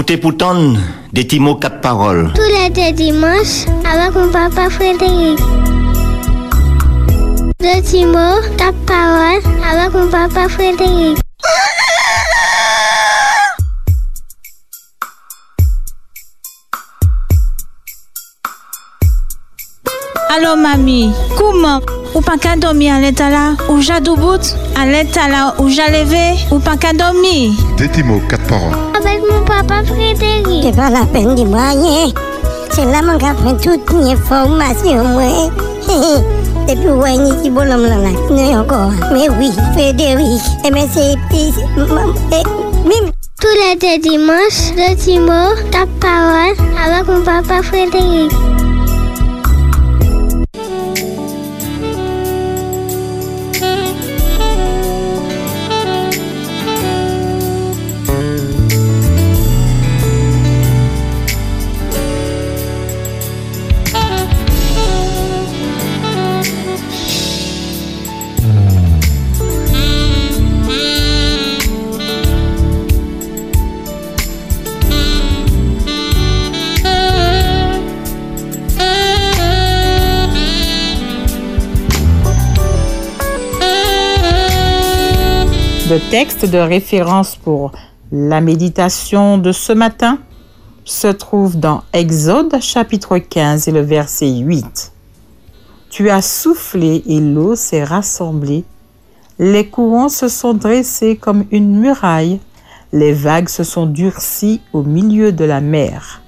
Écoutez pourtant des petits mots quatre. Tous les deux dimanches, avec mon papa Frédéric. Deux petits mots, quatre paroles, avec mon papa Frédéric. Allô mamie, comment Ou pas qu'à dormir à l'état là Ou j'ai bout À l'état là Ou j'ai levé Ou pas qu'à dormir? Des petits mots, quatre paroles. Avec mon papa Frédéric. C'est pas la peine de moyen. C'est là mon gars prend toute une information, moi. Depuis ouais, ni si bon homme là, là? Non, encore. Mais oui, Frédéric. Eh bien, c'est... c'est-. Tous les deux dimanches, deux petits mots, quatre paroles, avec mon papa Frédéric. Texte de référence pour la méditation de ce matin se trouve dans Exode chapitre 15 et le verset 8. Tu as soufflé et l'eau s'est rassemblée. Les courants se sont dressés comme une muraille. Les vagues se sont durcies au milieu de la mer.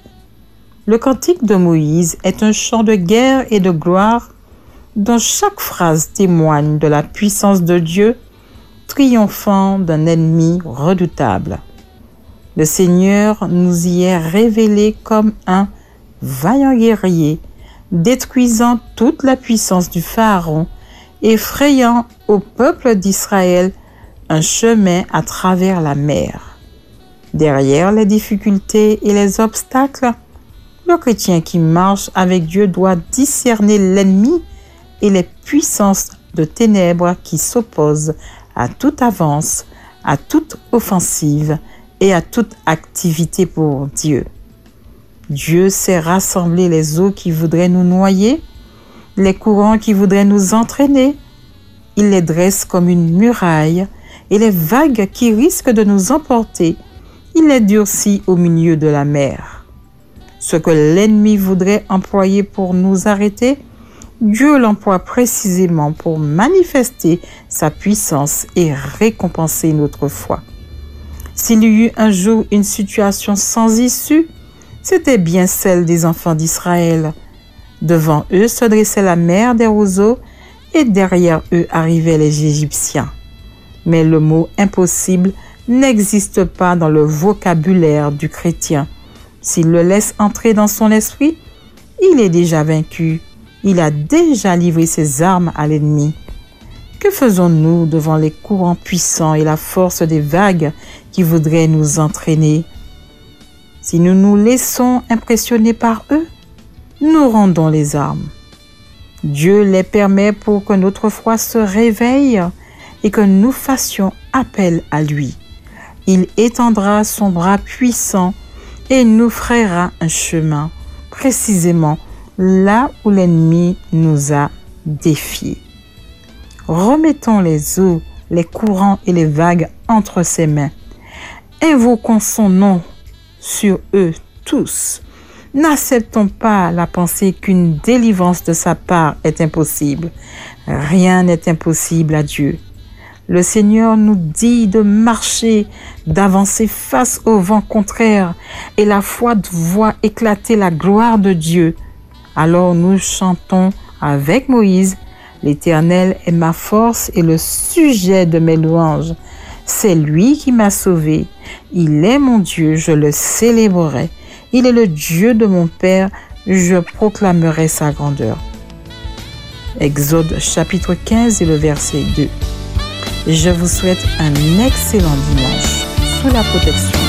Le cantique de Moïse est un chant de guerre et de gloire dont chaque phrase témoigne de la puissance de Dieu triomphant d'un ennemi redoutable. Le Seigneur nous y est révélé comme un vaillant guerrier, détruisant toute la puissance du Pharaon, effrayant au peuple d'Israël un chemin à travers la mer. Derrière les difficultés et les obstacles, le chrétien qui marche avec Dieu doit discerner l'ennemi et les puissances de ténèbres qui s'opposent à toute avance, à toute offensive et à toute activité pour Dieu. Dieu sait rassembler les eaux qui voudraient nous noyer, les courants qui voudraient nous entraîner. Il les dresse comme une muraille et les vagues qui risquent de nous emporter, il les durcit au milieu de la mer. Ce que l'ennemi voudrait employer pour nous arrêter, Dieu l'emploie précisément pour manifester sa puissance et récompenser notre foi. S'il y eut un jour une situation sans issue, c'était bien celle des enfants d'Israël. Devant eux se dressait la mer des roseaux et derrière eux arrivaient les Égyptiens. Mais le mot impossible n'existe pas dans le vocabulaire du chrétien. S'il le laisse entrer dans son esprit, il est déjà vaincu il a déjà livré ses armes à l'ennemi. Que faisons-nous devant les courants puissants et la force des vagues qui voudraient nous entraîner? Si nous nous laissons impressionner par eux, nous rendons les armes. Dieu les permet pour que notre foi se réveille et que nous fassions appel à lui. Il étendra son bras puissant et nous frayera un chemin, précisément là où l'ennemi nous a défiés. Remettons les eaux, les courants et les vagues entre ses mains. Invoquons son nom sur eux tous. N'acceptons pas la pensée qu'une délivrance de sa part est impossible. Rien n'est impossible à Dieu. Le Seigneur nous dit de marcher, d'avancer face au vent contraire, et la foi voit éclater la gloire de Dieu. Alors nous chantons avec Moïse, L'Éternel est ma force et le sujet de mes louanges. C'est lui qui m'a sauvé. Il est mon Dieu, je le célébrerai. Il est le Dieu de mon Père, je proclamerai sa grandeur. Exode chapitre 15 et le verset 2. Je vous souhaite un excellent dimanche sous la protection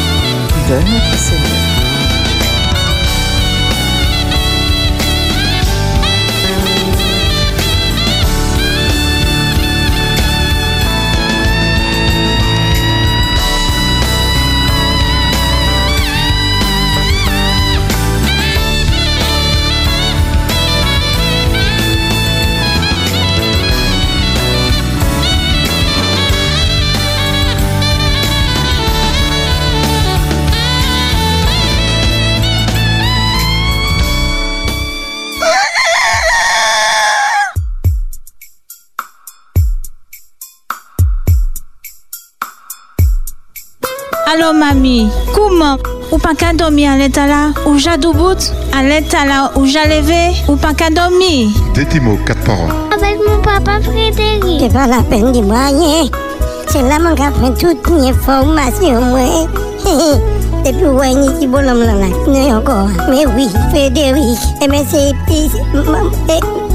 de notre Seigneur. Comment Ou pas qu'à dormir à l'état là Ou j'ai bout? À l'état là Ou j'ai levé Ou pas qu'à dormir Des petits mots, quatre paroles. Avec mon papa Frédéric. C'est pas la peine de moi rien. C'est là mon gars prend toute information moi. Depuis bonhomme là là? Non encore. Mais oui, Frédéric. Mais c'est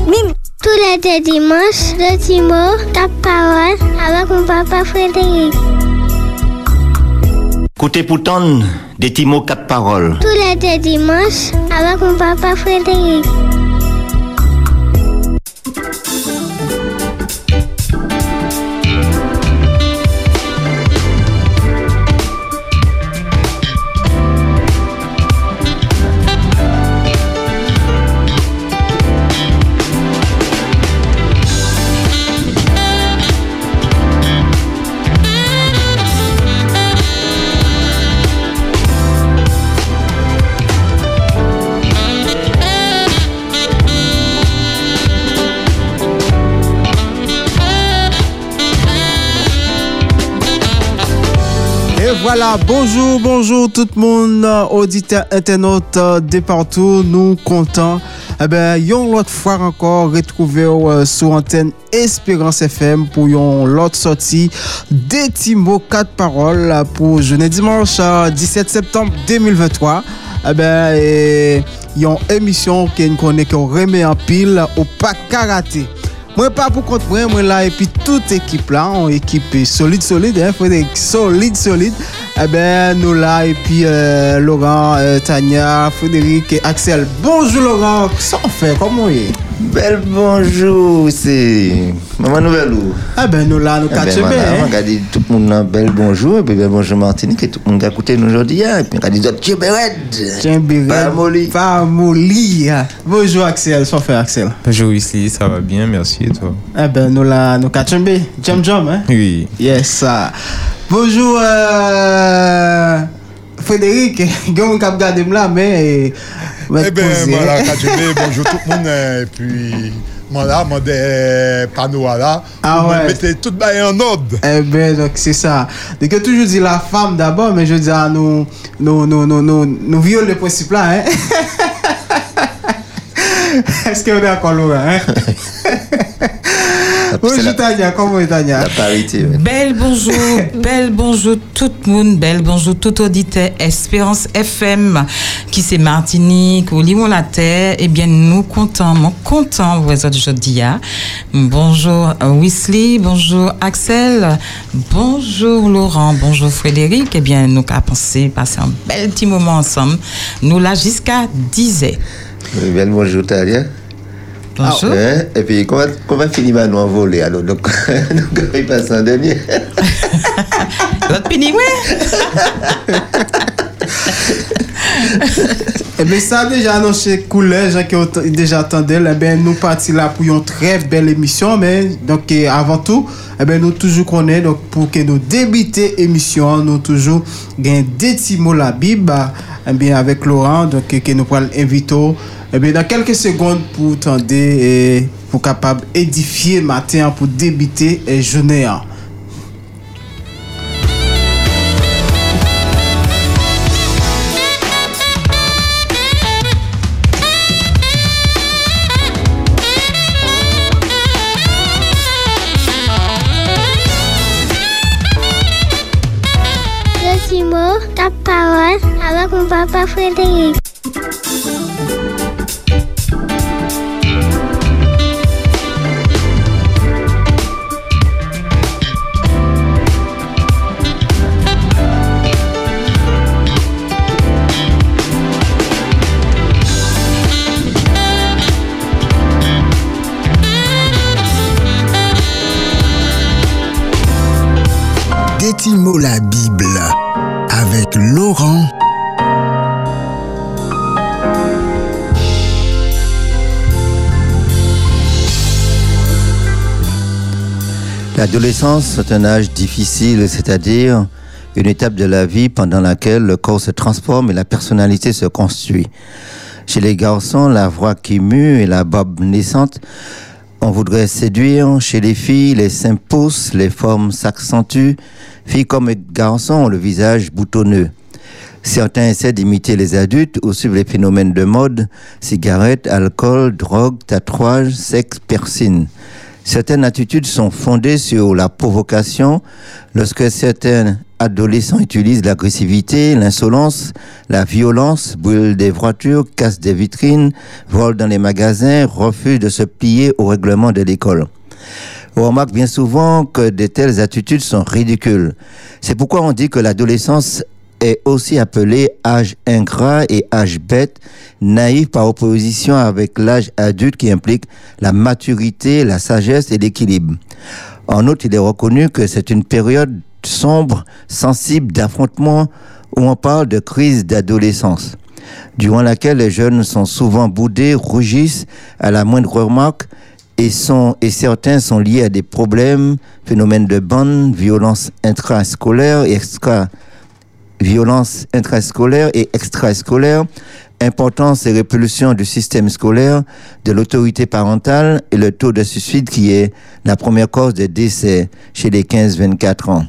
mime. Tous les deux dimanches, le Timo, quatre paroles avec mon papa Frédéric. Écoutez pourtant des petits mots, quatre paroles. Tous les dimanches avec mon papa Frédéric. Voilà, bonjour, bonjour tout le monde, euh, auditeurs, internautes euh, de partout, nous contents. Eh ben, yon l'autre fois encore retrouvé euh, sur antenne Espérance FM pour yon l'autre sortie des Timbo 4 paroles pour jeudi dimanche euh, 17 septembre 2023. Eh ben, et yon émission qui connaît qu'on remet en pile au pas karaté. Pas pour compte moi, moi là, et puis toute équipe là, on équipe solide, solide, hein, Frédéric, solide, solide. Eh ben, nous là, et puis euh, Laurent, euh, Tania, Frédéric et Axel. Bonjour Laurent, qu'est-ce qu'on fait, comment est? Bel bonjour, c'est Maman Nouvelle ou? Ah ben, nous là, nous Eh ben, catchons voilà, bien. on hein. a dit tout le monde un bel bonjour, et puis bel bonjour Martinique, et tout le monde a écouté nous aujourd'hui, hein, et puis on a dit d'autres Dieu béred. Tiens, Biret, Pas molli. Pas molli. Bonjour Axel, ça fait Axel? Bonjour ici, ça va bien, merci et toi? Eh ben, nous là, nous catchons bien. Jam jam, hein? Oui. Yes, ça. Bonjour, euh, Frédéric. Gong cap gade là, mais. Eh bien, voilà, bonjour tout le monde. Et puis, moi là, moi des panneaux là. Ah vous ouais. mettez tout en ordre. Eh ben, donc c'est ça. Donc, j'ai toujours dit la femme d'abord, mais je dis à nous, nous, nous, nous, nous, nous violons le principe là, hein. Est-ce qu'on est d'accord, Laurent, hein? Bonjour, Tania, comment est Tania? La parité, ouais. Belle bonjour, belle bonjour tout le monde, belle bonjour tout auditeur Espérance FM qui c'est Martinique ou Limon la Terre. Eh bien, nous comptons, mon content vous aujourd'hui. hein. Bonjour euh, Wesley, bonjour Axel, bonjour Laurent, bonjour Frédéric. Eh bien, nous avons pensé passer un bel petit moment ensemble. Nous là jusqu'à 10 heures. Oui, Bel bonjour Talia. Bonjour. Hein, Et puis, comment, comment finir par nous envoler alors Donc, donc il passe en dernier. L'autre pini, ouais. Eh bien, ça a déjà annoncé couleur, gens qui déjà attendu. Eh bien, nous partis là pour une très belle émission. Mais, donc, eh, avant tout, eh bien, nous toujours connaissons, donc, pour que nous débutions l'émission, nous toujours gagnons des petits mots la Bible, eh bien, avec Laurent, donc, que nous pourrons inviter, eh bien, dans quelques secondes pour tendre et pour capable édifier matin pour débuter et journée. hein. Le La Bible avec Laurent L'adolescence est un âge difficile, c'est-à-dire une étape de la vie pendant laquelle le corps se transforme et la personnalité se construit. Chez les garçons, la voix qui mue et la barbe naissante On voudrait séduire chez les filles, les seins poussent, les formes s'accentuent. Filles comme garçons ont le visage boutonneux. Certains essaient d'imiter les adultes ou suivent les phénomènes de mode, cigarettes, alcool, drogue, tatouage, sexe, persine. Certaines attitudes sont fondées sur la provocation lorsque certains adolescents utilisent l'agressivité, l'insolence, la violence, brûlent des voitures, cassent des vitrines, volent dans les magasins, refusent de se plier au règlement de l'école. On remarque bien souvent que de telles attitudes sont ridicules. C'est pourquoi on dit que l'adolescence est aussi appelée âge ingrat et âge bête, naïf par opposition avec l'âge adulte qui implique la maturité, la sagesse et l'équilibre. En outre, il est reconnu que c'est une période sombre, sensible d'affrontement où on parle de crise d'adolescence, durant laquelle les jeunes sont souvent boudés, rougissent à la moindre remarque et, sont, et certains sont liés à des problèmes, phénomènes de bande, violences intrascolaires et extra violence intrascolaire et extrascolaire, importance et répulsion du système scolaire, de l'autorité parentale et le taux de suicide qui est la première cause de décès chez les 15-24 ans.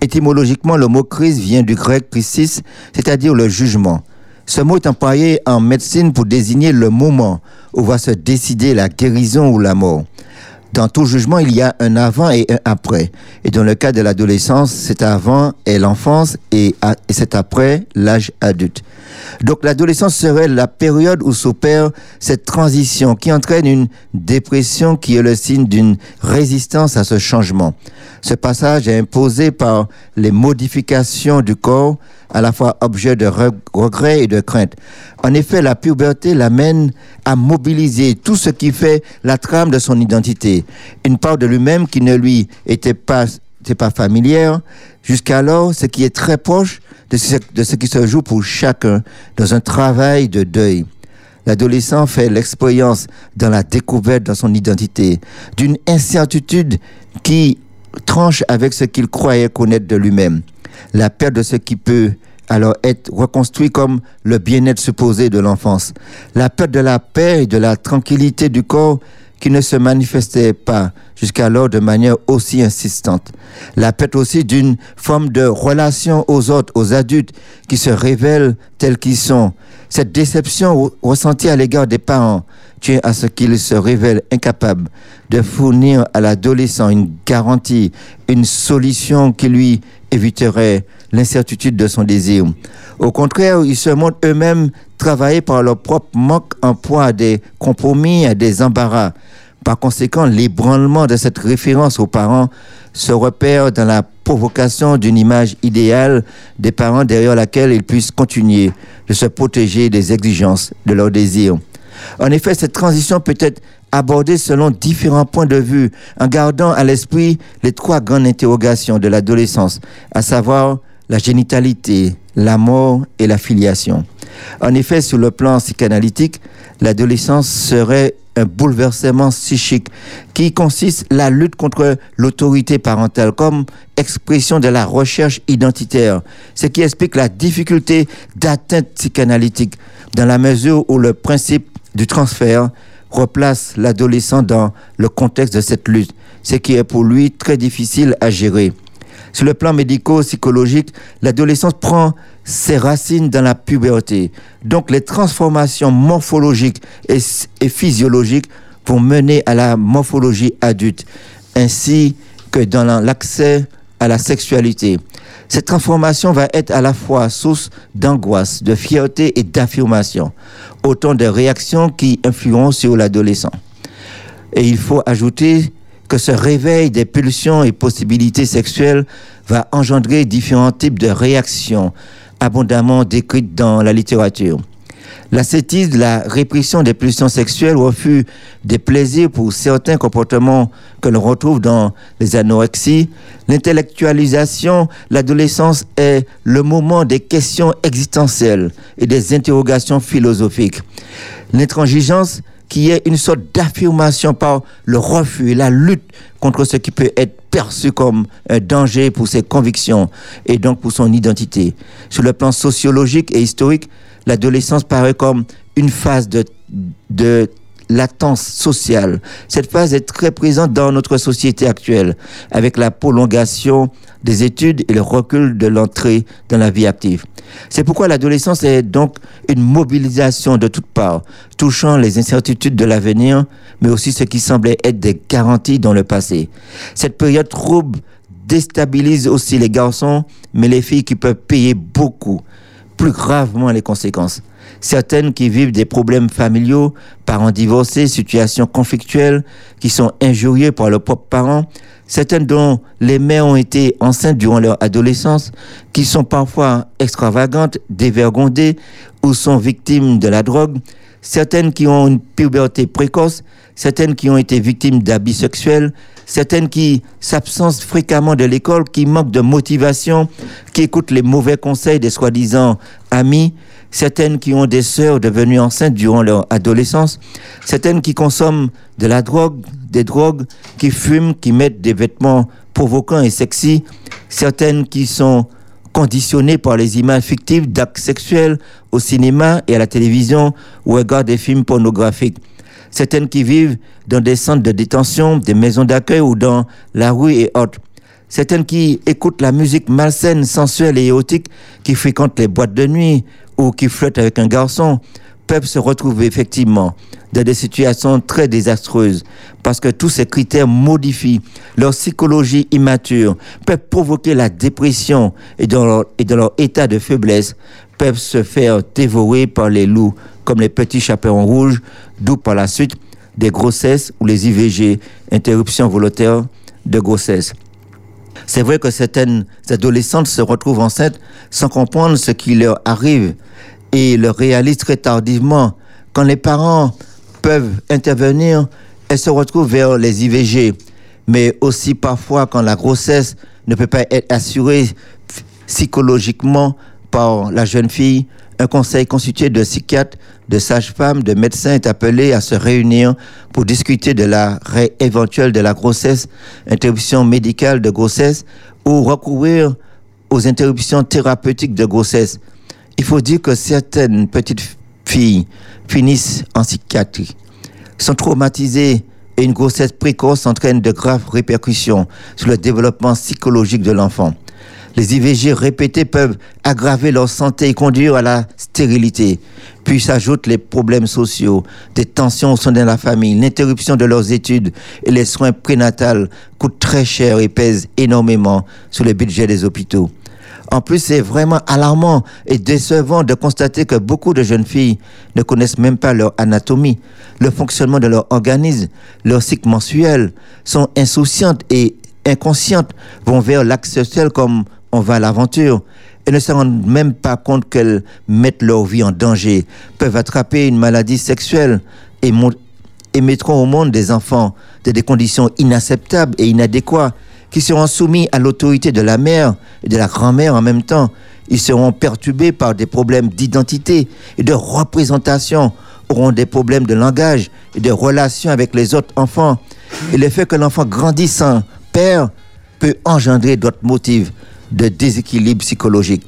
Étymologiquement, le mot crise vient du grec crisis, c'est-à-dire le jugement. Ce mot est employé en médecine pour désigner le moment où va se décider la guérison ou la mort. Dans tout jugement, il y a un avant et un après. Et dans le cas de l'adolescence, cet avant est l'enfance et, et c'est après l'âge adulte. Donc l'adolescence serait la période où s'opère cette transition qui entraîne une dépression qui est le signe d'une résistance à ce changement. Ce passage est imposé par les modifications du corps, à la fois objet de regret et de crainte. En effet, la puberté l'amène à mobiliser tout ce qui fait la trame de son identité. Une part de lui-même qui ne lui était pas, était pas familière, jusqu'alors ce qui est très proche de ce, qui se joue pour chacun dans un travail de deuil. L'adolescent fait l'expérience dans la découverte de son identité, d'une incertitude qui tranche avec ce qu'il croyait connaître de lui-même. La perte de ce qui peut alors être reconstruit comme le bien-être supposé de l'enfance. La perte de la paix et de la tranquillité du corps qui ne se manifestait pas jusqu'alors de manière aussi insistante. La perte aussi d'une forme de relation aux autres, aux adultes, qui se révèlent tels qu'ils sont. Cette déception ressentie à l'égard des parents tient à ce qu'ils se révèlent incapables de fournir à l'adolescent une garantie, une solution qui lui éviterait l'incertitude de son désir. Au contraire, ils se montrent eux-mêmes travaillés par leur propre manque en poids à des compromis, à des embarras. Par conséquent, l'ébranlement de cette référence aux parents se repère dans la provocation d'une image idéale des parents derrière laquelle ils puissent continuer de se protéger des exigences de leurs désirs. En effet, cette transition peut être abordée selon différents points de vue, en gardant à l'esprit les trois grandes interrogations de l'adolescence, à savoir la génitalité, la mort et la filiation. En effet, sur le plan psychanalytique, l'adolescence serait un bouleversement psychique qui consiste la lutte contre l'autorité parentale comme expression de la recherche identitaire, ce qui explique la difficulté d'atteinte psychanalytique dans la mesure où le principe du transfert replace l'adolescent dans le contexte de cette lutte, ce qui est pour lui très difficile à gérer. Sur le plan médico-psychologique, l'adolescence prend ses racines dans la puberté. Donc les transformations morphologiques et, physiologiques vont mener à la morphologie adulte, ainsi que dans l'accès à la sexualité. Cette transformation va être à la fois source d'angoisse, de fierté et d'affirmation, autant de réactions qui influencent sur l'adolescent. Et il faut ajouter que ce réveil des pulsions et possibilités sexuelles va engendrer différents types de réactions abondamment décrites dans la littérature. L'ascétisme, la répression des pulsions sexuelles, refus des plaisirs pour certains comportements que l'on retrouve dans les anorexies, l'intellectualisation, l'adolescence est le moment des questions existentielles et des interrogations philosophiques. L'intransigeance, qui est une sorte d'affirmation par le refus et la lutte contre ce qui peut être perçu comme un danger pour ses convictions et donc pour son identité. Sur le plan sociologique et historique, l'adolescence paraît comme une phase de, latence sociale. Cette phase est très présente dans notre société actuelle, avec la prolongation des études et le recul de l'entrée dans la vie active. C'est pourquoi l'adolescence est donc une mobilisation de toutes parts, touchant les incertitudes de l'avenir, mais aussi ce qui semblait être des garanties dans le passé. Cette période trouble déstabilise aussi les garçons, mais les filles qui peuvent payer beaucoup, plus gravement les conséquences. Certaines qui vivent des problèmes familiaux, parents divorcés, situations conflictuelles, qui sont injurieux par leurs propres parents, certaines dont les mères ont été enceintes durant leur adolescence, qui sont parfois extravagantes, dévergondées ou sont victimes de la drogue, certaines qui ont une puberté précoce, certaines qui ont été victimes d'abus sexuels, certaines qui s'absentent fréquemment de l'école, qui manquent de motivation, qui écoutent les mauvais conseils des soi-disant amis, certaines qui ont des sœurs devenues enceintes durant leur adolescence, certaines qui consomment de la drogue, des drogues, qui fument, qui mettent des vêtements provocants et sexy, certaines qui sont conditionnées par les images fictives d'actes sexuels au cinéma et à la télévision ou regardent des films pornographiques. Certaines qui vivent dans des centres de détention, des maisons d'accueil ou dans la rue et autres. Certaines qui écoutent la musique malsaine, sensuelle et érotique, qui fréquentent les boîtes de nuit ou qui flottent avec un garçon, peuvent se retrouver effectivement dans des situations très désastreuses parce que tous ces critères modifient leur psychologie immature, peuvent provoquer la dépression et dans leur, et dans leur état de faiblesse peuvent se faire dévorer par les loups comme les petits chaperons rouges, d'où par la suite des grossesses ou les IVG, interruptions volontaires de grossesse. C'est vrai que certaines adolescentes se retrouvent enceintes sans comprendre ce qui leur arrive et le réalisent très tardivement. Quand les parents peuvent intervenir, elles se retrouvent vers les IVG. Mais aussi parfois quand la grossesse ne peut pas être assurée psychologiquement par la jeune fille, un conseil constitué de psychiatres, de sages-femmes, de médecins est appelé à se réunir pour discuter de la éventuelle de la grossesse, interruption médicale de grossesse ou recourir aux interruptions thérapeutiques de grossesse. Il faut dire que certaines petites filles finissent en psychiatrie, sont traumatisées et une grossesse précoce entraîne de graves répercussions sur le développement psychologique de l'enfant. Les IVG répétés peuvent aggraver leur santé et conduire à la stérilité. Puis s'ajoutent les problèmes sociaux, des tensions au sein de la famille, l'interruption de leurs études et les soins prénatals coûtent très cher et pèsent énormément sur le budget des hôpitaux. En plus, c'est vraiment alarmant et décevant de constater que beaucoup de jeunes filles ne connaissent même pas leur anatomie, le fonctionnement de leur organisme, leur cycle mensuel, sont insouciantes et inconscientes, vont vers l'acte sexuel comme on va à l'aventure et ne se rendent même pas compte qu'elles mettent leur vie en danger, peuvent attraper une maladie sexuelle et, et mettront au monde des enfants dans des conditions inacceptables et inadéquates qui seront soumis à l'autorité de la mère et de la grand-mère en même temps. Ils seront perturbés par des problèmes d'identité et de représentation, auront des problèmes de langage et de relations avec les autres enfants. Et le fait que l'enfant grandisse sans père peut engendrer d'autres motifs de déséquilibre psychologique.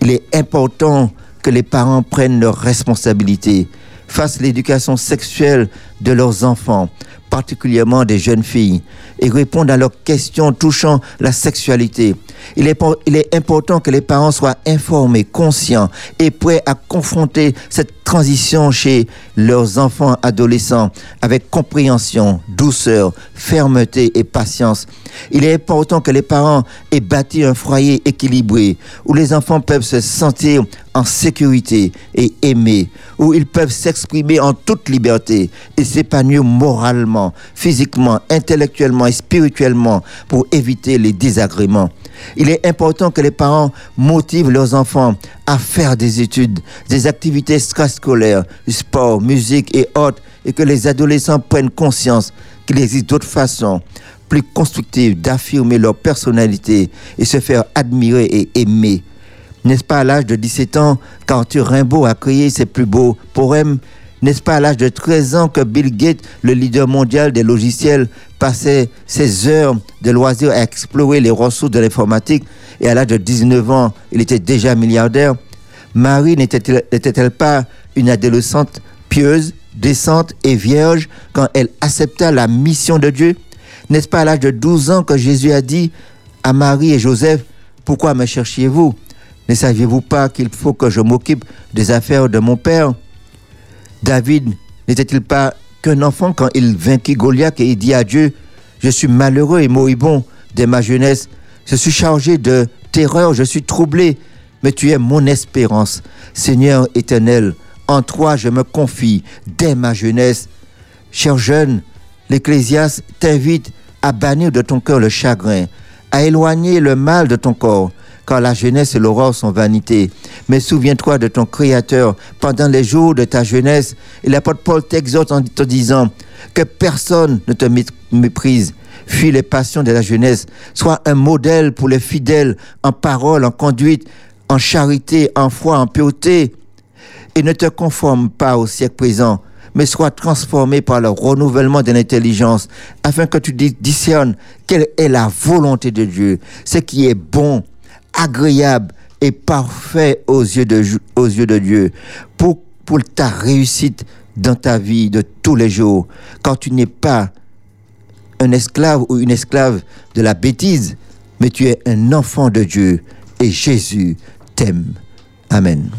Il est important que les parents prennent leurs responsabilités, fassent l'éducation sexuelle de leurs enfants, particulièrement des jeunes filles, et répondent à leurs questions touchant la sexualité. Il est, il est important que les parents soient informés, conscients et prêts à confronter cette transition chez leurs enfants adolescents avec compréhension, douceur, fermeté et patience. Il est important que les parents aient bâti un foyer équilibré où les enfants peuvent se sentir en sécurité et aimés, où ils peuvent s'exprimer en toute liberté et s'épanouir moralement, physiquement, intellectuellement et spirituellement pour éviter les désagréments. Il est important que les parents motivent leurs enfants à faire des études, des activités scolaires, sport, musique et autres, et que les adolescents prennent conscience qu'il existe d'autres façons plus constructives d'affirmer leur personnalité et se faire admirer et aimer. N'est-ce pas à l'âge de 17 ans qu'Arthur Rimbaud a créé ses plus beaux poèmes n'est-ce pas à l'âge de 13 ans que Bill Gates, le leader mondial des logiciels, passait ses heures de loisirs à explorer les ressources de l'informatique? Et à l'âge de 19 ans, il était déjà milliardaire. Marie n'était-elle pas une adolescente pieuse, décente et vierge quand elle accepta la mission de Dieu? N'est-ce pas à l'âge de 12 ans que Jésus a dit à Marie et Joseph, pourquoi me cherchiez-vous? Ne saviez-vous pas qu'il faut que je m'occupe des affaires de mon Père? David n'était-il pas qu'un enfant quand il vainquit Goliath et il dit à Dieu, je suis malheureux et moribond dès ma jeunesse, je suis chargé de terreur, je suis troublé, mais tu es mon espérance. Seigneur éternel, en toi je me confie dès ma jeunesse. Cher jeune, l'Ecclésiaste t'invite à bannir de ton cœur le chagrin, à éloigner le mal de ton corps, car la jeunesse et l'aurore sont vanité. Mais souviens-toi de ton Créateur pendant les jours de ta jeunesse. Et l'apôtre Paul t'exhorte en te disant que personne ne te méprise. Fuis les passions de la jeunesse. Sois un modèle pour les fidèles en parole, en conduite, en charité, en foi, en pureté. Et ne te conforme pas au siècle présent, mais sois transformé par le renouvellement de l'intelligence, afin que tu discernes quelle est la volonté de Dieu, ce qui est bon, agréable et parfait aux yeux de, aux yeux de Dieu, pour, pour ta réussite dans ta vie de tous les jours, quand tu n'es pas un esclave ou une esclave de la bêtise, mais tu es un enfant de Dieu et Jésus t'aime. Amen.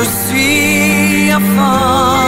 Je suis enfant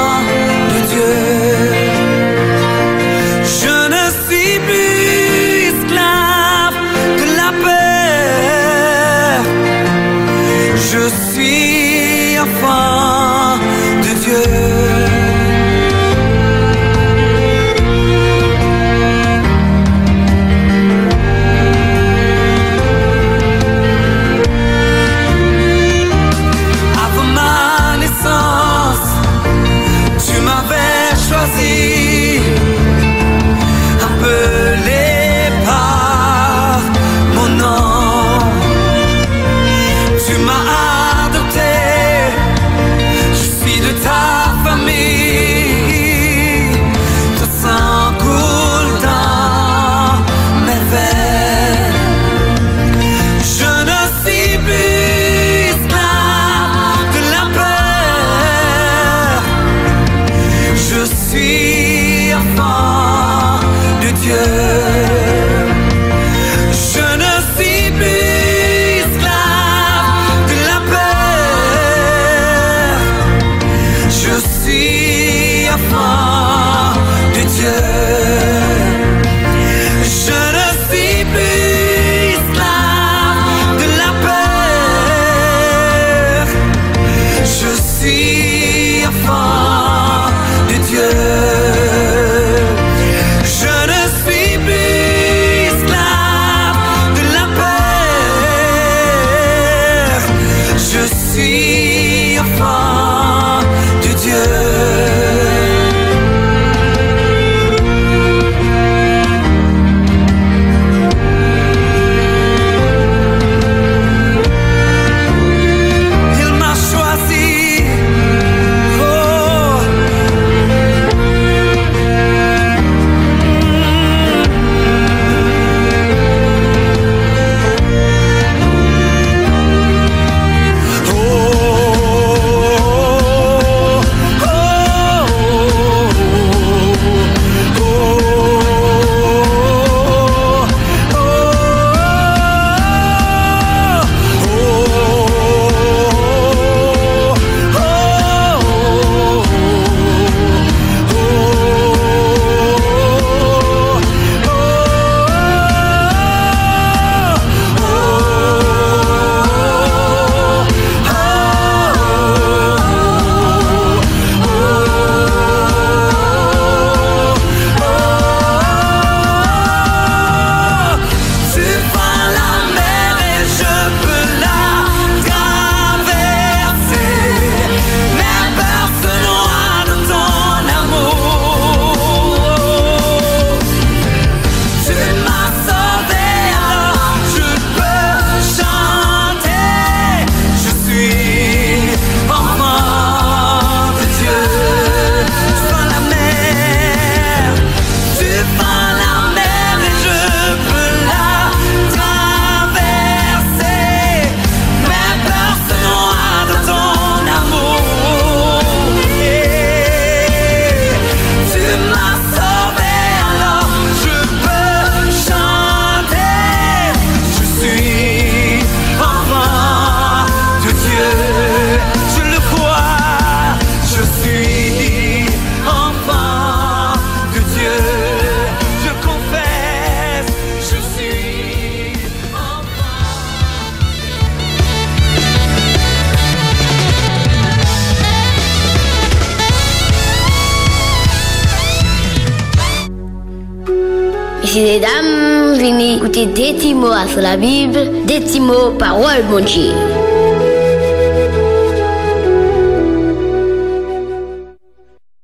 écouter des petits mots sur la Bible, des petits mots parole mon Dieu.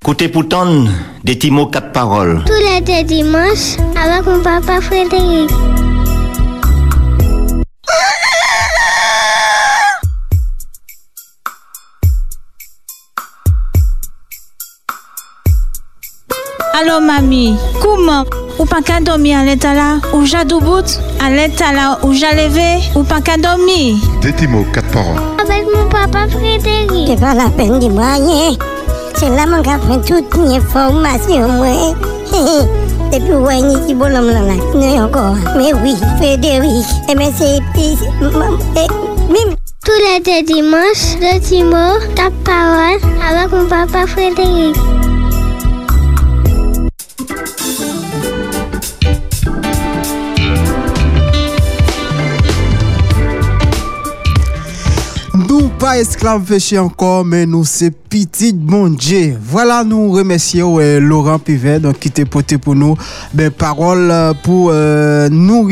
Écoutez pourtant des petits mots quatre paroles. Tous les deux dimanches, avec mon papa Frédéric. Allô, mamie, comment Ou pas qu'à dormir à l'état là Ou j'adou bout À l'état là Ou j'ai levé Ou pas qu'à dormir Des petits mots, quatre paroles. Avec mon papa Frédéric. C'est pas la peine de moi rien. C'est là mon gars prend toute information moi. Depuis ouais ni qui bon l'homme là. Non encore. Mais oui, Frédéric. Et mais c'est petit. Mime. Tous les deux dimanches, le petit mot, quatre paroles, avec mon papa Frédéric. Pas esclaves péchés encore, mais nous c'est petit bon Dieu. Voilà, nous remercions euh, Laurent Pivet donc, qui t'a porté pour nous ben, parole euh, pour euh, nous.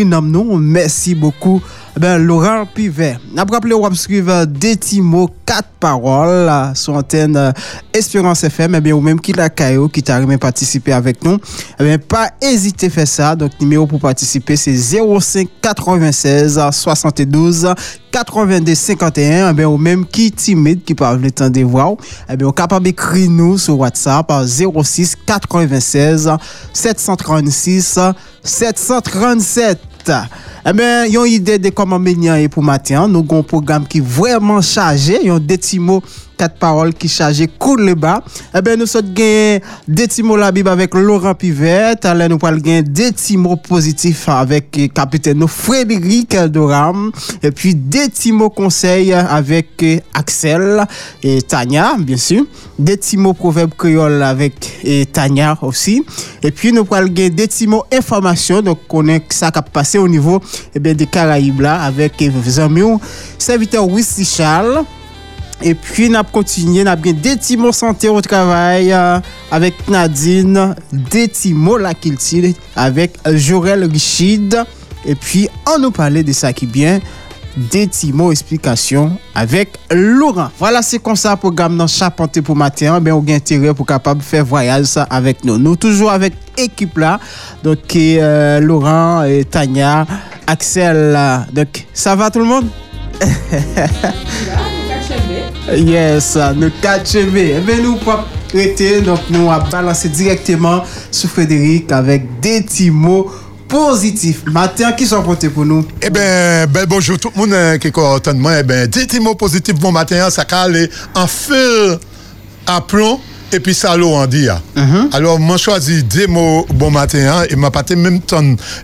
Merci beaucoup. Ben, Laurent Pivet. Après, rappelé, on va suivre des petits mots, quatre paroles euh, sur antenne euh, Espérance FM. Eh bien, ou même qui la caillou, qui t'a aimé participer avec nous. Eh bien, pas hésiter à faire ça. Donc, numéro pour participer, c'est 05 96 72 82 51. Eh bien, ou même qui timide, qui parle le temps de voir. Eh bien, on capable d'écrire nous sur WhatsApp à 06 96 736 737. Eh bien, yon idée de comment mener pour matin. Nous avons un programme qui est vraiment chargé. Des petits mots, quatre paroles qui chargé cool le bas. Eh bien, nous sommes gagné des petits mots la Bible avec Laurent Pivet. Alors, nous allons gagner des petits mots positifs avec eh, capitaine Frédéric Doram. Et puis, des petits mots conseils avec eh, Axel et Tania, bien sûr. Des petits mots proverbes créoles avec eh, Tania aussi. Et puis, nous allons gagner des petits mots information. Donc, on est ça qui a passé au niveau eh bien, des Caraïbes là avec vos amis, serviteur Wissy Charles. E pi nap kontinye, nap gen Detimo Santé ou Travay euh, avèk Nadine, Detimo Lakiltil avèk Jorel Richid. E pi an nou pale de sa ki bien, Detimo Esplikasyon avèk Laurent. Voilà se konsa program nan Chapante pou Matéan, eh ben ou gen tere pou kapab fè voyaj sa avèk nou. Nou toujou avèk ekip la, donc euh, Laurent, et Tania, Axel, euh, donc sa va tout l'monde? Yes, nous 4 cheveux. Eh bien, nous pas prêter, donc nous a balancé directement sur Frédéric avec des petits mots positifs. Matin, qui sont portés pour nous? Eh ben, ben bonjour tout le monde euh, qui est content de moi. Eh des petits mots positifs bon matin, ça va aller en fil à plomb et puis ça l'eau en dit. Alors, moi, choisi des mots bon matin et m'a pas même temps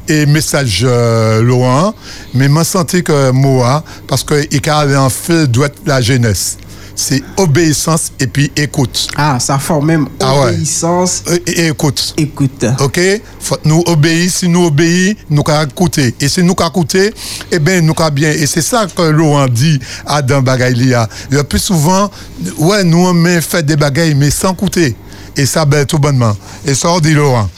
et message euh, m'a senti que moi, parce que il a aller en fil doit être la jeunesse. C'est obéissance et puis écoute. Ah, ça forme même Ah ouais. obéissance et, écoute. Écoute. OK? Faut nous obéir. Si nous obéissons, nous qu'à écouter. Et si nous qu'à écouter, eh bien, nous qu'à bien. Et c'est ça que Laurent dit à Dan Bagaylia. Le plus souvent, ouais, nous, on met fait des bagailles, mais sans écouter. Et ça, ben, tout bonnement. Et ça, on dit Laurent.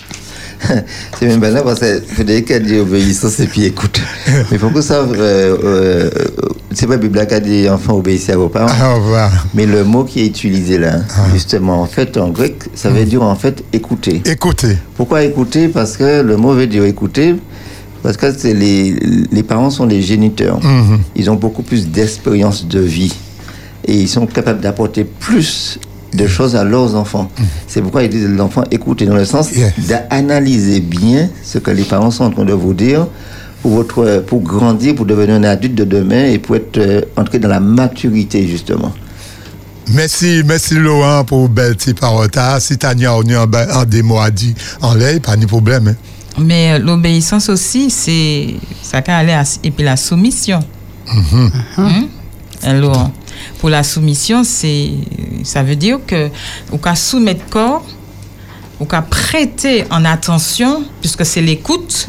C'est même banal parce que Frédéric a dit obéissance et puis écoute. Mais faut que ça, euh, euh, c'est pas Bible qui a dit enfant obéissez à vos parents. Ah, voilà. Mais le mot qui est utilisé là, justement, en fait, en grec, ça veut dire en fait écouter. Écouter. Pourquoi écouter? Parce que le mot veut dire écouter. Parce que c'est les, les parents sont les géniteurs. Mhm. Ils ont beaucoup plus d'expérience de vie. Et ils sont capables d'apporter plus de choses à leurs enfants. C'est pourquoi ils disent l'enfant écoutez, dans le sens d'analyser bien ce que les parents sont en train de vous dire pour, votre, pour grandir, pour devenir un adulte de demain et pour être euh, entré dans la maturité, justement. Merci, merci Laurent pour belle petite parole. Si Tania on a des mots à dire en l'air, pas de problème. hein. Mais euh, l'obéissance aussi, c'est ça aller à- et puis la soumission. Mhm. Hein? Alors, pour la soumission, c'est ça veut dire que au cas soumettre corps, au cas prêter en attention, puisque c'est l'écoute,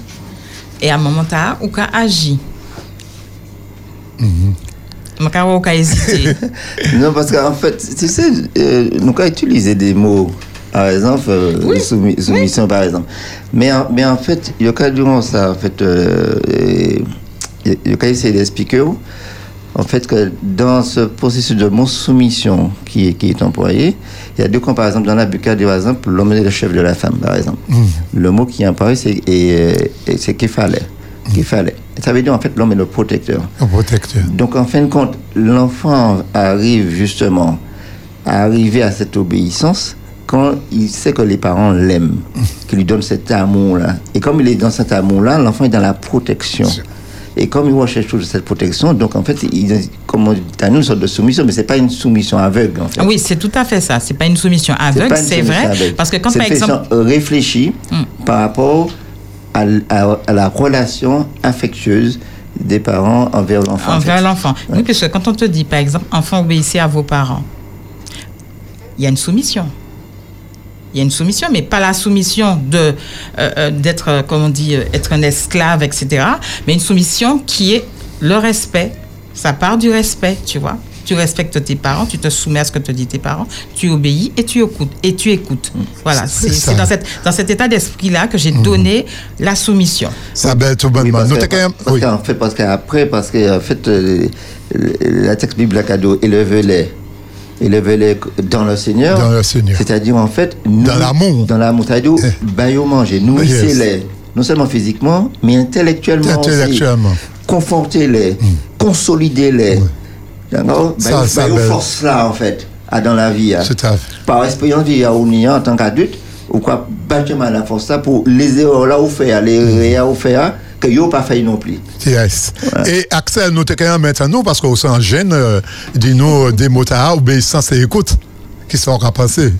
et à un moment là, au cas agir. Au cas au cas hésiter. non, parce qu'en fait, tu sais, euh, nous avons utilisé des mots par exemple, euh, soumis- soumission, par exemple. Mais en, mais en fait, il y a qu'à ça, en fait, euh, il y a qu'à essayer d'expliquer, en fait, que dans ce processus de mot soumission qui, est- qui est employé, il y a deux cas, par exemple, dans la Bucca, par exemple, l'homme est le chef de la femme, par exemple. Le mot qui est employé, c'est et- et c'est fallait. Ça veut dire, en fait, l'homme est le protecteur. Un protecteur. Donc, en fin de compte, l'enfant arrive justement à arriver à cette obéissance quand il sait que les parents l'aiment, qu'ils lui donnent cet amour-là. Et comme il est dans cet amour-là, l'enfant est dans la protection. Et comme il recherche toujours cette protection, donc en fait, comme on dit, une sorte de soumission, mais c'est pas une soumission aveugle, en fait. Oui, c'est tout à fait ça. C'est pas une soumission aveugle, c'est vrai. aveugle. Parce que quand par exemple. soumission réfléchie par rapport à, l- à- à la relation affectueuse des parents envers l'enfant. en Envers fait. l'enfant. Oui, parce que quand on te dit, par exemple, enfant, obéissez à vos parents, il y a une soumission. Il y a une soumission, mais pas la soumission de euh, euh, d'être, euh, comme on dit, être un esclave, etc. Mais une soumission qui est le respect. Ça part du respect, tu vois. Tu respectes tes parents, tu te soumets à ce que te disent tes parents, tu obéis et tu écoutes. Et tu écoutes. Voilà, C'est dans, cette, dans cet état d'esprit-là que j'ai donné la soumission. Ça belle tout bonnement. Parce même- parce qu'en fait, parce qu'après, parce que en fait, euh, la texte biblique à cadeau, élevez-les, élevez-les dans le Seigneur. Dans le Seigneur. C'est-à-dire, en fait, dans l'amour. Dans l'amour, c'est-à-dire, au manger, nourrissez-les, non seulement physiquement, mais intellectuellement, aussi. Intellectuellement. Confortez-les, consolidez-les. D'accord Ça, ça, forces là, en fait, à dans la vie. hein. Tout à fait. Par expérience de Yaouni, en tant qu'adulte, ou quoi, mal la force là pour les erreurs là où faire, les Mm. erreurs où faire, que yo pas fait non plus. Yes. Et Axel, nous t'es quand même maintenant, parce qu'on s'en gêne, euh, dis-nous euh, des mots à obéissance et écoute. Qui sont penser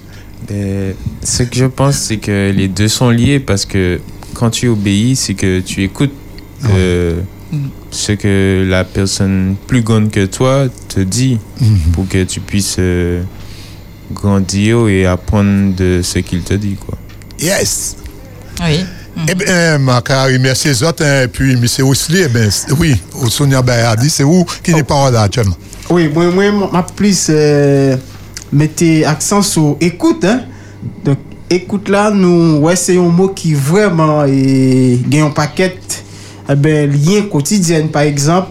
Ben, ce que je pense, c'est que les deux sont liés parce que quand tu obéis, c'est que tu écoutes euh, ce que la personne plus grande que toi te dit pour que tu puisses euh, grandir et apprendre de ce qu'il te dit. Quoi. Yes. Oui. Eh bien, ma carré, merci les autres. hein, Et puis, M. Ousli, eh c'est- oui, Sonia Bayadi, c'est où qui n'est pas là actuellement? Oui, moi, moi, ma plus euh, mettez accent sur écoute. Hein? Donc, écoute là, nous, ouais, c'est un mot qui vraiment est gagne un paquet eh ben, lien quotidien. Par exemple,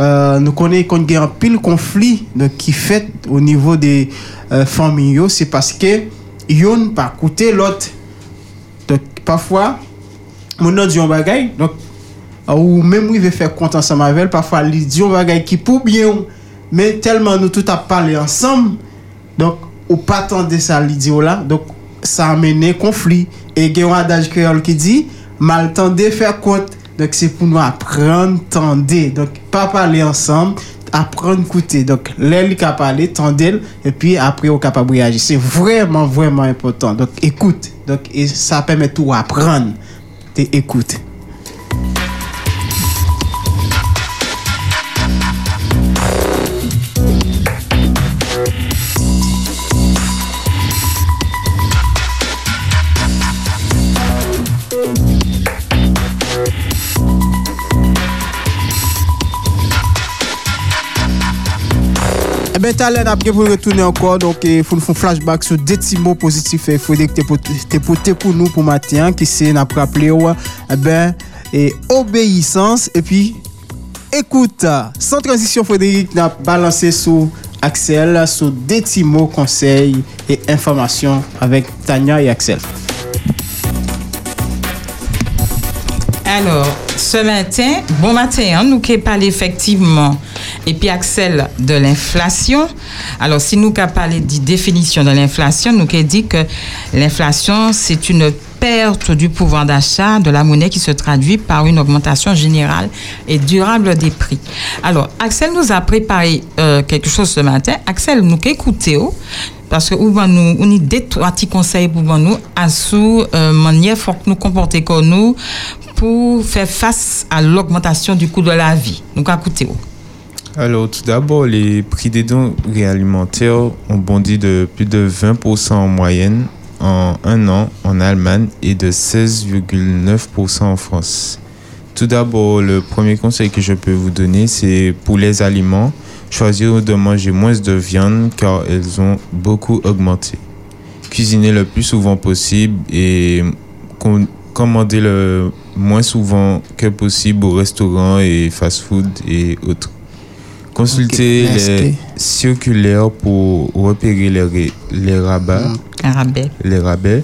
euh, nous connaissons qu'on a un pile conflit donc, qui fait au niveau des euh, familles. C'est parce que yon pas écouter l'autre. Donc, parfois, moun nan diyon bagay, donc, ou mèm ou y ve fè kontan sa mavel, pafwa li diyon bagay ki pou byon, mè telman nou tout ap pale ansam, donc, ou patan de sa li diyo la, donc, sa amene konflik, e gen yon adaj kreol ki di, mal tende fè kont, donc, se pou nou apren tende, donc, pa pale ansam, apprendre écouter. Donc, l'air qui a parlé, tendez et puis après, on est capable de réagir. C'est vraiment, vraiment important. Donc, écoute. Donc, et ça permet tout apprendre. T'es ben talen ap gen pou retounen ankon, donk eh, foun foun flashback sou deti mou pozitif e eh, fwedek te pote pou nou pou matyen, ki se nap raple ou, e ben, e obeysans, e pi, ekoute, san transisyon fwedek nap balanse sou Aksel, sou deti mou konsey e informasyon avek Tanya e Aksel. Alors, ce matin, bon matin, hein, nous qui parlons effectivement, et puis Axel, de l'inflation. Alors, si nous qui parlé de définition de l'inflation, nous qui dit que l'inflation, c'est une perte du pouvoir d'achat de la monnaie qui se traduit par une augmentation générale et durable des prix. Alors, Axel nous a préparé euh, quelque chose ce matin. Axel, nous qui parce que ou nous on a des trois petits conseils pour nous à sous euh, manière faut que nous comporter comme nous pour faire face à l'augmentation du coût de la vie. Donc écoutez Alors, tout d'abord, les prix des denrées alimentaires ont bondi de plus de 20% en moyenne en un an en Allemagne et de 16,9% en France. Tout d'abord, le premier conseil que je peux vous donner, c'est pour les aliments, choisir de manger moins de viande car elles ont beaucoup augmenté. cuisiner le plus souvent possible et com- commander le moins souvent que possible au restaurant et fast-food et autres. Consultez Ok, les circulaires pour repérer les, les rabats, rabais. les rabais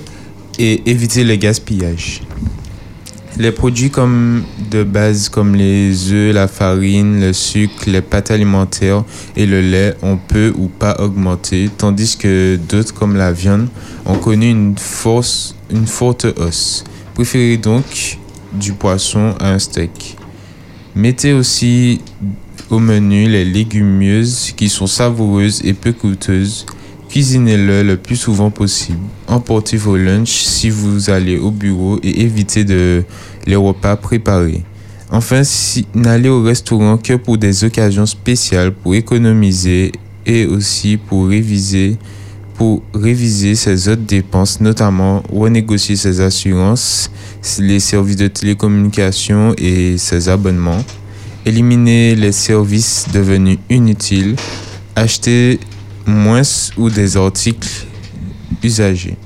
et éviter le gaspillage. Les produits de base comme les œufs, la farine, le sucre, les pâtes alimentaires et le lait ont peu ou pas augmenté, tandis que d'autres comme la viande ont connu une, force, une forte hausse. Préférez donc du poisson à un steak. Mettez aussi au menu les légumineuses qui sont savoureuses et peu coûteuses. Cuisinez-le le plus souvent possible. Emportez vos lunchs si vous allez au bureau et évitez de les repas préparés. Enfin, si, n'allez au restaurant que pour des occasions spéciales pour économiser et aussi pour réviser ses autres dépenses, notamment renégocier ses assurances, les services de télécommunication et ses abonnements, éliminer les services devenus inutiles, acheter moins ou des articles usagés.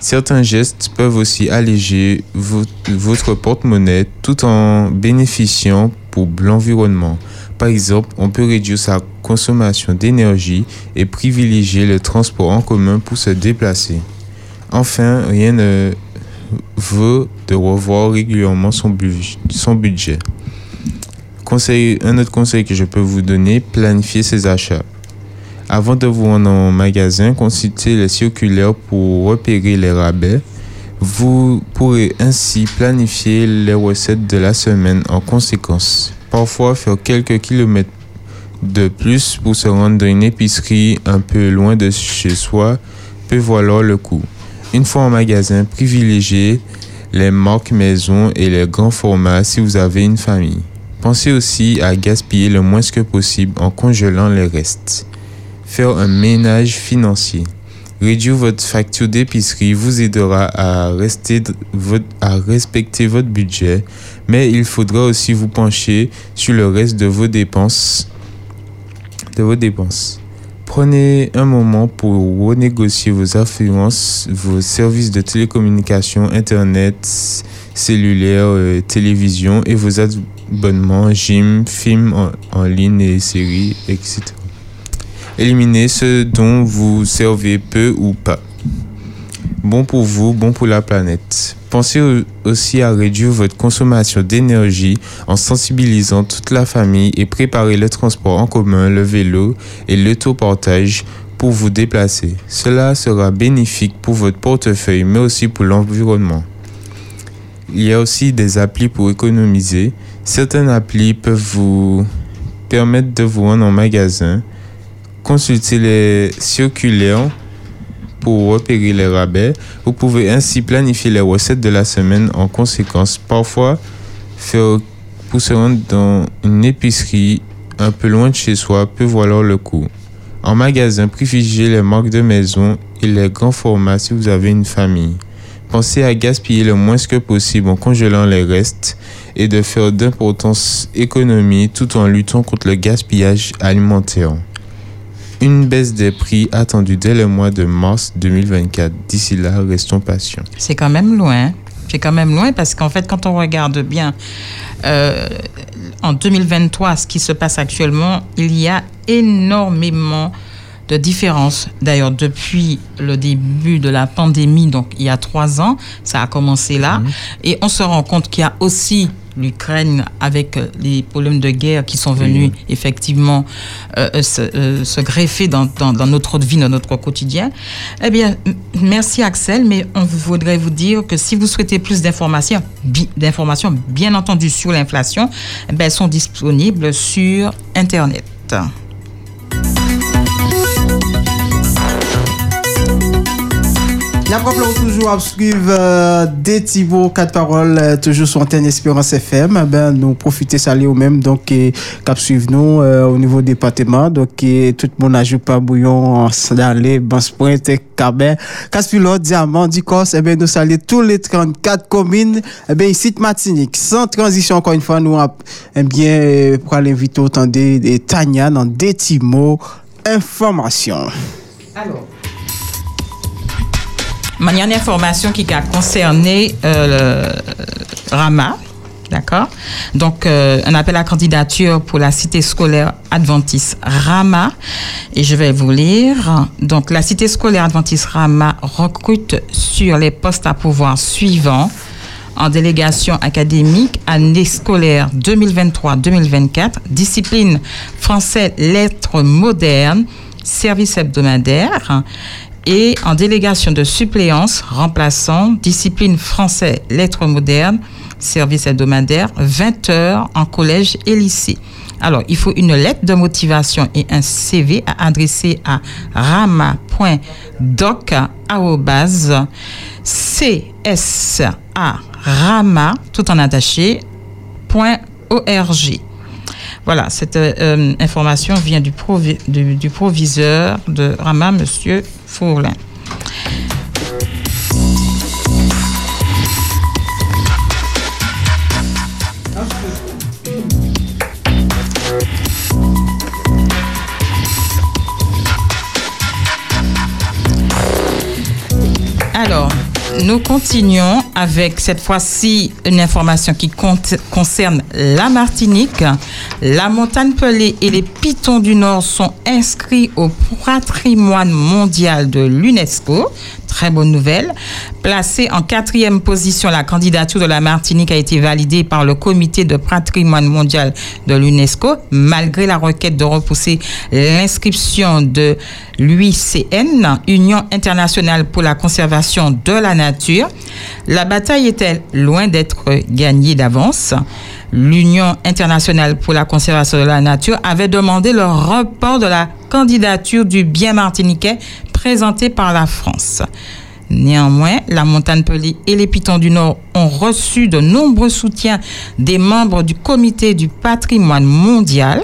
Certains gestes peuvent aussi alléger vo- votre porte-monnaie tout en bénéficiant pour l'environnement. Par exemple, on peut réduire sa consommation d'énergie et privilégier le transport en commun pour se déplacer. Enfin, rien ne vaut de revoir régulièrement son, bu- son budget. Un autre conseil que je peux vous donner, planifier ses achats. Avant de vous rendre en magasin, consultez les circulaires pour repérer les rabais. Vous pourrez ainsi planifier les recettes de la semaine en conséquence. Parfois, faire quelques kilomètres de plus pour se rendre dans une épicerie un peu loin de chez soi peut valoir le coup. Une fois en magasin, privilégiez les marques maison et les grands formats si vous avez une famille. Pensez aussi à gaspiller le moins que possible en congelant les restes. Faire un ménage financier. Réduire votre facture d'épicerie vous aidera à, rester à respecter votre budget, mais il faudra aussi vous pencher sur le reste de vos dépenses. De vos dépenses. Prenez un moment pour renégocier vos assurances, vos services de télécommunication, Internet, cellulaire, euh, télévision et vos abonnements, gym, films en ligne et séries, etc. Éliminez ce dont vous servez peu ou pas. Bon pour vous, bon pour la planète. Pensez au- aussi à réduire votre consommation d'énergie en sensibilisant toute la famille et préparez le transport en commun, le vélo et l'autoportage pour vous déplacer. Cela sera bénéfique pour votre portefeuille mais aussi pour l'environnement. Il y a aussi des applis pour économiser. Certaines applis peuvent vous permettre de vous rendre en magasin Consultez les circulaires pour repérer les rabais. Vous pouvez ainsi planifier les recettes de la semaine en conséquence. Parfois, faire pour se dans une épicerie un peu loin de chez soi peut valoir le coup. En magasin, privilégiez les marques de maison et les grands formats si vous avez une famille. Pensez à gaspiller le moins que possible en congelant les restes et de faire d'importantes économies tout en luttant contre le gaspillage alimentaire. Une baisse des prix attendue dès le mois de mars 2024. D'ici là, restons patients. C'est quand même loin. C'est quand même loin parce qu'en fait, quand on regarde bien euh, en 2023 ce qui se passe actuellement, il y a énormément de différences. D'ailleurs, depuis le début de la pandémie, donc il y a trois ans, ça a commencé là. Et on se rend compte qu'il y a aussi l'Ukraine avec euh, les problèmes de guerre qui sont venus effectivement euh, euh, se, euh, se greffer dans, dans, dans notre vie, dans notre quotidien. Eh bien, merci Axel, mais on voudrait vous dire que si vous souhaitez plus d'informations, bi- d'informations bien entendu sur l'inflation, eh ben, elles sont disponibles sur Internet. Rappelons toujours à suivre euh, des Thibaut, quatre paroles, euh, toujours sur Antenne Espérance FM. Eh Ben, nous profiter saluer au même, donc, cap suivre nous euh, au niveau département. Donc, et, tout le monde ajoute pas bouillon, salé, ban sprint, cabin, casse-pilote, diamant, dicos. Eh ben, nous saluons tous les 34 communes, eh ben, ici de Martinique. Sans transition, encore une fois, nous, eh bien, pour aller inviter autant des, Tania dans des mots, information. Alors. Il une information qui a concerné euh, Rama. D'accord? Donc, euh, un appel à candidature pour la cité scolaire adventiste Rama. Et je vais vous lire. Donc, la cité scolaire adventiste Rama recrute sur les postes à pouvoir suivants en délégation académique, année scolaire 2023-2024, discipline français lettres modernes, service hebdomadaire, et en délégation de suppléance remplaçant, discipline français lettres modernes, service hebdomadaire, 20 heures en collège et lycée. Alors, il faut une lettre de motivation et un CV à adresser à rama.doc.csa rama, tout en attaché, .org. Voilà, cette euh, information vient du, du proviseur de Rama, Monsieur Alors, nous continuons avec cette fois-ci une information qui concerne la Martinique. La montagne pelée et les pitons du Nord sont inscrits au patrimoine mondial de l'UNESCO. Très bonne nouvelle. Placée en quatrième position, la candidature de la Martinique a été validée par le comité de patrimoine mondial de l'UNESCO, malgré la requête de repousser l'inscription de l'UICN, Union internationale pour la conservation de la nature. La bataille était loin d'être gagnée d'avance? L'Union internationale pour la conservation de la nature avait demandé le report de la candidature du bien martiniquais présenté par la France. Néanmoins, la montagne pelée et les pitons du Nord ont reçu de nombreux soutiens des membres du comité du patrimoine mondial.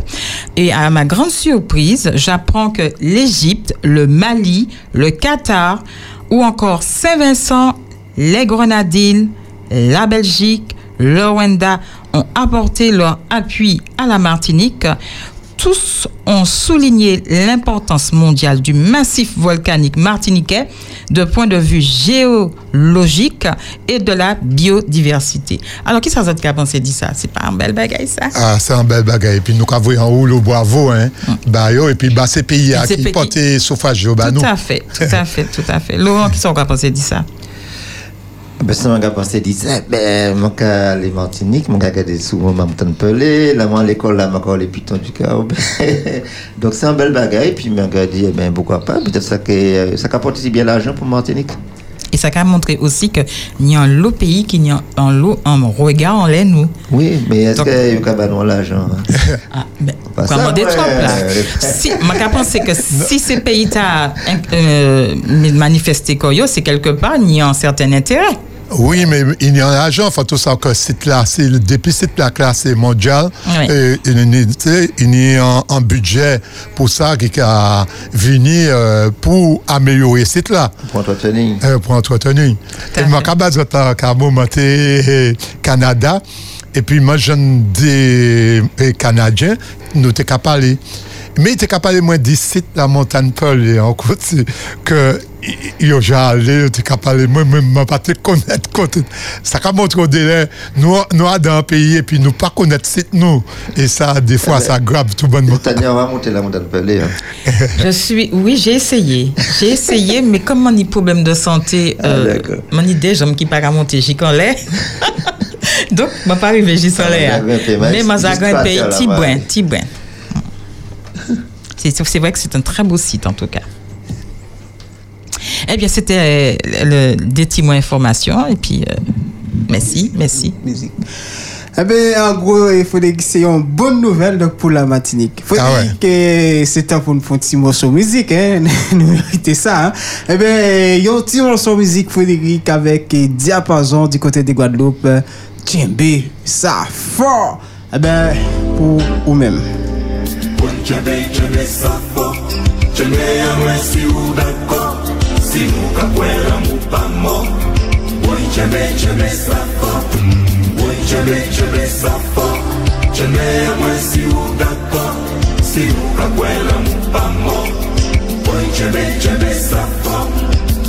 Et à ma grande surprise, j'apprends que l'Égypte, le Mali, le Qatar ou encore Saint-Vincent, les Grenadines, la Belgique, le Rwanda ont apporté leur appui à la Martinique. Tous ont souligné l'importance mondiale du massif volcanique martiniquais de point de vue géologique et de la biodiversité. Alors, qui ça qui a pensé dit ça? C'est pas un bel bagaille, ça? Ah, c'est un bel bagage. Et puis nous avons en haut le bravo, hein. Bah, yo, et puis bah, c'est pays qui portent suffrage, yo, bah, nous. Tout à fait, tout à fait, tout à fait. Laurent, qui ça qui a pensé dit ça? Ça m'a pensé dit ça, ben, mon cas, les Martiniques, mon gars, regardé souvent montagne pelée, là, moi, l'école, là, encore les pitons du Caraïbe. Donc, c'est un bel bagage, puis, mon gars dit, eh pourquoi pas, peut-être que, ça apporte si bien l'argent pour Martinique. Et ça a montré aussi que n'y a l'eau pays qui a l'eau en regard en l'air nous. Oui, mais est-ce qu'il y a l'argent? hein? Pas Quoi, ça, demander ouais. trop là? Si, ma que si ces pays t'a euh, manifesté c'est quelque part, il y a un certain intérêt. Oui, mais il y a un agent, il faut tout ça que c'est là, c'est le- depuis cette la classe mondiale, Oui. euh, il y a- a un, un budget pour ça qui a venu euh, pour améliorer cette là. Pour entretenir. Euh, pour entretenir. Et moi, quand je suis monté Canada, et puis moi, jeune des euh, Canadiens, nous t'es capable mais t'es capable moins d'ici la montagne Pearl et en côté que yo j'ai allé t'es capable moi même moi pas te connaître côté ça qu'a montré au délai nous nous dans un pays et puis nous pas connaître site nous et ça des fois ça grave tout bonnement Tania, on va monter la montagne pelée. Hein. Je suis, oui, j'ai essayé. J'ai essayé, mais comme on a des problèmes de santé, euh, mon idée, j'aime qui pas à monter, j'y connais. Donc, je ne pas arrivé j'y Ah, l'air. ouais, Mais un pas pays. C'est c'est vrai que c'est un très beau site, en tout cas. Eh bien, c'était euh, le, des petits mots informations. Et puis, euh, merci, merci. Musique. Eh bien, en gros, il faut dire que c'est une bonne nouvelle donc, pour la Martinique. Il faut Ah dire que c'est temps pour nous faire un petit morceau de musique. Hein? nous méritons ça. Hein? Eh bien, il y a un petit morceau de musique Frédéric avec Diapason du côté de Guadeloupe. Djembe, ça fort. Eh bien, pour vous-même. Djembe, djembe sa fo Djembe ya mwen si ou dako Si mou ka kwela mou pa mo Woy djembe, djembe sa fo Woy djembe, djembe sa fo Djembe ya mwen si ou dako Si mou ka kwela mou pa mo Woy djembe, djembe sa fo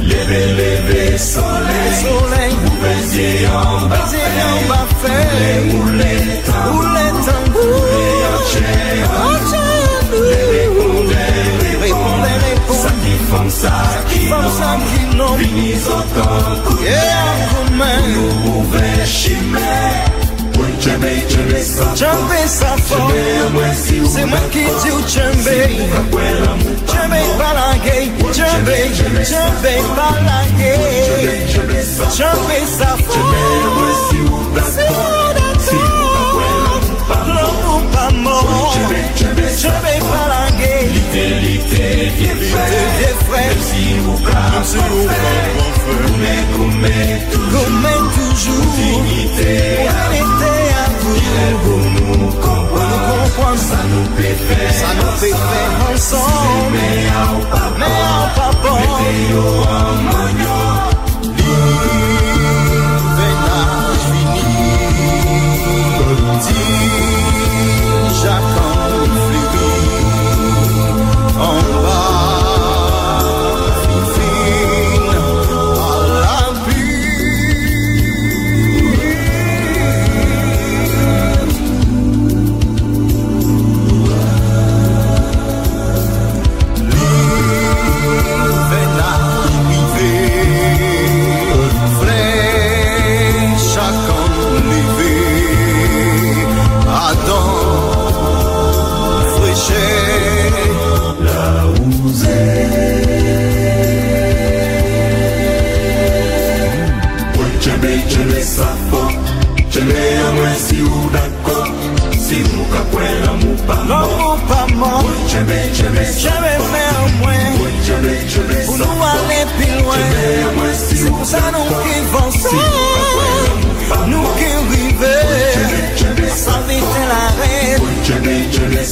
Leve, leve soleil, soleil, baiser en bas, en bas fait, qui font ça, qui n'ont, finis autant, coup de main, nous ouvert chimère. Djembe, djembe sa fo Djembe sa fo Se mwen ki di ou djembe Djembe balage Djembe, djembe balage Djembe sa fo Si ou dako L'on ou pa mort Djembe balage Lite, lite, vie fre Si ou ka Koume, koume Koume toujou Dignité à vous Il pour nous comprendre Ça nous peut faire Ça nous peut faire ensemble Mais à pas Mais à pas bon Mettez-yo en magnon Vénage fini sa Djembe fè an mwen. Pou sa nou ale pi loin Djembe a mwen si C'est ou pour ça nous dako qui avançons Nous qui rive la sa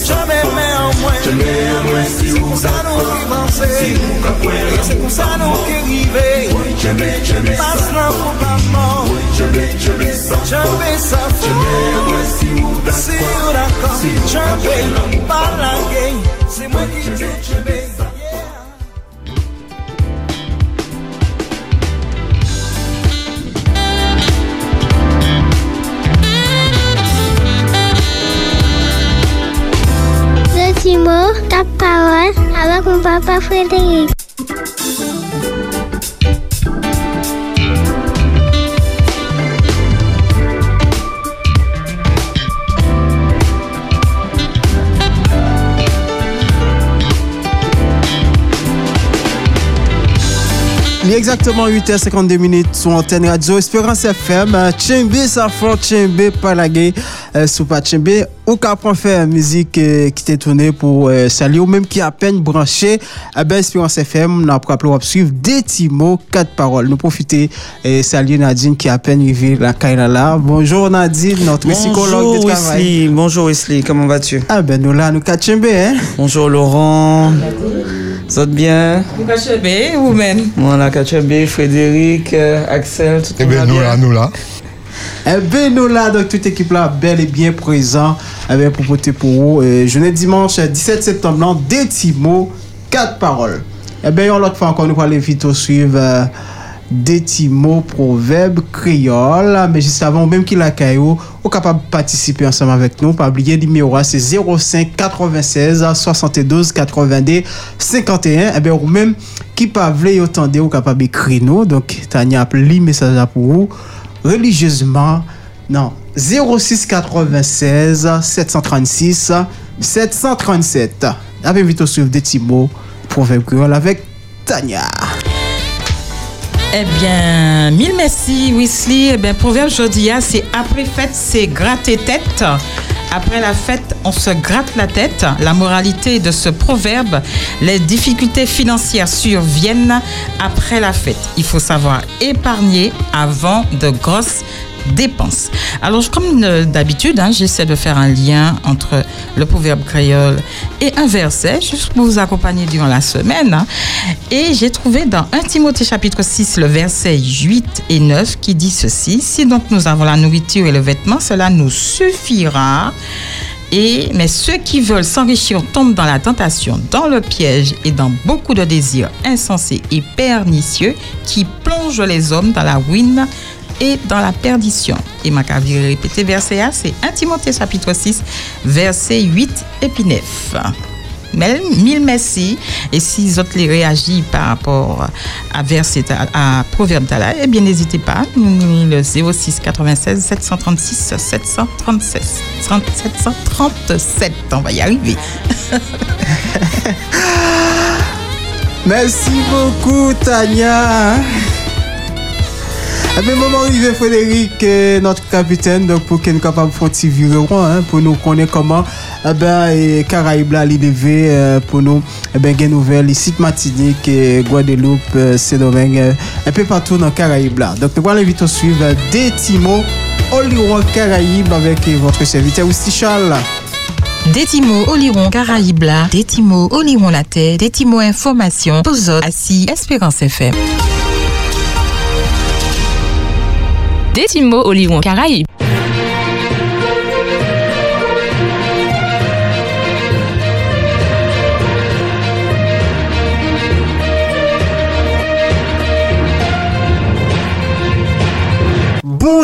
Jamais mais en moins Djembe a mwen. Si C'est ou pour ça nous qui dako avançons Si mou ka kwen la qui rive Djembe, djembe sa Passe Huracan, joguei, balaguei, se mangue de ultimei. Simão da Paula, fala com o Papa Frederico. Exactement 8h52 minutes sur antenne radio Espérance FM. euh, Tchembe Safon, Tchembe Palagé, euh, sous pas Tchembe. Ou qu'à prendre faire musique euh, qui t'est tournée pour euh, saluer ou même qui à peine branché. Eh ben, Espérance FM, va suivre des petits mots, quatre paroles. Nous profiter et saluer Nadine qui a à peine arrivé la Kailala. Bonjour Nadine, notre psychologue Bonjour de travail. Wesley, bonjour Wesley, comment vas-tu? Ah ben nous là, nous quatre Tchembe, hein. Bonjour Laurent, vous êtes bien vous-même. Voilà, Kachebe, Frédéric, euh, Axel, tout Eh le bien, nous là, nous là. Eh bien, nous là, donc toute équipe là, bel et bien présent bien, pour pour vous. Euh, journée dimanche euh, 17 septembre, là, des petits mots, quatre paroles. Eh bien, l'autre fois encore, nous allons aller vite au suivre euh, des petits mots, proverbes. Mais juste avant, même qu'il a caillou, vous capable de participer ensemble avec nous. Pas oublier, le numéro c'est 05 96 72 82 51. Eh bien, ou même qui pas voulu entendre, ou capable d'écrire nous. Donc, Tania a message pour vous religieusement. Non, 06 96 736 737. Avez vite au suivre des petits mots proverbes avec Tania? Eh bien, mille merci, Wesley. Eh bien, proverbe hein, c'est après fête, c'est gratter tête. Après la fête, on se gratte la tête. La moralité de ce proverbe, les difficultés financières surviennent après la fête. Il faut savoir épargner avant de grosses Alors, comme euh, d'habitude, hein, j'essaie de faire un lien entre le proverbe créole et un verset, juste pour vous accompagner durant la semaine. hein. Et j'ai trouvé dans 1 Timothée chapitre 6, le verset 8 et 9 qui dit ceci, Si donc nous avons la nourriture et le vêtement, cela nous suffira Et, mais ceux qui veulent s'enrichir tombent dans la tentation, dans le piège et dans beaucoup de désirs insensés et pernicieux qui plongent les hommes dans la ruine et dans la perdition. Et ma répéter verset A, c'est 1 Timothée chapitre 6, verset 8 et puis 9. Mille, mille merci. Et si autres les réagissent par rapport à verset à, proverbe d'Allah, eh bien n'hésitez pas. Le 06 96 736 737 737. On va y arriver. Merci beaucoup, Tania. Eh bien, moment arrivé, Frédéric, eh, notre capitaine, donc pour qu'il soit capable de faire un petit vireron, hein, pour nous connaître comment, eh ben, et Caraïbes là, l'IDV, euh, pour nous, eh ben, des nouvelles, ici, Martinique, et Guadeloupe, euh, Saint-Domingue, euh, un peu partout dans Caraïbes là. Donc, nous allons inviter à suivre des Timo, Oliron Caraïbes, avec eh, votre serviteur, aussi Charles. Détimo Oliron Caraïbes là, Détimo Oliron la terre, Détimo Information, Pozot, Assis, Espérance FM. Détimo Oliron Caraïbes.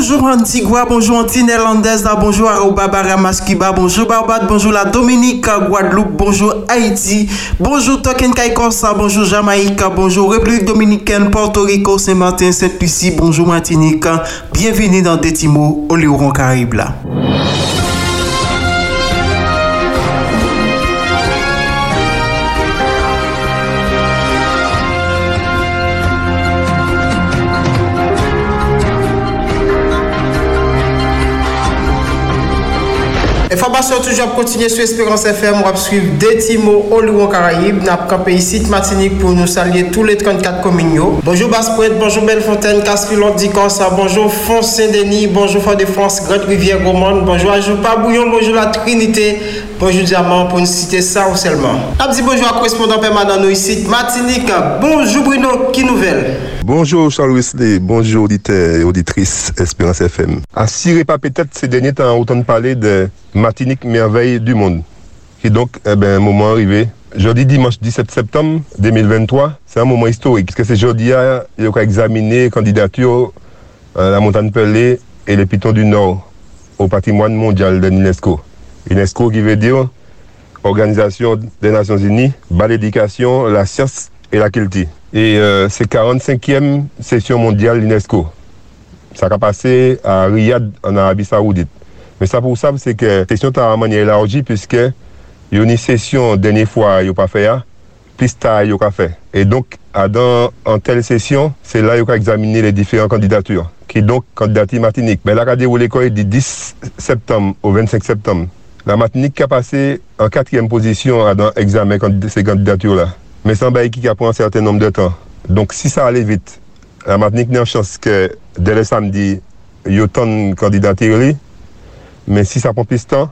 Bonjour Antigua, bonjour Anti-Néerlandaise, là, bonjour Aruba, Baramaskiba, bonjour Barbade, bonjour la Dominique, Guadeloupe, bonjour Haïti, bonjour Token Kaikorsa, bonjour Jamaïque, bonjour République Dominicaine, Porto Rico, Saint-Martin, Sainte-Lucie, bonjour Martinique, bienvenue dans Détimo, Oléoron Caraïbes Informasyon toujou ap kontinye sou Espérance FM wap suiv Detimo, Olouan Karayib nap kape isit Matinik pou nou salye tou le 34 kominyo. Bonjou Baspouet, bonjou Belfontaine, Kaspilon, Dikansa, bonjou Fons Saint-Denis, bonjou Fond de France, Grande Rivière Gourmande, bonjou Ajou Pabouillon, bonjou La Trinité, bonjou Diamant pou nou site sa ou selman. Abdi bonjou a korespondant permanent nou isit Matinik, bonjou Bruno, ki nouvel? Bonjour Charles Wesley, bonjour auditeurs et auditrices Espérance FM. Assurez pas peut-être ces derniers temps autant parler de Martinique merveille du monde. Et donc, eh ben, un moment arrivé. Jeudi dimanche 17 septembre 2023, c'est un moment historique, puisque c'est jeudi, il y a examiné candidature à la montagne Pelée et les pitons du Nord au patrimoine mondial de l'UNESCO. UNESCO qui veut dire Organisation des Nations Unies, l'éducation, la science et la culture. Et euh, c'est 45e session mondiale l'UNESCO. Ça a passé à Riyad, en Arabie Saoudite. Mais ça pour ça, c'est que la session est en manière élargie, puisque il y a une session, dernière fois, il n'y a pas fait, plus tard, il n'y a pas fait. Et donc, dans, en telle session, c'est là qu'il y a examiner les différentes candidatures, qui donc candidature Martinique. Mais là, a déroulé du 10 septembre au 25 septembre. La Martinique a passé en quatrième position dans l'examen de ces candidatures-là. Mais sans bail qui a pris un certain nombre de temps. Donc, si ça allait vite, la Martinique n'a chance que dès le samedi, il y a autant de candidatures. Mais si ça prend plus de temps,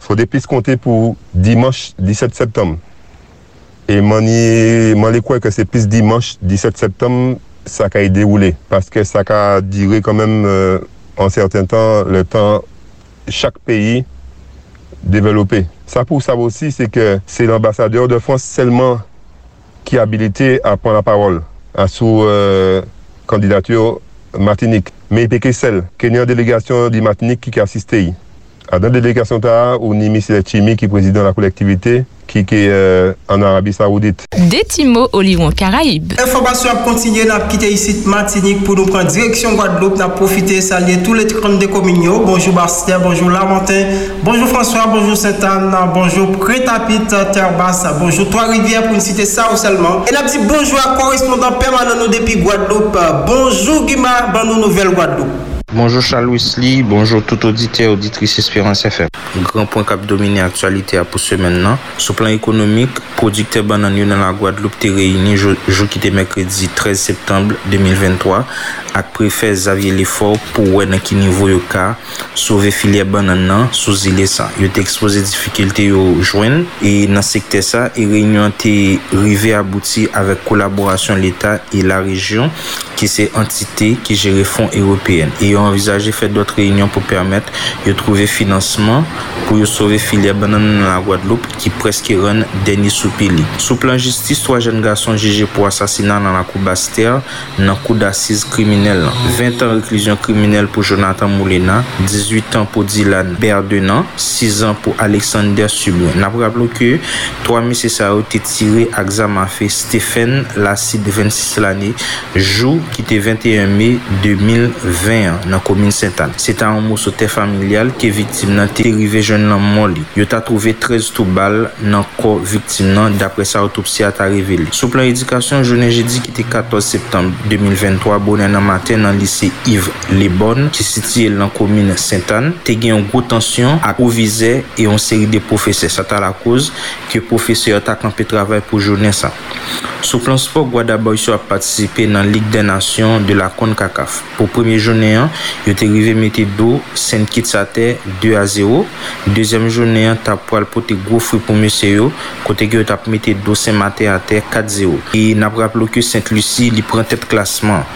il faut des plus compter pour dimanche 17 septembre. Et je crois que c'est plus dimanche 17 septembre, ça a déroulé. Parce que ça a duré quand même euh, un certain temps, le temps, chaque pays développé. Ça pour ça aussi, c'est que c'est l'ambassadeur de France seulement qui est habilité à prendre la parole à sous euh, candidature Martinique. Mais il y a une délégation de Martinique qui a assisté. À dans la délégation, où Nimi Chimi qui est président de la collectivité, qui est euh, en Arabie Saoudite. Détimo Oliron Caraïbes. Information à continuer, n'a quitté ici Martinique pour nous prendre direction Guadeloupe, n'a profité saluer tous les 32 communes. Bonjour Bastien, bonjour Lamentin, bonjour François, bonjour Sainte-Anne, bonjour Crétapit, Terre Basse, bonjour Trois-Rivières pour nous citer ça ou seulement. Et n'a dit bonjour à correspondant permanent nous depuis Guadeloupe. Bonjour Guimard, bonne nouvelle Guadeloupe. Bonjour Charles Wesley, bonjour tout auditeur auditrice Espérance FM. Grand point cap domine aktualite apouse men nan. Sou plan ekonomik, produkte banan yo nan la Guadeloupe te reyini jou ki te mekredi 13 septembre 2023 ak prefe Xavier Lefort pou wè nan ki nivou yo ka souve filye banan nan sou zile sa. Yo te expose difikilte yo jwen e nan sekte sa e reynyon te rive abouti avek kolaborasyon l'Etat e la rejyon ki se entite ki jere fon européen. E yon yon envizaje fè dot reynyon pou permèt yon trouve financeman pou yon sove filè banan nan la Guadeloupe ki preske ren deni soupili. Sou plan justice, 3 jen gason jige pou asasina nan la kou Baster nan kou d'assises kriminel. 20 an reklusyon kriminel pou Jonathan Moulena, 18 an pou Dylan Berdenan, 6 an pou Alexander Subou. Na prablo ke 3 mese sa ou te tire ak zama fe Stéphane Lassi de 26 l'année, jou ki te 21 mai 2021. nan komine Saint-Anne. Se ta an mousote familial ke viktim nan te rive jen nan moun li. Yo ta trove 13 toubal nan ko viktim nan dapre sa otopsi a ta revele. Sou plan edikasyon, jounen jedi ki te 14 septembre 2023 bonen nan maten nan lise Yves Lebon ki siti el nan komine Saint-Anne. Te gen yon gwo tansyon ak ou vize e yon seri de profese. Sa ta la koz ke profese yo ta kampe travay pou jounen sa. Sou plan sport, Gwadaba yon so a patisipe nan Ligue des Nations de la Konkakaf. Po premye jounen an, yo te rive mette do, sen kit sa te 2 a 0. Dezem jounen an tap pral pote gwo fri pou mese yo, kote ki yo tap mette do sen mate a te 4-0. E nap rap lo ke Saint Lucie li pren tet klasman.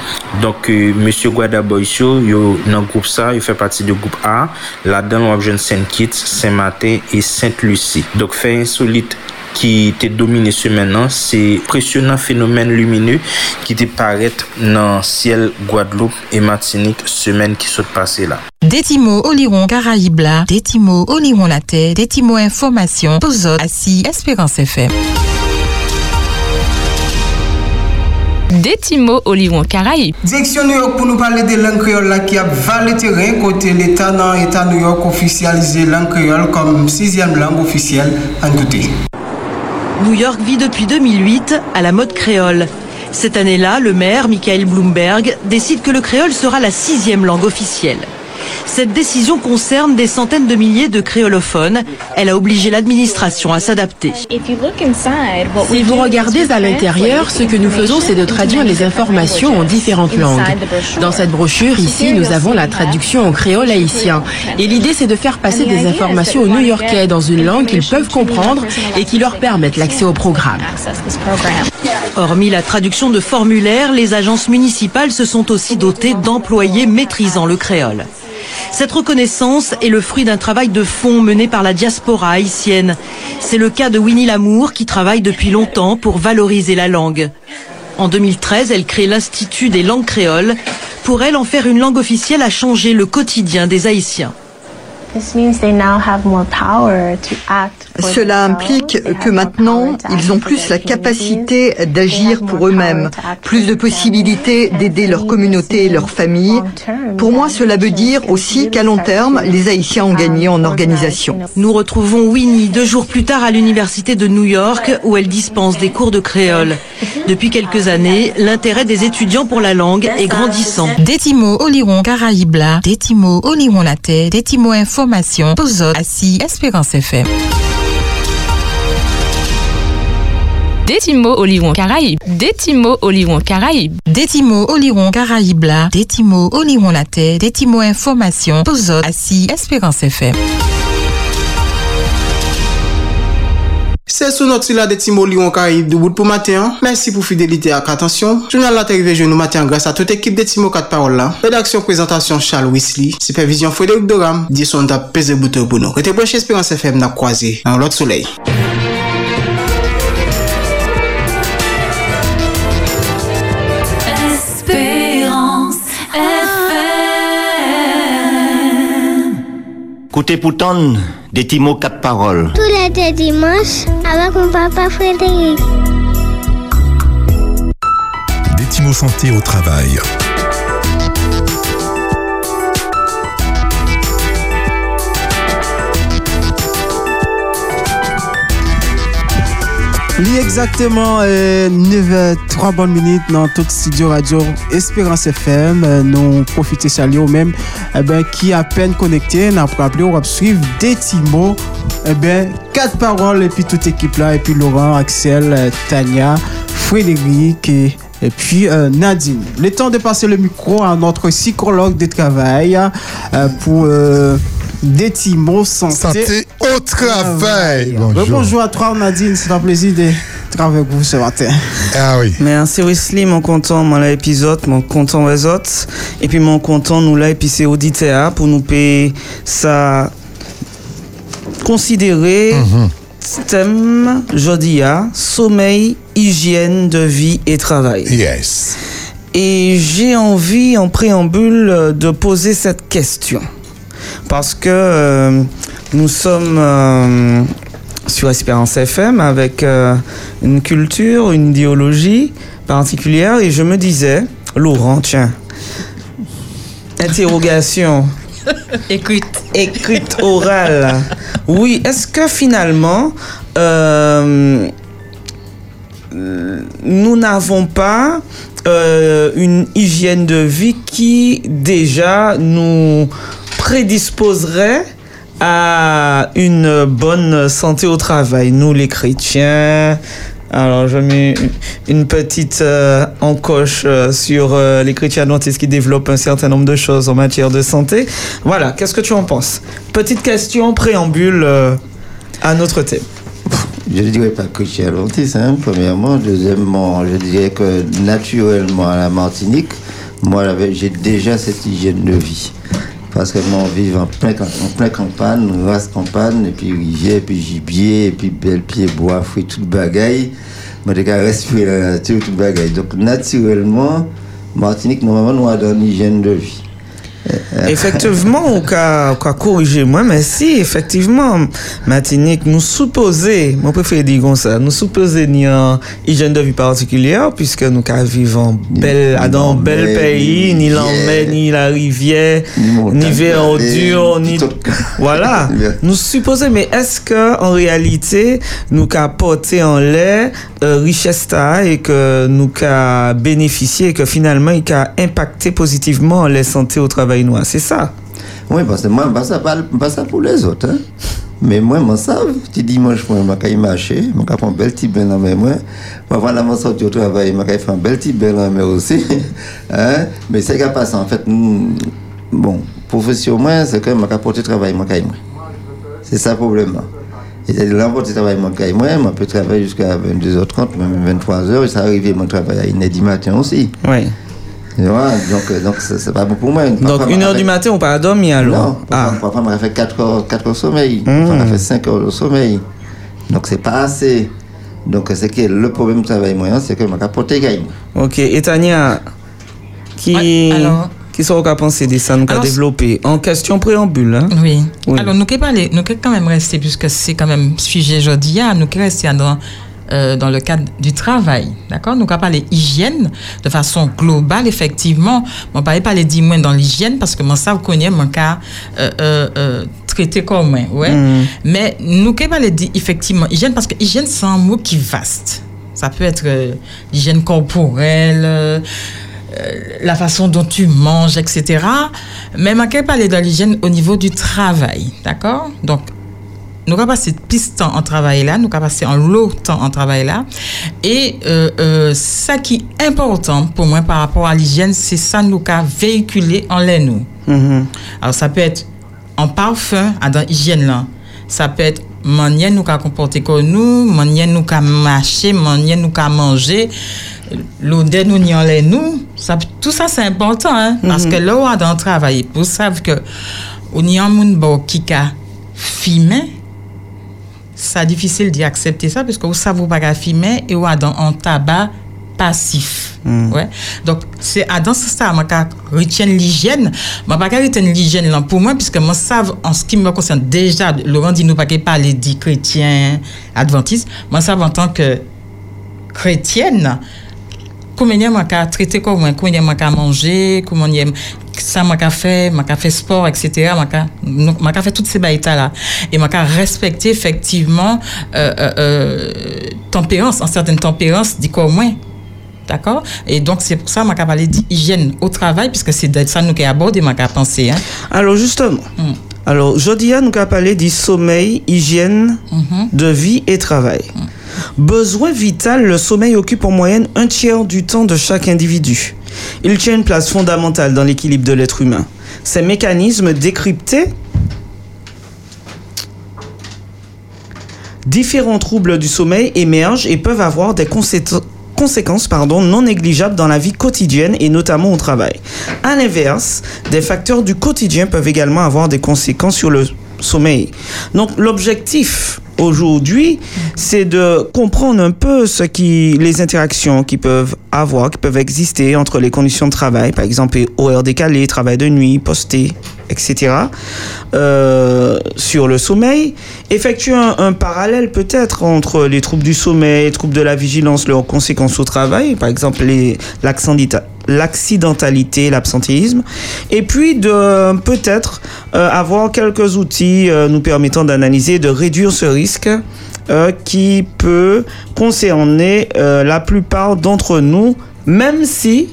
Donk e, euh, mese Gwada Boysyo, yo nan group sa, yo fe pati de group A, la dan wap jen Saint Kitts, Saint Martin e Saint Lucie. Donk fe insolite qui était dominé ce maintenant, c'est impressionnant phénomène lumineux qui te paraît dans le ciel Guadeloupe et Martinique semaine qui s'est passée là. Détimo Oliron Caraïbes là, Détimo Oliron la terre, Détimo Information, Pozo, Assis, Espérance FM. Détimo Oliron Caraïbes. Direction New York pour nous parler de langue créole là qui a valé terrain côté l'État dans l'État New York officialisé langue créole comme sixième langue officielle en côté. New York vit depuis 2008 à la mode créole. Cette année-là, le maire, Michael Bloomberg, décide que le créole sera la sixième langue officielle. Cette décision concerne des centaines de milliers de créolophones. Elle a obligé l'administration à s'adapter. Si vous regardez à l'intérieur, ce que nous faisons, c'est de traduire les informations en différentes langues. Dans cette brochure, ici, nous avons la traduction en créole haïtien. Et l'idée, c'est de faire passer des informations aux New-Yorkais dans une langue qu'ils peuvent comprendre et qui leur permettent l'accès au programme. Hormis la traduction de formulaires, les agences municipales se sont aussi dotées d'employés maîtrisant le créole. Cette reconnaissance est le fruit d'un travail de fond mené par la diaspora haïtienne. C'est le cas de Winnie Lamour qui travaille depuis longtemps pour valoriser la langue. En 2013, elle crée l'Institut des langues créoles. Pour elle, en faire une langue officielle a changé le quotidien des Haïtiens. Cela implique que maintenant, ils ont plus la capacité d'agir pour eux-mêmes, plus de possibilités d'aider leur communauté et leur famille. Pour moi, cela veut dire aussi qu'à long terme, les Haïtiens ont gagné en organisation. Nous retrouvons Winnie deux jours plus tard à l'université de New York où elle dispense des cours de créole. Depuis quelques années, l'intérêt des étudiants pour la langue est grandissant. Détimo Oliron Caraïbes là, Détimo Oliron la terre, Détimo Information, Pozo, Assis, Espérance FM. Détimo Oliron Caraïbes. Détimo Oliron Caraïbes. Détimo Oliron Caraïbes là, Détimo Oliron la terre, Détimo Information, Pozo, Assis, Espérance FM. C'est sous notre là de Timo Lyon Caraïbes de bout pour matin. Merci pour fidélité et attention. Journal la arrivé jeune matin grâce à toute équipe de Timo 4 paroles là. Rédaction présentation Charles Wesley. Supervision Frédéric Doram. Disons d'ap pesé bouton pour nous. Rete branché Espérance FM n'a croisé dans l'autre soleil. Côté pourtant, des petits mots, quatre paroles. Tous les deux dimanches, avec mon papa Frédéric. Des petits mots santé au travail. Li exactement euh, 9h03 bonnes minutes dans tout studio radio Espérance FM. Euh, nous profitons saluer au même eh ben, qui à peine connecté. Avons rappelé, on va suivre des petits mots. Eh ben, quatre paroles et puis toute équipe là. Et puis Laurent, Axel, Tania, Frédéric et, et puis euh, Nadine. Le temps de passer le micro à notre psychologue de travail euh, pour euh, des petits mots santé, Santé au travail. Bonjour. Bonjour à toi Nadine, c'est un plaisir de avec vous ce matin. Ah oui. Merci Wesley, mon content, mon l'épisode, mon content les autres. Et puis mon content, nous là, et puis c'est auditeur pour nous payer ça. Considérer thème jeudi à sommeil, hygiène de vie et travail. Yes. Et j'ai envie en préambule de poser cette question. Parce que euh, nous sommes euh, sur Espérance FM avec euh, une culture, une idéologie particulière. Et je me disais, Laurent, tiens, interrogation. Écoute. Écrite orale. Oui, est-ce que finalement, euh, nous n'avons pas euh, une hygiène de vie qui déjà nous prédisposerait à une bonne santé au travail, nous les chrétiens. Alors, je mets une petite euh, encoche euh, sur euh, les chrétiens adventistes qui développent un certain nombre de choses en matière de santé. Voilà, qu'est-ce que tu en penses? Petite question, préambule à notre thème. Je ne dirais pas suis adventiste, hein, premièrement. Deuxièmement, je dirais que naturellement à la Martinique, moi j'ai déjà cette hygiène de vie. Parce que moi, on vit en plein, campagne, race campagne, et puis rivière, puis gibier, et puis belle pied, bois, fruits, toute bagaille. Qu'à respirer la nature, toute bagaille. Donc, naturellement, Martinique, normalement, nous avons une hygiène de vie. Effectivement, on a corrigé moi, mais si, effectivement, Martinique, nous supposons, moi préfère dire comme ça, nous supposons ni en hygiène de vie particulière, puisque nous vivons bel, dans un bel pays, ni mer, ni la rivière, ni verdure, ni... Voilà. Nous supposons, mais est-ce que en réalité, nous ca porté en l'air euh, richesse et que nous ca bénéficié et que finalement, il a impacté positivement la santé au travail noir. C'est ça. Oui, parce que moi, pas ça, pas, pas ça pour les autres. Hein. Mais moi, je savais, tu dimanche, moi, je vais marcher, je vais prendre un bel petit bain dans mes mains. Je sorti au travail, je vais faire un bel petit bain dans mes aussi. hein? Mais c'est qu'à passer, en fait, bon, professionnellement, c'est que je vais porter travail, moi, C'est ça le problème. Et c'est là, pour travail, moi, moi, je peux travailler jusqu'à 22h30, même 23h, et ça arrive, mon travail à 1h du matin aussi. Oui. Donc, euh, donc c'est pas bon pour moi. Donc, une heure du matin, on peut dormir alors Non, ah. parfois, on fait 4 heures, 4 heures de sommeil. Mm. On a fait 5 heures de sommeil. Donc, c'est pas assez. Donc, c'est que le problème du travail moyen, c'est que je vais porter gagne. Ok. Et Tania, qui, qui sont qu'à penser de ça, nous qu'à développer En question préambule. Hein? Oui. Alors, nous pouvons parler, nous pouvons quand même rester, puisque c'est quand même sujet hein, nous pouvons rester dans, euh, dans le cadre du travail. D'accord? Nous pouvons parler hygiène de façon globale, effectivement. On ne peut pas parler d'hygiène dans l'hygiène, parce que moi, ça, vous connaissez mon cas euh, euh, euh, traité comme moi. Ouais. Mm. Mais nous pouvons parler d'effectivement hygiène, parce que hygiène, c'est un mot qui est vaste. Ça peut être euh, l'hygiène corporelle, la façon dont tu manges, etc. Mais je vais parler de l'hygiène au niveau du travail, d'accord? Donc, nous allons passer plus de temps en travail là, nous allons passer en long temps en travail là. Et euh, euh, ça qui est important pour moi par rapport à l'hygiène, c'est ça nous allons véhiculer en l'air nous. Alors, ça peut être en parfum, à dans l'hygiène là. Ça peut être manière nous qu'à comporter comme nous, manière nous qu'à marcher, manière nous qu'à manger, l'odeur nous n'y en l'air nous. Ça, tout ça c'est important, hein, parce que là, on a dans le travail, pour savent que on y a un monde qui a fumé, c'est difficile d'y accepter ça, parce que vous savez pas fumer et a dans un tabac passif. Ouais. Donc, c'est à dans ce stade, qu'à retenir l'hygiène, moi, pas qu'à retenir l'hygiène, là, pour moi, puisque moi, savent, en ce qui me concerne, déjà, Laurent dit nous pas parler dit chrétien, adventiste, moi, savent en tant que chrétienne, comment moi qu'à traiter comment moi qu'à manger, comment ça m'a qu'à faire, m'a qu'à faire sport, etc. m'a qu'à m'a qu'à faire toutes ces baïtas là et m'a qu'à respecter effectivement euh, euh, euh, tempérance, en certaines tempérances, dit quoi au moins. D'accord? Et donc, c'est pour ça que je parler d'hygiène au travail, puisque c'est de ça que nous avons abordé, je pensé. Hein. Alors, justement, alors, jeudi, nous allons parler du sommeil, hygiène de vie et travail. Besoin vital, le sommeil occupe en moyenne un tiers du temps de chaque individu. Il tient une place fondamentale dans l'équilibre de l'être humain. Ces mécanismes décryptés différents troubles du sommeil émergent et peuvent avoir des conséquences conséquences pardon, non négligeables dans la vie quotidienne et notamment au travail. À l'inverse, des facteurs du quotidien peuvent également avoir des conséquences sur le sommeil. Donc l'objectif aujourd'hui, c'est de comprendre un peu ce qui, les interactions qui peuvent avoir, qui peuvent exister entre les conditions de travail, par exemple horaires décalés, travail de nuit, posté, etc., euh, sur le sommeil, effectuer un, parallèle peut-être entre les troubles du sommeil, les troubles de la vigilance, leurs conséquences au travail, par exemple l'accidentalité, l'absentéisme, et puis de peut-être euh, avoir quelques outils euh, nous permettant d'analyser, de réduire ce risque euh, qui peut concerner euh, la plupart d'entre nous, même si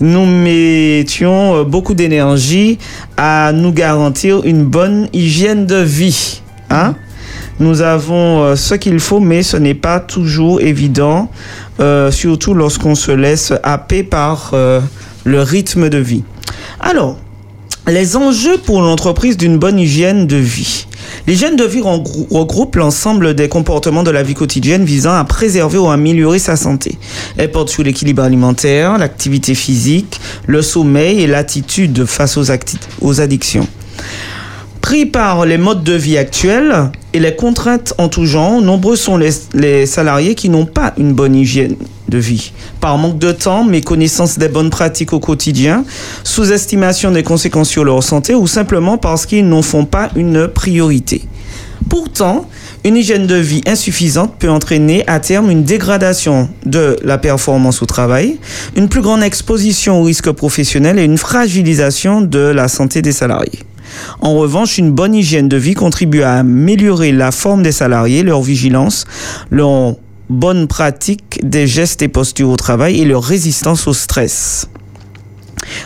nous mettions euh, beaucoup d'énergie à nous garantir une bonne hygiène de vie. Hein? Nous avons ce qu'il faut, mais ce n'est pas toujours évident, surtout lorsqu'on se laisse happer par le rythme de vie. Alors, les enjeux pour l'entreprise d'une bonne hygiène de vie. L'hygiène de vie regrou- regroupe l'ensemble des comportements de la vie quotidienne visant à préserver ou à améliorer sa santé. Elle porte sur l'équilibre alimentaire, l'activité physique, le sommeil et l'attitude face aux, addictions. Pris par les modes de vie actuels et les contraintes en tout genre, nombreux sont les, les salariés qui n'ont pas une bonne hygiène de vie. Par manque de temps, méconnaissance des bonnes pratiques au quotidien, sous-estimation des conséquences sur leur santé ou simplement parce qu'ils n'en font pas une priorité. Pourtant, une hygiène de vie insuffisante peut entraîner à terme une dégradation de la performance au travail, une plus grande exposition aux risques professionnels et une fragilisation de la santé des salariés. En revanche, une bonne hygiène de vie contribue à améliorer la forme des salariés, leur vigilance, leur bonne pratique des gestes et postures au travail et leur résistance au stress.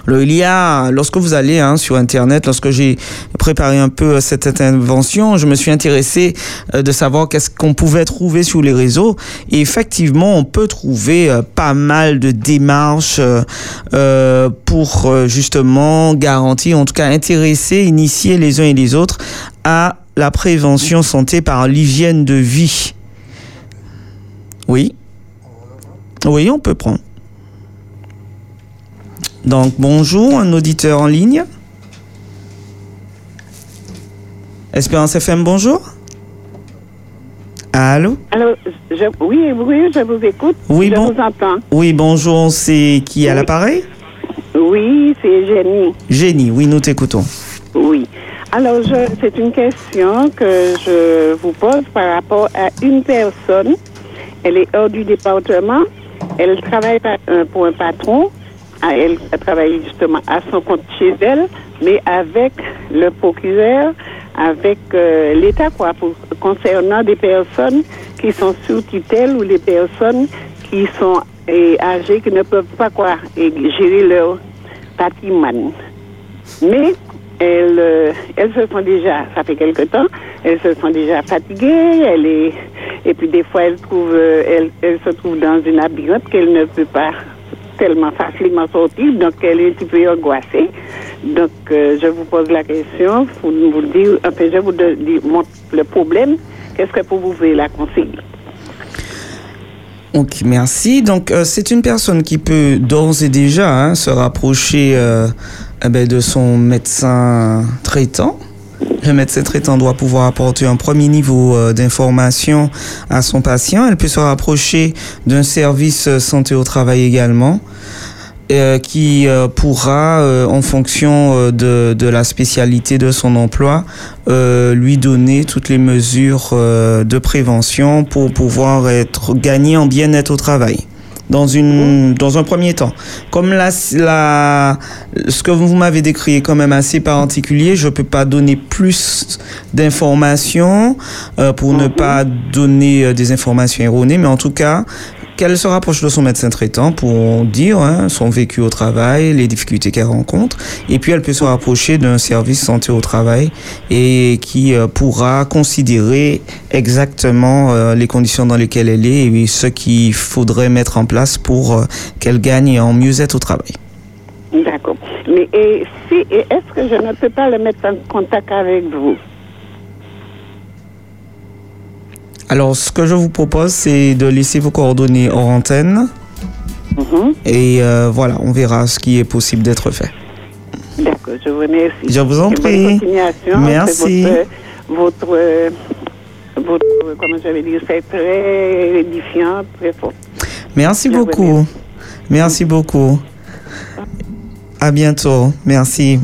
Alors, il y a, lorsque vous allez hein, sur Internet, lorsque j'ai préparé un peu euh, cette intervention, je me suis intéressé euh, de savoir qu'est-ce qu'on pouvait trouver sur les réseaux. Et effectivement, on peut trouver euh, pas mal de démarches euh, euh, pour euh, justement garantir, en tout cas intéresser, initier les uns et les autres à la prévention santé par l'hygiène de vie. Oui. Oui, on peut prendre. Donc bonjour, un auditeur en ligne. Espérance FM, bonjour. Allô? Alors, je, oui, oui, je vous écoute. Oui, je bon. vous entends. Oui, bonjour, c'est qui à l'appareil? Oui, c'est Jenny. Génie, oui, nous t'écoutons. Oui. Alors, c'est une question que je vous pose par rapport à une personne. Elle est hors du département. Elle travaille euh, pour un patron. Ah, Elle travaille justement à son compte chez elle, mais avec le procureur, avec euh, l'État, quoi, pour- concernant des personnes qui sont sous tutelle ou les personnes qui sont âgées, qui ne peuvent pas quoi, gérer leur patrimoine. Mais elles, euh, elles se sont déjà, ça fait quelque temps, elles se sont déjà fatiguées, elle est, et puis des fois elles, trouvent, euh, elles, elles se trouvent dans une labyrinthe qu'elle ne peut pas tellement facilement sortir, donc elle est un petit peu angoissée. Donc euh, je vous pose la question pour vous dire, enfin je vous mon- le problème, qu'est-ce que vous pouvez la conseiller? Ok, merci. Donc, c'est une personne qui peut d'ores et déjà hein, se rapprocher eh ben, de son médecin traitant. Le médecin traitant doit pouvoir apporter un premier niveau euh, d'information à son patient. Elle peut se rapprocher d'un service euh, santé au travail également. euh, qui euh, pourra, euh, en fonction euh, de, de la spécialité de son emploi, lui donner toutes les mesures de prévention pour pouvoir être gagné en bien-être au travail. Dans, une, dans un premier temps. Comme la, la, ce que vous m'avez décrit est quand même assez particulier, je ne peux pas donner plus d'informations euh, pour ne pas donner euh, des informations erronées, mais en tout cas, qu'elle se rapproche de son médecin traitant pour dire hein, son vécu au travail, les difficultés qu'elle rencontre, et puis elle peut se rapprocher d'un service santé au travail et qui euh, pourra considérer exactement euh, les conditions dans lesquelles elle est et ce qu'il faudrait mettre en place pour euh, qu'elle gagne en mieux-être au travail. D'accord. Mais et si, et est-ce que je ne peux pas le mettre en contact avec vous? Alors, ce que je vous propose, c'est de laisser vos coordonnées hors antenne. Mhm. Et euh, voilà, on verra ce qui est possible d'être fait. D'accord, je vous remercie. Je vous en prie. Merci. Votre, votre, euh, votre, euh, comment je vais dire, c'est très édifiant, très fort. Merci Je beaucoup. Merci beaucoup. À bientôt. Merci.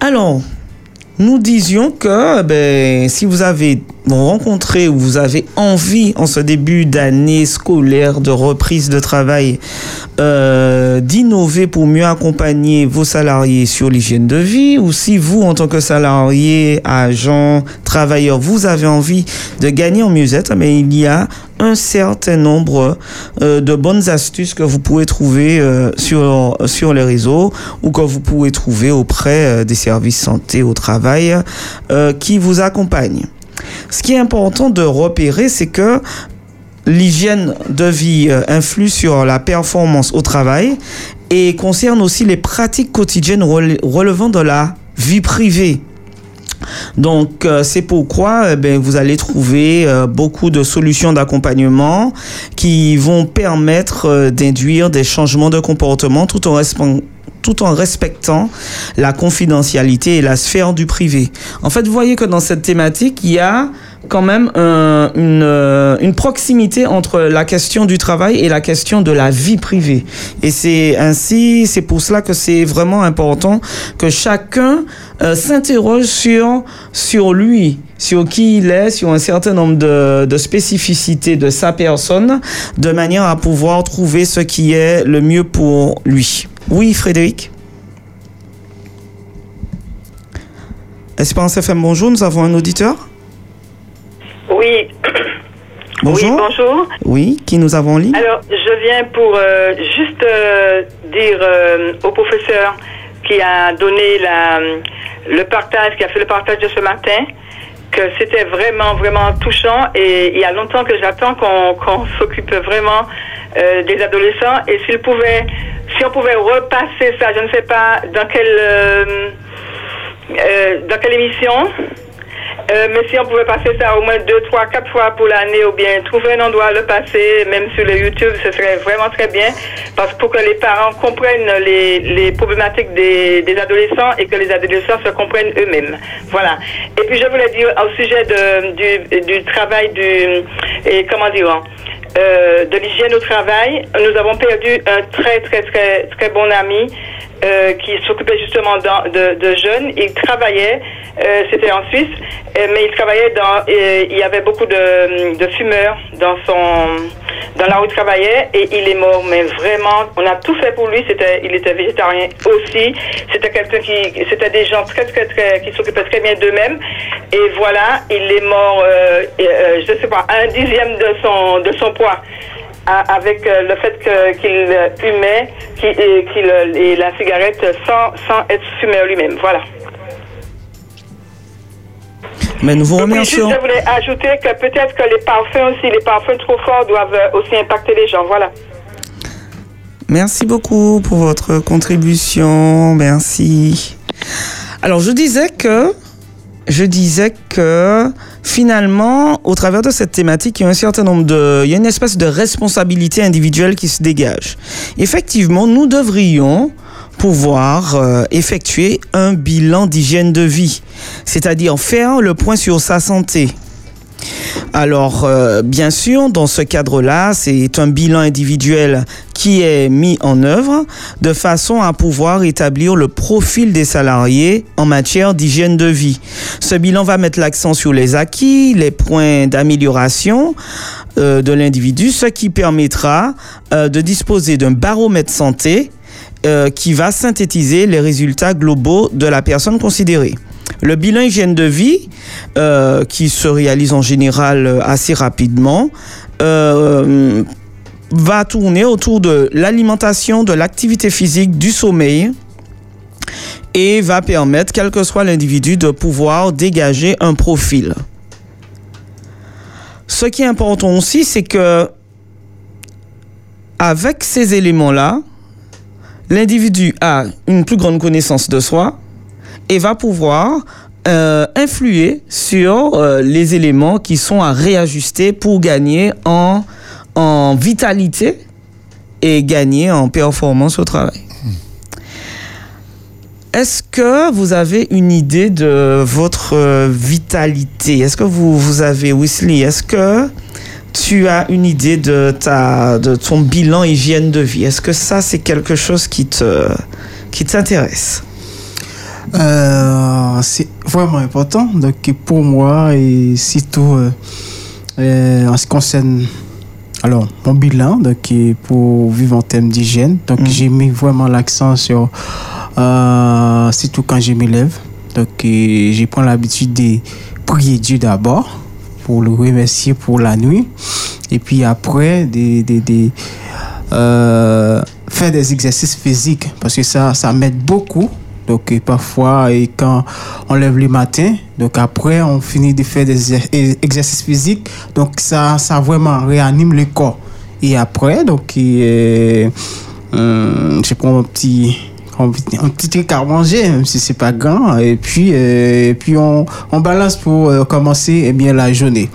Alors, nous disions que ben, si vous avez rencontré ou vous avez envie en ce début d'année scolaire de reprise de travail euh, d'innover pour mieux accompagner vos salariés sur l'hygiène de vie ou si vous en tant que salarié, agent, travailleur, vous avez envie de gagner en mieux-être, mais il y a un certain nombre euh, de bonnes astuces que vous pouvez trouver euh, sur, sur les réseaux ou que vous pouvez trouver auprès des services santé au travail qui vous accompagnent. Ce qui est important de repérer, c'est que l'hygiène de vie euh, influe sur la performance au travail et concerne aussi les pratiques quotidiennes rele- relevant de la vie privée. Donc, euh, c'est pourquoi eh ben, vous allez trouver euh, beaucoup de solutions d'accompagnement qui vont permettre d'induire des changements de comportement tout en, tout en respectant la confidentialité et la sphère du privé. En fait, vous voyez que dans cette thématique, il y a quand même un- une, euh, une proximité entre la question du travail et la question de la vie privée. Et c'est ainsi, c'est pour cela que c'est vraiment important que chacun euh, s'interroge sur, sur lui, sur qui il est, sur un certain nombre de, de spécificités de sa personne, de manière à pouvoir trouver ce qui est le mieux pour lui. Oui, Frédéric? Espérance FM, bonjour, nous avons un auditeur? Oui. Bonjour. Oui, bonjour. Oui, qui nous avons en ligne Alors, je viens pour euh, juste euh, dire euh, au professeur qui a donné la, le partage, qui a fait le partage de ce matin, que c'était vraiment, vraiment touchant et il y a longtemps que j'attends qu'on s'occupe vraiment des adolescents et s'il pouvait, si on pouvait repasser ça, je ne sais pas dans quelle, dans quelle émission, euh, mais si on pouvait passer ça au moins deux, trois, quatre fois pour l'année ou bien trouver un endroit à le passer, même sur le YouTube, ce serait vraiment très bien. Parce que pour que les parents comprennent les, les problématiques des, des adolescents et que les adolescents se comprennent eux-mêmes. Voilà. Et puis je voulais dire au sujet du, du travail du et comment dire euh, de l'hygiène au travail, nous avons perdu un très très très très bon ami euh, qui s'occupait justement de, jeunes. Il travaillait, euh, c'était en Suisse, euh, mais il travaillait dans, il y avait beaucoup de, fumeurs dans son, dans là où il travaillait et il est mort. Mais vraiment, on a tout fait pour lui. C'était, il était végétarien aussi. C'était quelqu'un qui, c'était des gens très très très qui s'occupaient très bien d'eux-mêmes. Et voilà, il est mort, je sais pas, un dixième de son de son poids avec euh, le fait qu'il euh, fumait et, qu'il, euh, et la cigarette sans, sans être fumeur lui-même. Voilà. Mais nous vous remercions. je voulais ajouter que peut-être que les parfums aussi, les parfums trop forts doivent aussi impacter les gens. Voilà. Merci beaucoup pour votre contribution. Merci. Alors, je disais que, je disais que finalement, au travers de cette thématique, il y a un certain nombre de, il y a une espèce de responsabilité individuelle qui se dégage. Effectivement, nous devrions pouvoir euh, effectuer un bilan d'hygiène de vie, c'est-à-dire faire le point sur sa santé. Alors, euh, bien sûr, dans ce cadre-là, c'est un bilan individuel qui est mis en œuvre de façon à pouvoir établir le profil des salariés en matière d'hygiène de vie. Ce bilan va mettre l'accent sur les acquis, les points d'amélioration euh, de l'individu, ce qui permettra euh, de disposer d'un baromètre santé euh, qui va synthétiser les résultats globaux de la personne considérée. Le bilan hygiène de vie, euh, qui se réalise en général euh, assez rapidement, euh, va tourner autour de l'alimentation, de l'activité physique, du sommeil et va permettre, quel que soit l'individu, de pouvoir dégager un profil. Ce qui est important aussi, c'est que avec ces éléments-là, l'individu a une plus grande connaissance de soi et va pouvoir euh, influer sur euh, les éléments qui sont à réajuster pour gagner en, en vitalité et gagner en performance au travail. Est-ce que vous avez une idée de votre euh, vitalité? Est-ce que vous, vous avez, Wesley, est-ce que tu as une idée de, ta, de ton bilan hygiène de vie? Est-ce que ça, c'est quelque chose qui te qui t'intéresse? Euh, c'est vraiment important. Donc, pour moi, et surtout euh, euh, en ce qui concerne alors, mon bilan, donc, pour vivre en termes d'hygiène, donc j'ai mis vraiment l'accent sur, euh, surtout quand je m'élève, donc j'ai pris l'habitude de prier Dieu d'abord pour le remercier pour la nuit, et puis après, de, de, de, euh, faire des exercices physiques, parce que ça, ça m'aide beaucoup. Donc, et parfois, et quand on lève le matin, donc après, on finit de faire des exer- exercices physiques. Donc, ça, ça vraiment réanime le corps. Et après, donc, et, euh, je prends un petit, un un petit truc à manger, même si c'est pas grand. Et puis, euh, et puis on, on balance pour euh, commencer eh bien, la journée.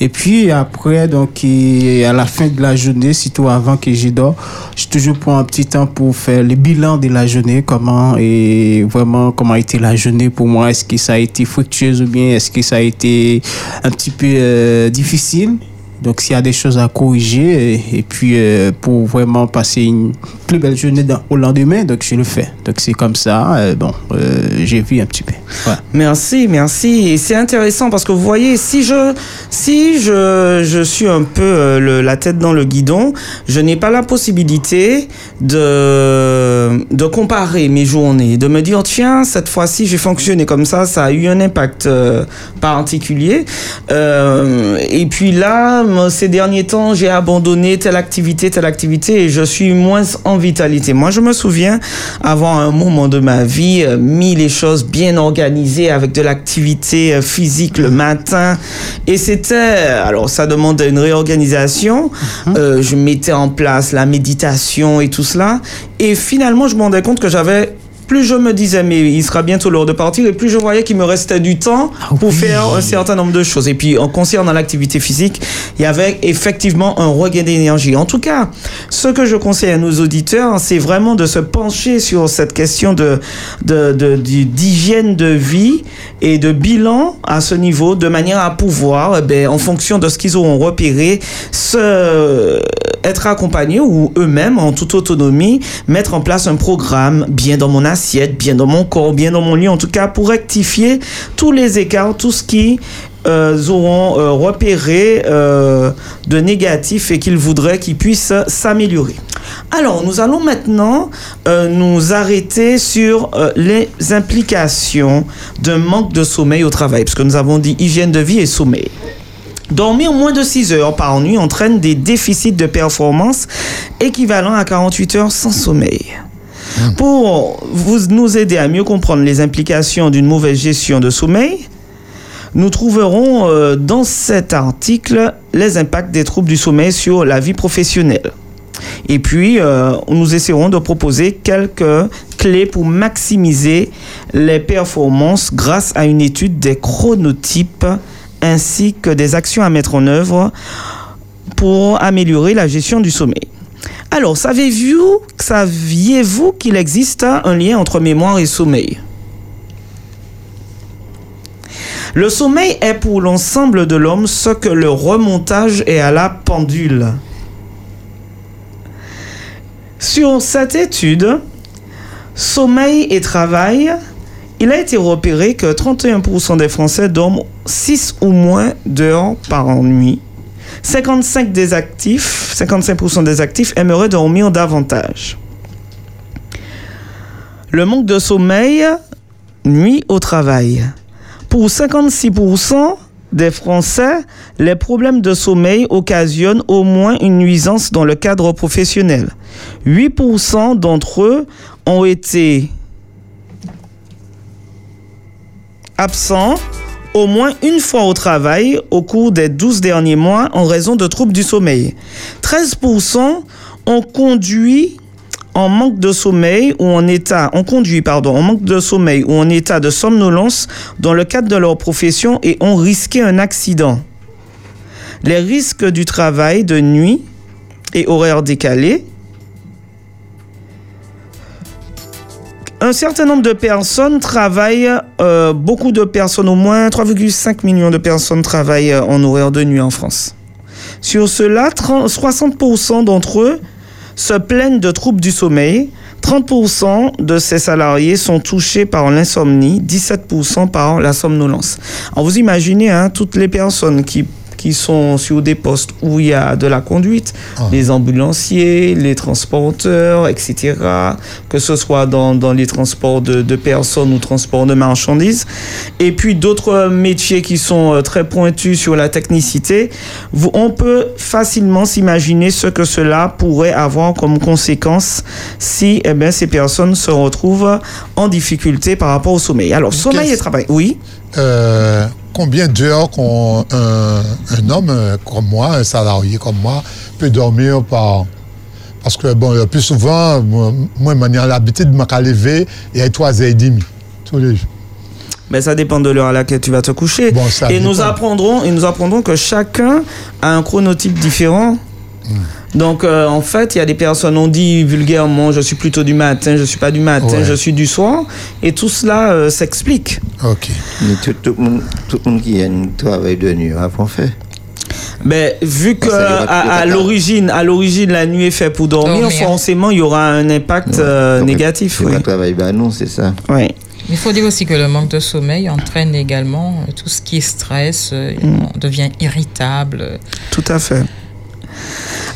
Et puis après, donc, à la fin de la journée, surtout avant que je dors, je toujours prends un petit temps pour faire le bilan de la journée, comment et vraiment comment a été la journée pour moi? Est-ce que ça a été fructueuse ou bien est-ce que ça a été un petit peu euh, difficile? Donc, s'il y a des choses à corriger, et, puis euh, pour vraiment passer une plus belle journée au lendemain, donc je le fais. Donc, c'est comme ça. euh, bon, euh, j'ai vu un petit peu. Voilà. Merci, merci. C'est intéressant parce que vous voyez, si je, si je, je suis un peu la tête dans le guidon, je n'ai pas la possibilité de, de comparer mes journées, de me dire, tiens, cette fois-ci, j'ai fonctionné comme ça, ça a eu un impact particulier. Et puis là, ces derniers temps, j'ai abandonné telle activité, telle activité et je suis moins en vitalité. Moi, je me souviens avoir un moment de ma vie euh, mis les choses bien organisées avec de l'activité euh, physique le matin et c'était alors ça demandait une réorganisation. Euh, je mettais en place la méditation et tout cela et finalement je me rendais compte que j'avais plus je me disais, mais il sera bientôt l'heure de partir, et plus je voyais qu'il me restait du temps pour faire un certain nombre de choses. Et puis, en concernant l'activité physique, il y avait effectivement un regain d'énergie. En tout cas, ce que je conseille à nos auditeurs, c'est vraiment de se pencher sur cette question de, de, de- d'hygiène de vie et de bilan à ce niveau, de manière à pouvoir, eh ben, en fonction de ce qu'ils auront repéré, se, être accompagnés ou eux-mêmes, en toute autonomie, mettre en place un programme bien dans mon assiette, bien dans mon corps, bien dans mon lit, en tout cas pour rectifier tous les écarts, tout ce qui euh, auront euh, repéré euh, de négatif et qu'ils voudraient qu'ils puissent s'améliorer. Alors, nous allons maintenant nous arrêter sur les implications d'un manque de sommeil au travail, parce que nous avons dit hygiène de vie et sommeil. Dormir moins de 6 heures par nuit entraîne des déficits de performance équivalents à 48 heures sans sommeil. Pour vous, nous aider à mieux comprendre les implications d'une mauvaise gestion de sommeil, nous trouverons euh, dans cet article les impacts des troubles du sommeil sur la vie professionnelle. Et puis, euh, nous essaierons de proposer quelques clés pour maximiser les performances grâce à une étude des chronotypes ainsi que des actions à mettre en œuvre pour améliorer la gestion du sommeil. Alors, savez-vous, saviez-vous qu'il existe un lien entre mémoire et sommeil? Le sommeil est pour l'ensemble de l'homme ce que le remontage est à la pendule. Sur cette étude, sommeil et travail, il a été repéré que 31% des Français dorment 6 ou moins d'heures par nuit. 55 des actifs, 55% des actifs aimeraient dormir davantage. Le manque de sommeil nuit au travail. Pour 56% des Français, les problèmes de sommeil occasionnent au moins une nuisance dans le cadre professionnel. 8% d'entre eux ont été absents au moins une fois au travail au cours des 12 derniers mois en raison de troubles du sommeil. 13% ont conduit en manque de sommeil ou en état, pardon, en manque de sommeil ou en état de somnolence dans le cadre de leur profession et ont risqué un accident. Les risques du travail de nuit et horaires décalés. Un certain nombre de personnes travaillent, euh, beaucoup de personnes, au moins 3,5 millions de personnes travaillent euh, en horaire de nuit en France. Sur cela, 30 60% d'entre eux se plaignent de troubles du sommeil. 30% de ces salariés sont touchés par l'insomnie, 17% par la somnolence. Alors vous imaginez, hein, toutes les personnes qui, qui sont sur des postes où il y a de la conduite, les ambulanciers, les transporteurs, etc., que ce soit dans, dans les transports de, de personnes ou transports de marchandises, et puis d'autres métiers qui sont euh, très pointus sur la technicité, vous- on peut facilement s'imaginer ce que cela pourrait avoir comme conséquence si eh bien, ces personnes se retrouvent en difficulté par rapport au sommeil. Alors, sommeil et travail, oui. Euh, combien d'heures qu'on- un, homme euh, comme moi, un salarié comme moi, peut dormir par... Parce que, bon, le plus souvent, moi, j'ai l'habitude de me lever et à 3h30 tous les jours. Ben, ça dépend de l'heure à laquelle tu vas te coucher. et nous apprendrons, et nous apprendrons que chacun a un chronotype différent. Donc, euh, en fait, il y a des personnes, on dit vulgairement, je suis plutôt du matin, je suis pas du matin, Ouais. je suis du soir. Et tout cela euh, s'explique. Ok. Mais tout, tout le monde, tout le monde qui a un travail de nuit, avant fait. Ben, vu que Ça ira à, à l'origine, à l'origine, la nuit est faite pour dormir, Dormir. forcément, il y aura un impact euh, négatif. Oui. un travail, bah non, c'est ça. Oui. Il faut dire aussi que le manque de sommeil entraîne également euh, tout ce qui est stress, euh, Mm. on devient irritable. Tout à fait.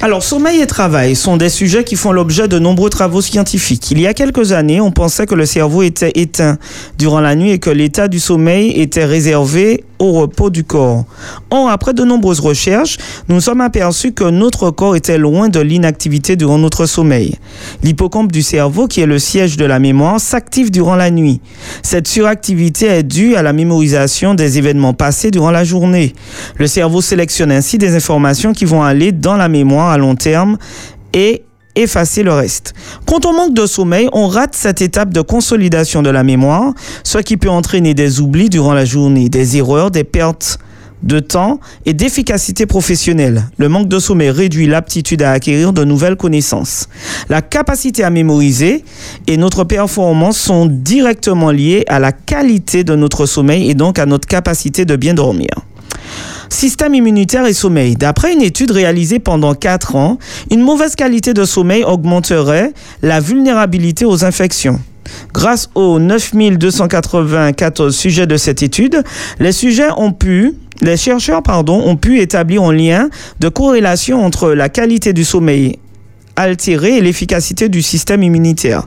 Alors, sommeil et travail sont des sujets qui font l'objet de nombreux travaux scientifiques. Il y a quelques années, on pensait que le cerveau était éteint durant la nuit et que l'état du sommeil était réservé au repos du corps. Or, après de nombreuses recherches, nous sommes aperçus que notre corps était loin de l'inactivité durant notre sommeil. L'hippocampe du cerveau, qui est le siège de la mémoire, s'active durant la nuit. Cette suractivité est due à la mémorisation des événements passés durant la journée. Le cerveau sélectionne ainsi des informations qui vont aller dans la mémoire à long terme et effacer le reste. Quand on manque de sommeil, on rate cette étape de consolidation de la mémoire, ce qui peut entraîner des oublis durant la journée, des erreurs, des pertes de temps et d'efficacité professionnelle. Le manque de sommeil réduit l'aptitude à acquérir de nouvelles connaissances. La capacité à mémoriser et notre performance sont directement liées à la qualité de notre sommeil et donc à notre capacité de bien dormir. Système immunitaire et sommeil. D'après une étude réalisée pendant 4 ans, une mauvaise qualité de sommeil augmenterait la vulnérabilité aux infections. Grâce aux 9294 sujets de cette étude, les chercheurs ont pu établir un lien de corrélation entre la qualité du sommeil altéré et l'efficacité du système immunitaire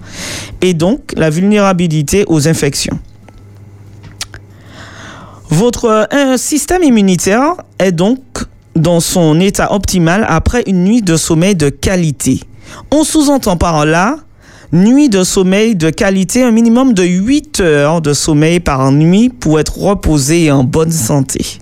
et donc la vulnérabilité aux infections. Votre euh, système immunitaire est donc dans son état optimal après une nuit de sommeil de qualité. On sous-entend par là nuit de sommeil de qualité, un minimum de 8 heures de sommeil par nuit pour être reposé et en bonne santé.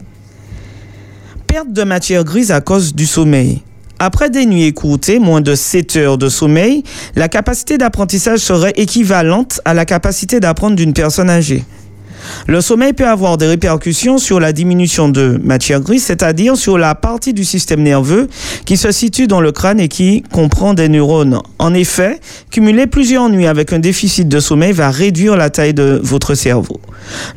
Perte de matière grise à cause du sommeil. Après des nuits écourtées, moins de 7 heures de sommeil, la capacité d'apprentissage serait équivalente à la capacité d'apprendre d'une personne âgée. Le sommeil peut avoir des répercussions sur la diminution de matière grise, c'est-à-dire sur la partie du système nerveux qui se situe dans le crâne et qui comprend des neurones. En effet, cumuler plusieurs nuits avec un déficit de sommeil va réduire la taille de votre cerveau.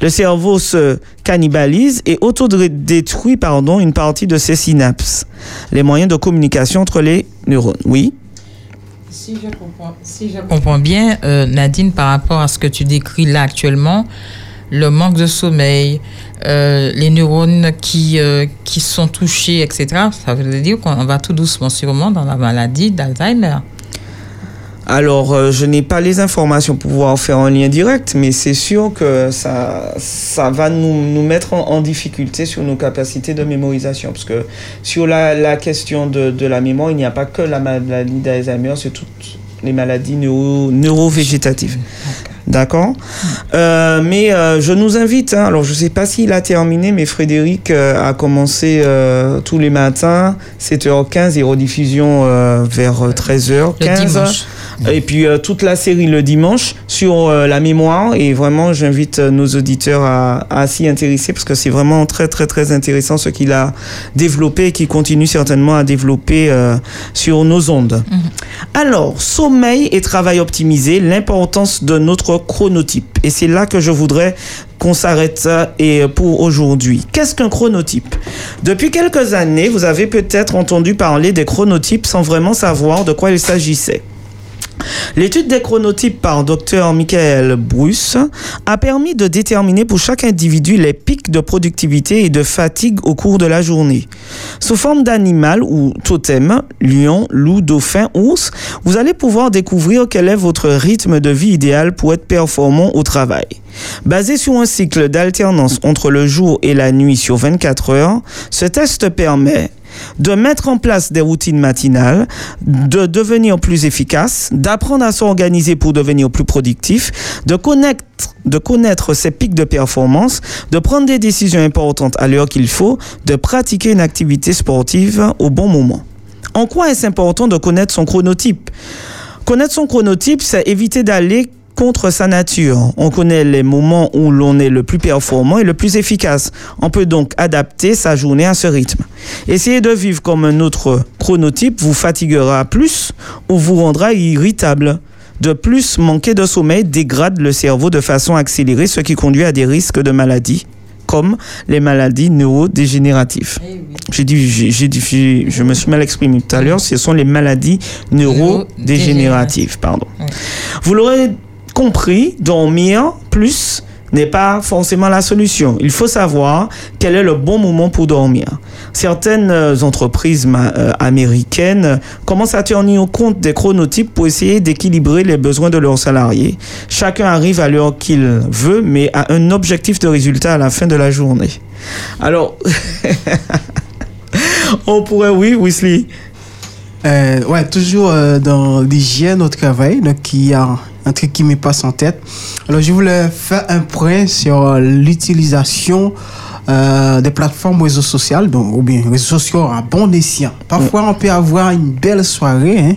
Le cerveau se cannibalise et autodétruit pardon, une partie de ses synapses, les moyens de communication entre les neurones. Oui Si je comprends, bien, euh, Nadine, par rapport à ce que tu décris là actuellement, le manque de sommeil, euh, les neurones qui, euh, qui sont touchés, etc., ça veut dire qu'on va tout doucement sûrement dans la maladie d'Alzheimer. Alors, euh, je n'ai pas les informations pour pouvoir faire un lien direct, mais c'est sûr que ça, ça va nous, nous mettre en, en difficulté sur nos capacités de mémorisation. Parce que sur la, la question de, de la mémoire, il n'y a pas que la maladie d'Alzheimer, c'est toutes les maladies neuro, neurovégétatives. D'accord Euh, Mais euh, je nous invite, hein, alors je ne sais pas s'il a terminé, mais Frédéric euh, a commencé euh, tous les matins, 7h15 et rediffusion euh, vers 13h15. Et puis euh, toute la série le dimanche sur euh, la mémoire. Et vraiment, j'invite euh, nos auditeurs à, à s'y intéresser parce que c'est vraiment très très très intéressant ce qu'il a développé et qu'il continue certainement à développer sur nos ondes. Alors, sommeil et travail optimisé, l'importance de notre chronotype. Et c'est là que je voudrais qu'on s'arrête et pour aujourd'hui. Qu'est-ce qu'un chronotype? Depuis quelques années, vous avez peut-être entendu parler des chronotypes sans vraiment savoir de quoi il s'agissait. L'étude des chronotypes par Dr Michael Bruce a permis de déterminer pour chaque individu les pics de productivité et de fatigue au cours de la journée. Sous forme d'animal ou totem, lion, loup, dauphin, ours, vous allez pouvoir découvrir quel est votre rythme de vie idéal pour être performant au travail. Basé sur un cycle d'alternance entre le jour et la nuit sur 24 heures, ce test permet de mettre en place des routines matinales, de devenir plus efficace, d'apprendre à s'organiser pour devenir plus productif, de connaître, ses pics de performance, de prendre des décisions importantes à l'heure qu'il faut, de pratiquer une activité sportive au bon moment. En quoi est-ce important de connaître son chronotype? Connaître son chronotype, c'est éviter d'aller contre sa nature. On connaît les moments où l'on est le plus performant et le plus efficace. On peut donc adapter sa journée à ce rythme. Essayer de vivre comme un autre chronotype vous fatiguera plus ou vous rendra irritable. De plus, manquer de sommeil dégrade le cerveau de façon accélérée, ce qui conduit à des risques de maladies comme les maladies neurodégénératives. J'ai dit, j'ai, dit- je me suis mal exprimé tout à l'heure, ce sont les maladies neurodégénératives, pardon. Vous l'aurez compris, dormir plus n'est pas forcément la solution. Il faut savoir quel est le bon moment pour dormir. Certaines euh, entreprises euh, américaines commencent à tenir compte des chronotypes pour essayer d'équilibrer les besoins de leurs salariés. Chacun arrive à l'heure qu'il veut, mais a un objectif de résultat à la fin de la journée. Alors, on pourrait, oui, Wesley. Euh, ouais, toujours euh, dans l'hygiène au travail, donc il y a un truc qui me passe en tête. Alors, je voulais faire un point sur euh, l'utilisation euh, des plateformes réseaux sociaux, donc, ou bien réseaux sociaux à bon escient. Parfois, on peut avoir une belle soirée, hein,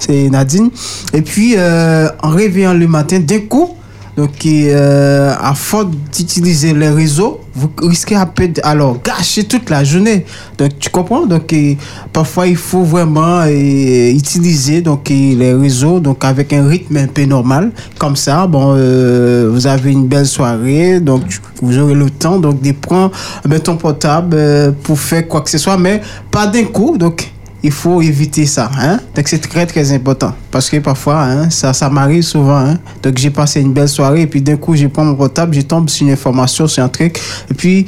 c'est Nadine, et puis euh, en réveillant le matin, d'un coup, donc, euh, à force d'utiliser les réseaux, vous risquez à peut alors gâcher toute la journée. Donc, tu comprends? Donc, euh, parfois, il faut vraiment euh, utiliser donc euh, les réseaux donc avec un rythme un peu normal. Comme ça, bon, euh, vous avez une belle soirée, donc vous aurez le temps donc de prendre ben, ton portable euh, pour faire quoi que ce soit, mais pas d'un coup. Donc, il faut éviter ça. Hein? Donc c'est très très important. Parce que parfois, hein, ça, ça m'arrive souvent. Hein? Donc j'ai passé une belle soirée et puis d'un coup, je prends mon portable, je tombe sur une information, sur un truc. Et puis,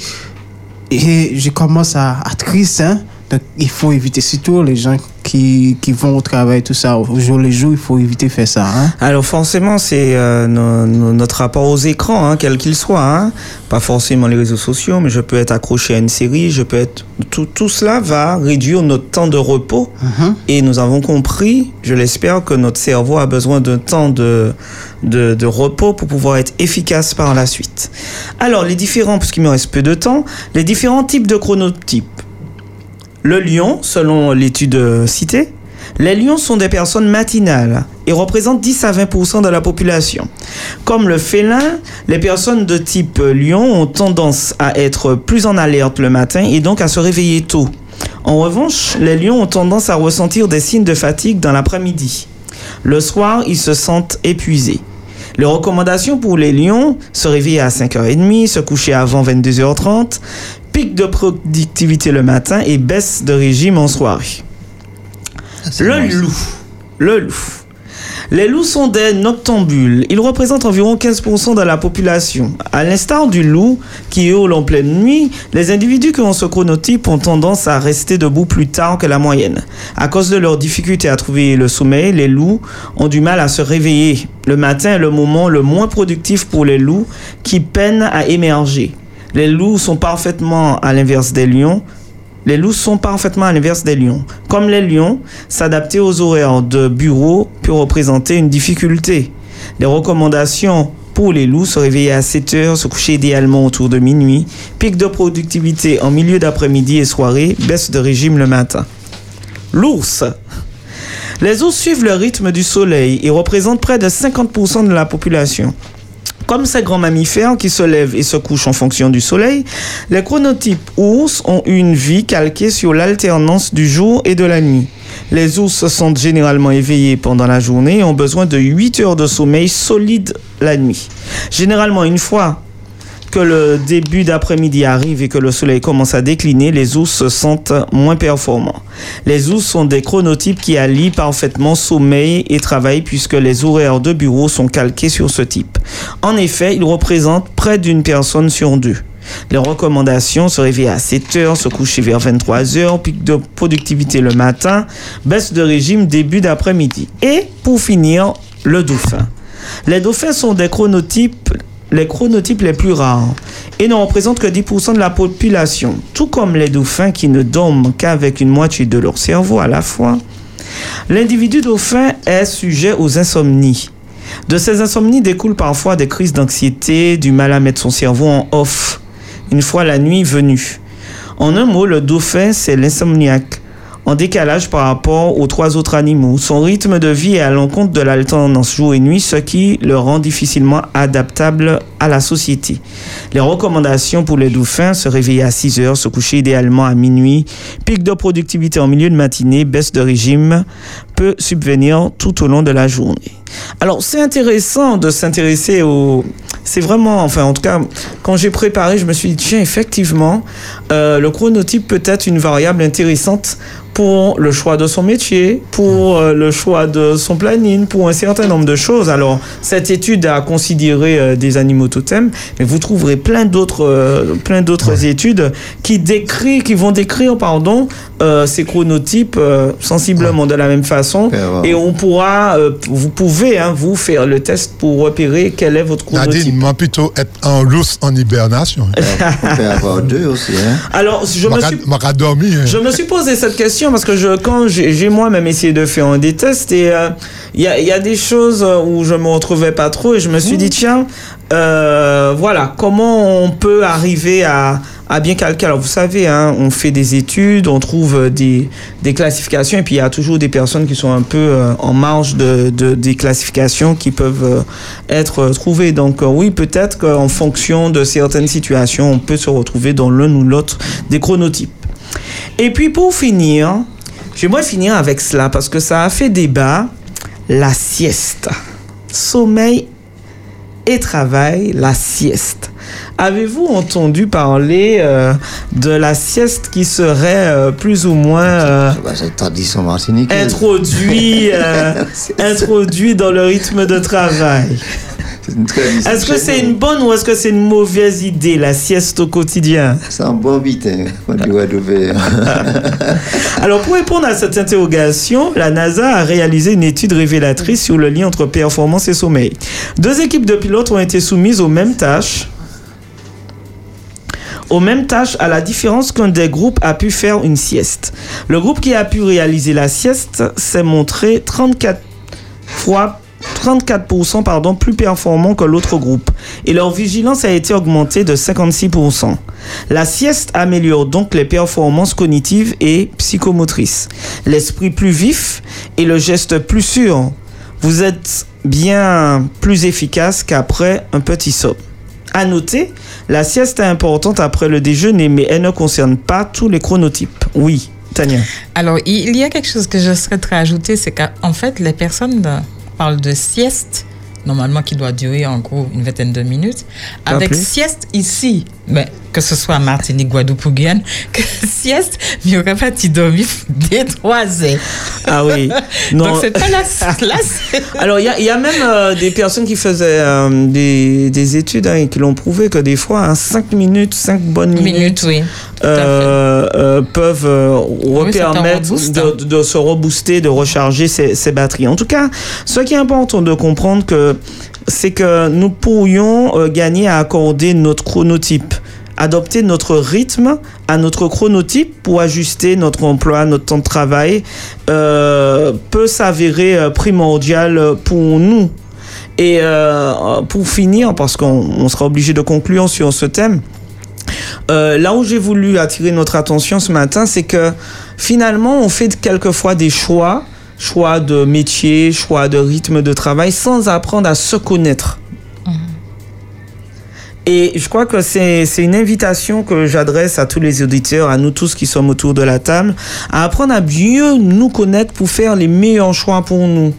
et je commence à, à triste. Hein? Donc il faut éviter, surtout les gens qui, qui vont au travail, tout ça, au jour le jour, il faut éviter de faire ça. Hein? Alors forcément, c'est euh, no- no- notre rapport aux écrans, hein, quel qu'il soit. hein. Pas forcément les réseaux sociaux, mais je peux être accroché à une série, je peux être... Tout, tout cela va réduire notre temps de repos. Et nous avons compris, je l'espère, que notre cerveau a besoin d'un temps de, de, de repos pour pouvoir être efficace par la suite. Alors, les différents, puisqu'il me reste peu de temps, les différents types de chronotypes. Le lion, selon l'étude citée, les lions sont des personnes matinales et représentent 10 à 20% de la population. Comme le félin, les personnes de type lion ont tendance à être plus en alerte le matin et donc à se réveiller tôt. En revanche, les lions ont tendance à ressentir des signes de fatigue dans l'après-midi. Le soir, ils se sentent épuisés. Les recommandations pour les lions, se réveiller à 5h30, se coucher avant 22h30, pic de productivité le matin et baisse de régime en soirée. Le loup. Le loup. Les loups sont des noctambules. Ils représentent environ 15% de la population. À l'instar du loup, qui hurle en pleine nuit, les individus qui ont ce chronotype ont tendance à rester debout plus tard que la moyenne. À cause de leur difficulté à trouver le sommeil, les loups ont du mal à se réveiller. Le matin est le moment le moins productif pour les loups qui peinent à émerger. Les loups sont parfaitement à l'inverse des lions. Les loups sont parfaitement à l'inverse des lions. Comme les lions, s'adapter aux horaires de bureau peut représenter une difficulté. Les recommandations pour les loups, se réveiller à 7 heures, se coucher idéalement autour de minuit, pic de productivité en milieu d'après-midi et soirée, baisse de régime le matin. L'ours. Les ours suivent le rythme du soleil et représentent près de 50% de la population. Comme ces grands mammifères qui se lèvent et se couchent en fonction du soleil, les chronotypes ours ont une vie calquée sur l'alternance du jour et de la nuit. Les ours sont généralement éveillés pendant la journée et ont besoin de 8 heures de sommeil solide la nuit. Généralement, une fois le début d'après-midi arrive et que le soleil commence à décliner, les ours se sentent moins performants. Les ours sont des chronotypes qui allient parfaitement sommeil et travail puisque les horaires de bureau sont calqués sur ce type. En effet, ils représentent près d'une personne sur deux. Les recommandations, se réveiller à 7 heures, se coucher vers 23 heures, pic de productivité le matin, baisse de régime début d'après-midi. Et pour finir, le dauphin. Les dauphins sont des chronotypes les chronotypes les plus rares et ne représentent que 10% de la population, tout comme les dauphins qui ne dorment qu'avec une moitié de leur cerveau à la fois. L'individu dauphin est sujet aux insomnies. De ces insomnies découlent parfois des crises d'anxiété, du mal à mettre son cerveau en off, une fois la nuit venue. En un mot, le dauphin, c'est l'insomniaque en décalage par rapport aux trois autres animaux. Son rythme de vie est à l'encontre de l'alternance jour et nuit, ce qui le rend difficilement adaptable à la société. Les recommandations pour les dauphins, se réveiller à 6 heures, se coucher idéalement à minuit, pic de productivité en milieu de matinée, baisse de régime, peut subvenir tout au long de la journée. Alors, c'est intéressant de s'intéresser au... C'est vraiment, enfin, en tout cas, quand j'ai préparé, je me suis dit, tiens, effectivement, euh, le chronotype peut être une variable intéressante pour le choix de son métier, pour euh, le choix de son planning, pour un certain nombre de choses. Alors, cette étude a considéré euh, des animaux totems, mais vous trouverez plein d'autres euh, plein d'autres études qui décrit, qui vont décrire pardon euh, ces chronotypes euh, sensiblement de la même façon et on pourra euh, vous pouvez hein, vous faire le test pour repérer quel est votre chronotype. Nadine, moi plutôt être en rousse en hibernation. On peut avoir deux aussi. Hein. Alors, je me suis M'a dormi. hein. Je me suis posé cette question parce que je, quand j'ai moi-même essayé de faire un des tests et euh, il y, a, il y a des choses où je me retrouvais pas trop et je me suis dit tiens euh, voilà comment on peut arriver à, à bien calquer? Alors vous savez hein, on fait des études, on trouve des, des classifications et puis il y a toujours des personnes qui sont un peu euh, en marge de, de- des classifications qui peuvent euh, être euh, trouvées. Donc euh, oui peut-être qu'en fonction de certaines situations on peut se retrouver dans l'un ou l'autre des chronotypes. Et puis pour finir, j'aimerais finir avec cela parce que ça a fait débat, la sieste. Sommeil et travail, la sieste. Avez-vous entendu parler euh, de la sieste qui serait euh, plus ou moins euh, introduit, euh, introduit dans le rythme de travail? Est-ce que c'est une bonne ou est-ce que c'est une mauvaise idée, la sieste au quotidien? C'est un bon bitin. Trouver. Alors, pour répondre à cette interrogation, la NASA a réalisé une étude révélatrice sur le lien entre performance et sommeil. Deux équipes de pilotes ont été soumises aux mêmes tâches. Aux mêmes tâches, à la différence qu'un des groupes a pu faire une sieste. Le groupe qui a pu réaliser la sieste s'est montré 34 fois 34% pardon, plus performant que l'autre groupe et leur vigilance a été augmentée de 56%. La sieste améliore donc les performances cognitives et psychomotrices, l'esprit plus vif et le geste plus sûr. Vous êtes bien plus efficace qu'après un petit somme. À noter, la sieste est importante après le déjeuner, mais elle ne concerne pas tous les chronotypes. Oui, Tania. Alors, il y a quelque chose que je souhaiterais ajouter, c'est qu'en fait, les personnes parlent de sieste, normalement qui doit durer en gros une vingtaine de minutes. Avec sieste ici, ben, que ce soit à Martinique, Guadeloupe ou Guyane, que sieste, mais il n'y aurait pas de dormi dès 3 heures. Ah oui. Non. Donc, c'est pas la. Alors, il y a, il y a même euh, des personnes qui faisaient euh, des, des études hein, et qui l'ont prouvé que des fois, 5 minutes, 5 bonnes minutes, Minutes, oui. euh, peuvent Oui, permettre de, hein. de se rebooster, de recharger ses, ses batteries. En tout cas, ce qui est important de comprendre, que c'est que nous pourrions euh, gagner à accorder notre chronotype adopter notre rythme à notre chronotype pour ajuster notre emploi, notre temps de travail, euh, peut s'avérer euh, primordial pour nous. Et euh, pour finir, parce qu'on on sera obligé de conclure sur ce thème, là où j'ai voulu attirer notre attention ce matin, c'est que finalement, on fait quelquefois des choix choix de métier, choix de rythme de travail, sans apprendre à se connaître. Et je crois que c'est une invitation que j'adresse à tous les auditeurs, à nous tous qui sommes autour de la table, à apprendre à mieux nous connaître pour faire les meilleurs choix pour nous.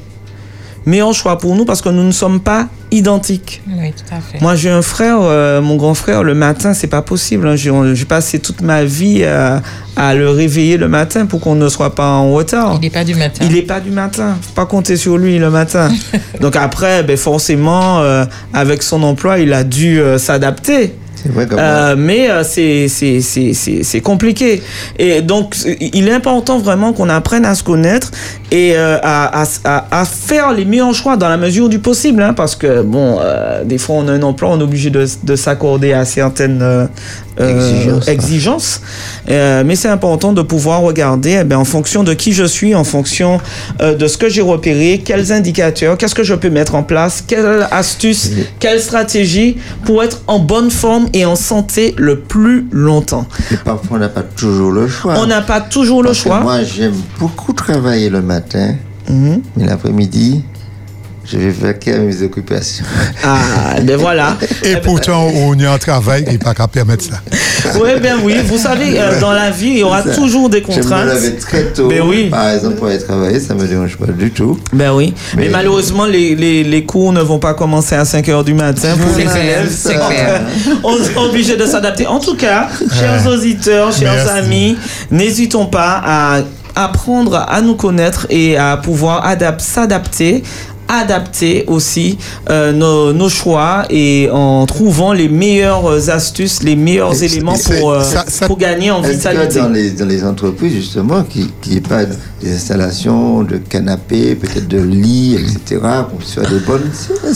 Meilleurs choix pour nous parce que nous ne sommes pas identiques. Oui, tout à fait. Moi, j'ai un frère, euh, mon grand frère, le matin, c'est pas possible. hein. J'ai passé toute ma vie à, à le réveiller le matin pour qu'on ne soit pas en retard. Il n'est pas du matin. Il n'est pas du matin. Faut pas compter sur lui le matin. Donc après, ben forcément, euh, avec son emploi, il a dû euh, s'adapter. Vrai que Euh, mais euh, c'est c'est- c'est- c'est- c'est compliqué. Et donc, il est important vraiment qu'on apprenne à se connaître et euh, à, à- à- faire les meilleurs choix dans la mesure du possible. hein, parce que, bon, euh, des fois, on a un emploi, on est obligé de, de s'accorder à certaines euh, euh, Exigences. exigences. Euh, mais c'est important de pouvoir regarder eh en fonction de qui je suis, en fonction euh, de ce que j'ai repéré, quels indicateurs, qu'est-ce que je peux mettre en place, quelle astuce, quelle stratégie pour être en bonne forme et en santé le plus longtemps. Et parfois, on n'a pas toujours le choix. On n'a pas toujours le Parce choix. Moi, j'aime beaucoup travailler le matin, Mhm. mais l'après-midi, je vais vaquer à mes occupations. Ah, ben voilà. Et pourtant, on y a un travail qui n'est pas qu'à permettre ça. Oui, ben oui. Vous savez, euh, dans la vie, il y aura Ça. toujours des Je me contraintes. très tôt. Ben oui. Par exemple, pour aller travailler, ça me dérange pas du tout. Ben oui. Mais, Mais- malheureusement, les, les, les cours ne vont pas commencer à 5 heures du matin pour les élèves. c'est clair. On est obligé de s'adapter. En tout cas, chers auditeurs, chers Merci. amis, n'hésitons pas à apprendre à nous connaître et à pouvoir adap- s'adapter adapter aussi euh, nos, nos choix et en trouvant les meilleures astuces, les meilleurs Et éléments pour, euh, ça- ça- pour gagner en Est-ce que vitalité. dans les, dans les entreprises, justement, qui n'y ait pas des installations de canapés, peut-être de lits, etc., pour que ce soit des bonnes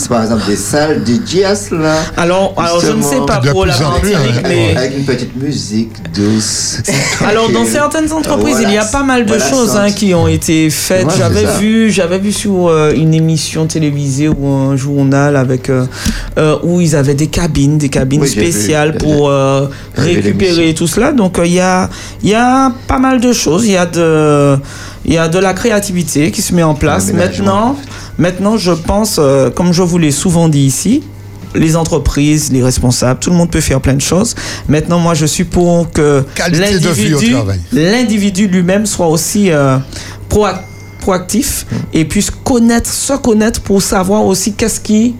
par exemple des salles dédiées à cela Alors, alors je ne sais pas De pour la plus en plus, Martinique, hein. mais... Avec une petite musique douce. Alors dans certaines entreprises, Voilà, il y a pas mal de voilà, choses hein, qui ont été faites. J'avais vu, j'avais vu sur euh, une émission télévisée ou un journal avec euh, euh, où ils avaient des cabines, des cabines Oui, j'ai vu. spéciales pour euh, récupérer tout cela. Donc il y a il y a pas mal de choses. Il y a de il y a de la créativité qui se met en place. Maintenant, maintenant je pense, euh, comme je vous l'ai souvent dit ici. Les entreprises, les responsables, tout le monde peut faire plein de choses. Maintenant, moi, je suis pour que l'individu lui-même soit aussi euh, proac- proactif et puisse connaître, se connaître pour savoir aussi qu'est-ce qui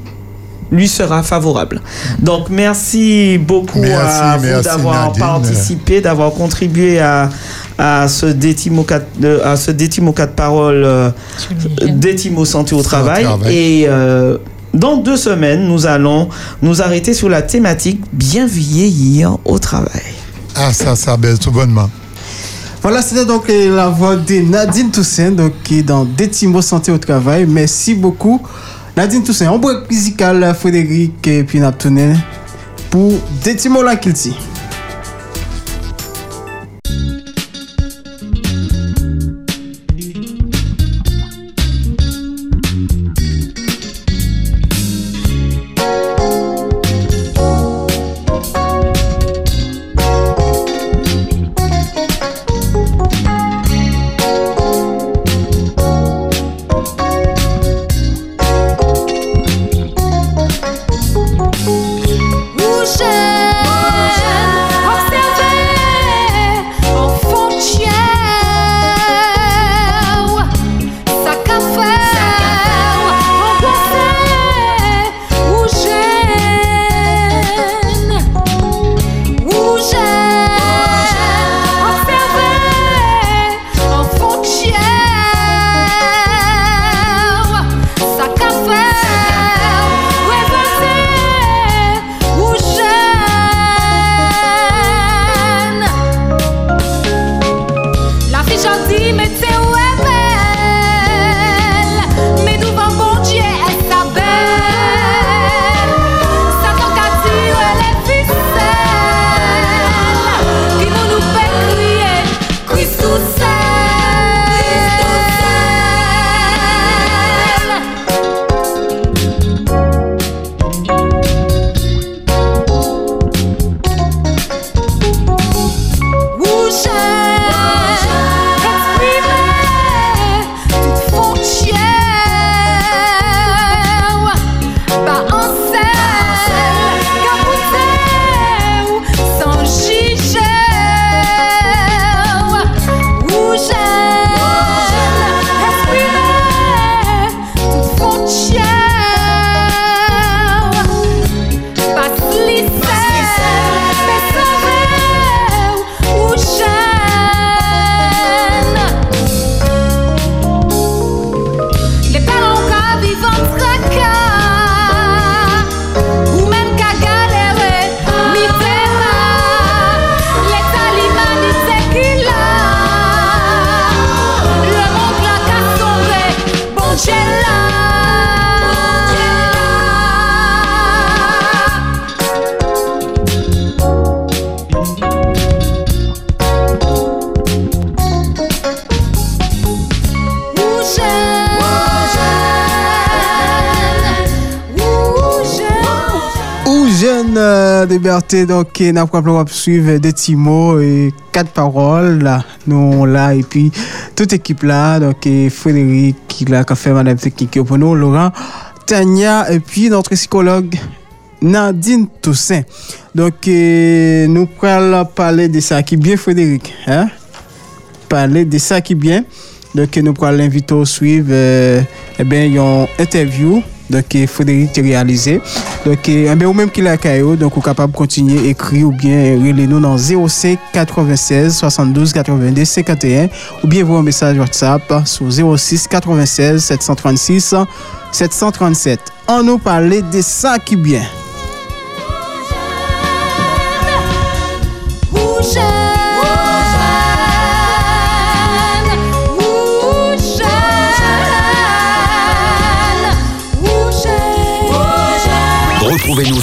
lui sera favorable. Donc merci beaucoup Merci, à vous d'avoir participé, d'avoir contribué à, à ce détimo de, à ce détimo de parole euh, détimo santé au travail. travail. Et euh, dans deux semaines, nous allons nous arrêter sur la thématique bien vieillir au travail. Ah, ça, ça baisse tout bonnement. Voilà, c'était donc euh, la voix de Nadine Toussaint, donc, qui est dans Détimo Santé au Travail. Merci beaucoup, Nadine Toussaint. En break musical, Frédéric et puis Naptounen pour Détimo la Kilti. Donc, n'a pas suivre des petits mots et quatre paroles. Là, nous, là, et puis, toute équipe là, donc, et Frédéric, qui l'a fait Madame Technique pour nous, Laurent, Tania, et puis notre psychologue, Nadine Toussaint. Donc, euh, nous allons parler de ça qui est bien, Frédéric. Hein? Parler de ça qui est bien. Donc, nous allons l'inviter à suivre euh, eh bien, une interview donc Frédéric a réalisé. Donc, eh, eh bien, ou même qui l'a caillou, donc, vous capable de continuer à écrire ou bien relais nous dans 05 96 72 82 51 ou bien vous un message WhatsApp sur 06 96 736 737. On nous parlait de ça qui bien.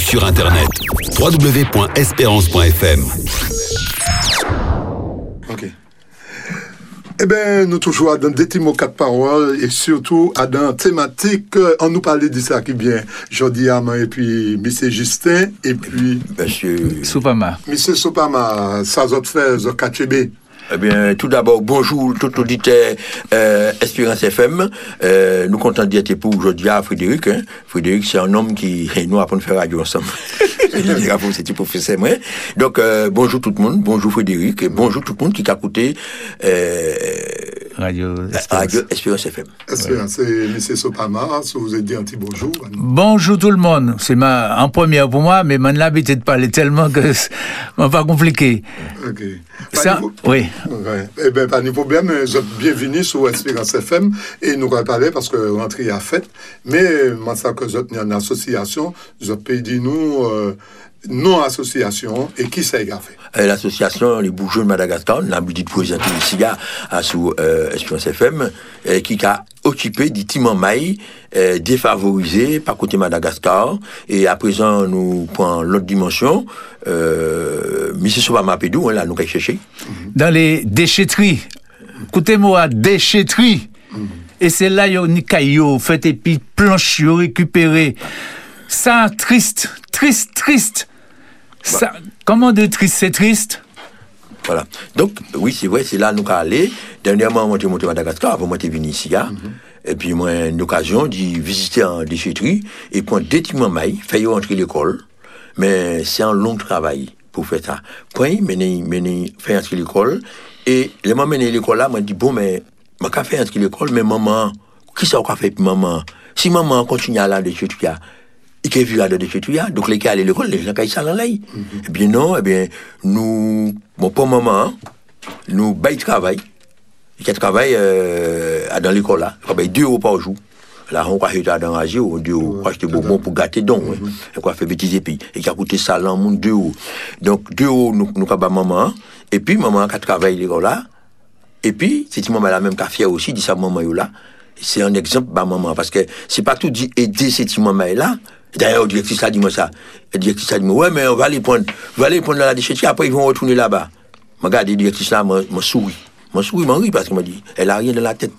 Sur Internet www.espérance.fm. Eh bien, nous toujours dans des petits mots quatre paroles et surtout à dans thématique, euh, on nous parlait de ça qui vient. Jodi Armand et puis M. Justin et puis Monsieur Soupama. M. Sopama, ça vous fait, ça. Eh bien, tout d'abord, bonjour tout auditeur euh, Espérance FM. Euh, nous comptons dire pour aujourd'hui à Frédéric. Hein. Frédéric, c'est un homme qui nous apprend à faire radio ensemble. c'est un professeur, moi. Donc, euh, bonjour tout le monde, bonjour Frédéric, et bonjour tout le monde qui a écouté euh, Radio Radio Espérance FM. Espérance, c'est M. Sopama, si vous avez dit un petit bonjour. Bonjour tout le monde. C'est ma en première pour moi, mais maintenant l'habitude de parler tellement que c'est pas compliqué. Ok. Ça, oui. Ouais. Eh bien, pas de problème. Bienvenue sur Espérance FM et nous allons parler parce que l'entrée a fait. Mais, moi, ça que vous êtes une association, vous avez dit nous, euh, non-association et qui ça a fait? Euh, L'association Les Bourgeois de Madagascar, on a l'habitude de présenter ici à sous euh, Espérance FM, euh, qui a occupé du Timon Maï, euh, défavorisé par côté Madagascar. Et à présent, nous prenons l'autre dimension. Euh, M. Sobama Pédou, hein, là, nous allons chercher. Dans les déchetteries. Écoutez-moi, déchetteries. Et c'est là, yo, ni caillou, fait et puis planche. Ça, triste, triste, triste. Ça, comment de triste, c'est triste? Voilà. Donc, oui, c'est vrai, c'est là nous allons aller. Dernièrement, moi, j'ai monté à Madagascar, avant moi, j'étais venu ici, hein. Et puis, moi, une occasion d'y visiter en déchetterie et prendre des petits mailles, faire rentrer l'école. Mais c'est un long travail pour faire ça. Point, mener, mener, faire entrer l'école. Et les moments mener l'école là, m'a dit, bon, mais, m'a qu'à faire entrer l'école, mais maman, qui ça qu'a fait pour maman? Si maman continue à aller à la déchetterie, il qui vu à la déchetterie, donc les qui allaient à l'école, les gens qui allaient à l'ail. Eh bien, non, eh bien, nous, bon, pour maman, nous, bail travail. qui travaille euh, dans l'école là, travaille deux euros par jour. Là, on croit que dans la radio, deux euros, acheter bonbons pour gâter donc, hein. et quoi, fait bêtises et puis, et qui a coûté ça là, mon deux euros. Donc, deux euros, nous, nous, avons maman, et puis, maman, qui travaille l'école là, et puis, c'est maman là même qui a fier aussi, dit ça, maman là. C'est un exemple, bah, maman, parce que c'est pas tout dit aider cette maman là. D'ailleurs, le directrice a dit moi ça. Directrice a dit, ouais, mais on va les prendre, va les prendre dans la déchetterie, après ils vont retourner là-bas. Regarde, le directrice là, me sourit. Moi, souris, m'en rit parce qu'il m'a dit, elle a rien dans la tête.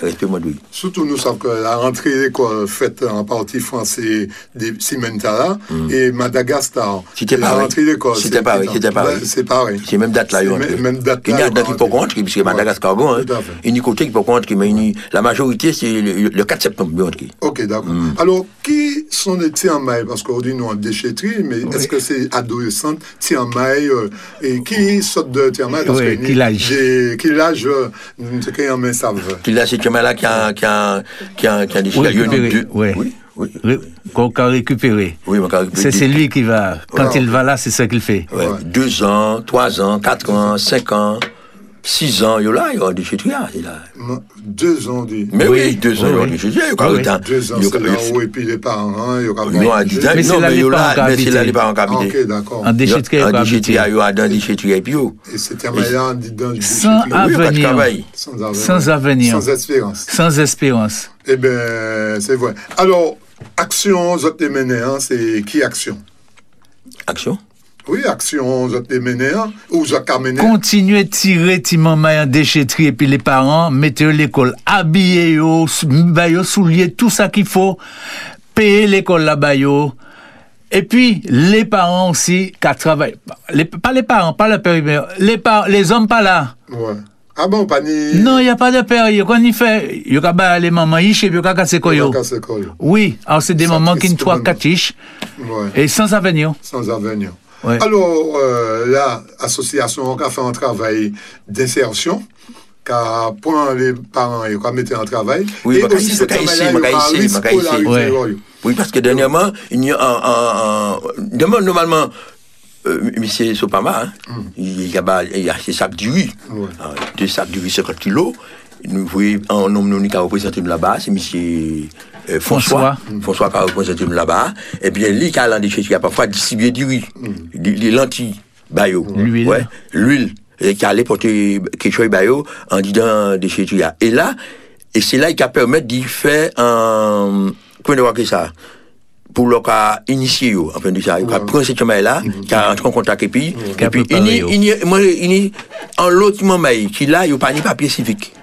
Respect. Surtout, nous savons que la rentrée quoi, faite en partie français des Cimentara et Madagascar. C'était la pareil. rentrée d'école. C'était pareil, c'était pareil. C'est pareil. C'est même date là, même- même date Il y là, a date qui peut rentrer, puisque Madagascar, bon, hein. A côté qui peut rentrer, mais la majorité, c'est le, le 4 septembre. Ok, d'accord. Alors, qui sont les Tiamaï Parce qu'on dit nous en déchetterie, mais est-ce que c'est adolescente, Tiamaï euh, Et qui sort de Tiamaï Parce Oui, que quel âge j'ai- Quel âge euh, C'est qu'il y en a savent. Puis là, c'est Tiamaï là qui a, qui a, qui a, qui a des Oui, y en a récupéré, Qu'on qu'on. Oui, qu'on. C'est lui qui va. Quand Ouais. il va là, c'est ça qu'il fait. Ouais, Deux ans, trois ans, quatre ans, cinq ans, six ans, il y a là, il y a des là. il y a- Deux ans, dit. Mais oui, deux ans, il y a des déchetterie, il y a quand même- Deux ans, il y a c'est quand là même- où, et puis les parents, hein, il y aura Non, à 10 ans, Mais c'est non, mais il y a mais c'est là habitent. les parents qui habitent. Ok, d'accord. En déchetterie, En il y a dans déchetterie, et puis, oh. Et c'est Tiamaï là, dit dans Sans avenir. Sans avenir. Sans avenir. Sans espérance. Sans espérance. Eh bien, c'est vrai. Alors, action, vous êtes mené, hein, c'est qui action Action Oui, action, vous êtes mené, hein, ou êtes mené Continuez tirer Timon en déchetterie et puis les parents, mettez l'école, sou- bah souliers, tout ça qu'il faut, payez l'école là-bas Et puis, les parents aussi, qui travaillent. Les, pas les parents, pas le père, mais les, par- les hommes pas là. Ouais. Ah bon, pas ni... Non, il n'y a pas de père. Il y a fait. Il y a les mamans, ils il y a cassé. Oui, alors c'est des moments qui ne quatre ish, Ouais. et sans avenir. Sans avenir. Ouais. Alors, euh, là, l'association a fait un travail d'insertion, car pour les parents, ils ont mis en travail. Oui, et aussi ce travail-là, il Ouais. Oui, parce que dernièrement, il y a un, demain, normalement, euh, monsieur Sopama, hein, il y a, il y a ces sacs du riz, Ah, deux sacs du riz 50 kilos. Nous voyons un homme qui a représenté nous là-bas, c'est monsieur euh, François. François qui a représenté nous là-bas. Et bien, lui qui a choses qui a parfois distribué du riz, des des lentilles, bayo. L'huile. Ouais, l'huile. Et qui allait porter quelque chose bayo en disant des choses. Et là, et c'est là qu'il a permis d'y faire un, comment on dit ça? pour leur cas initier en fait de ça il a pris ce chemin là qui a entré en contact et puis et puis il y- il y- moi il y- en l'autre moment qui là il a pas ni papier civique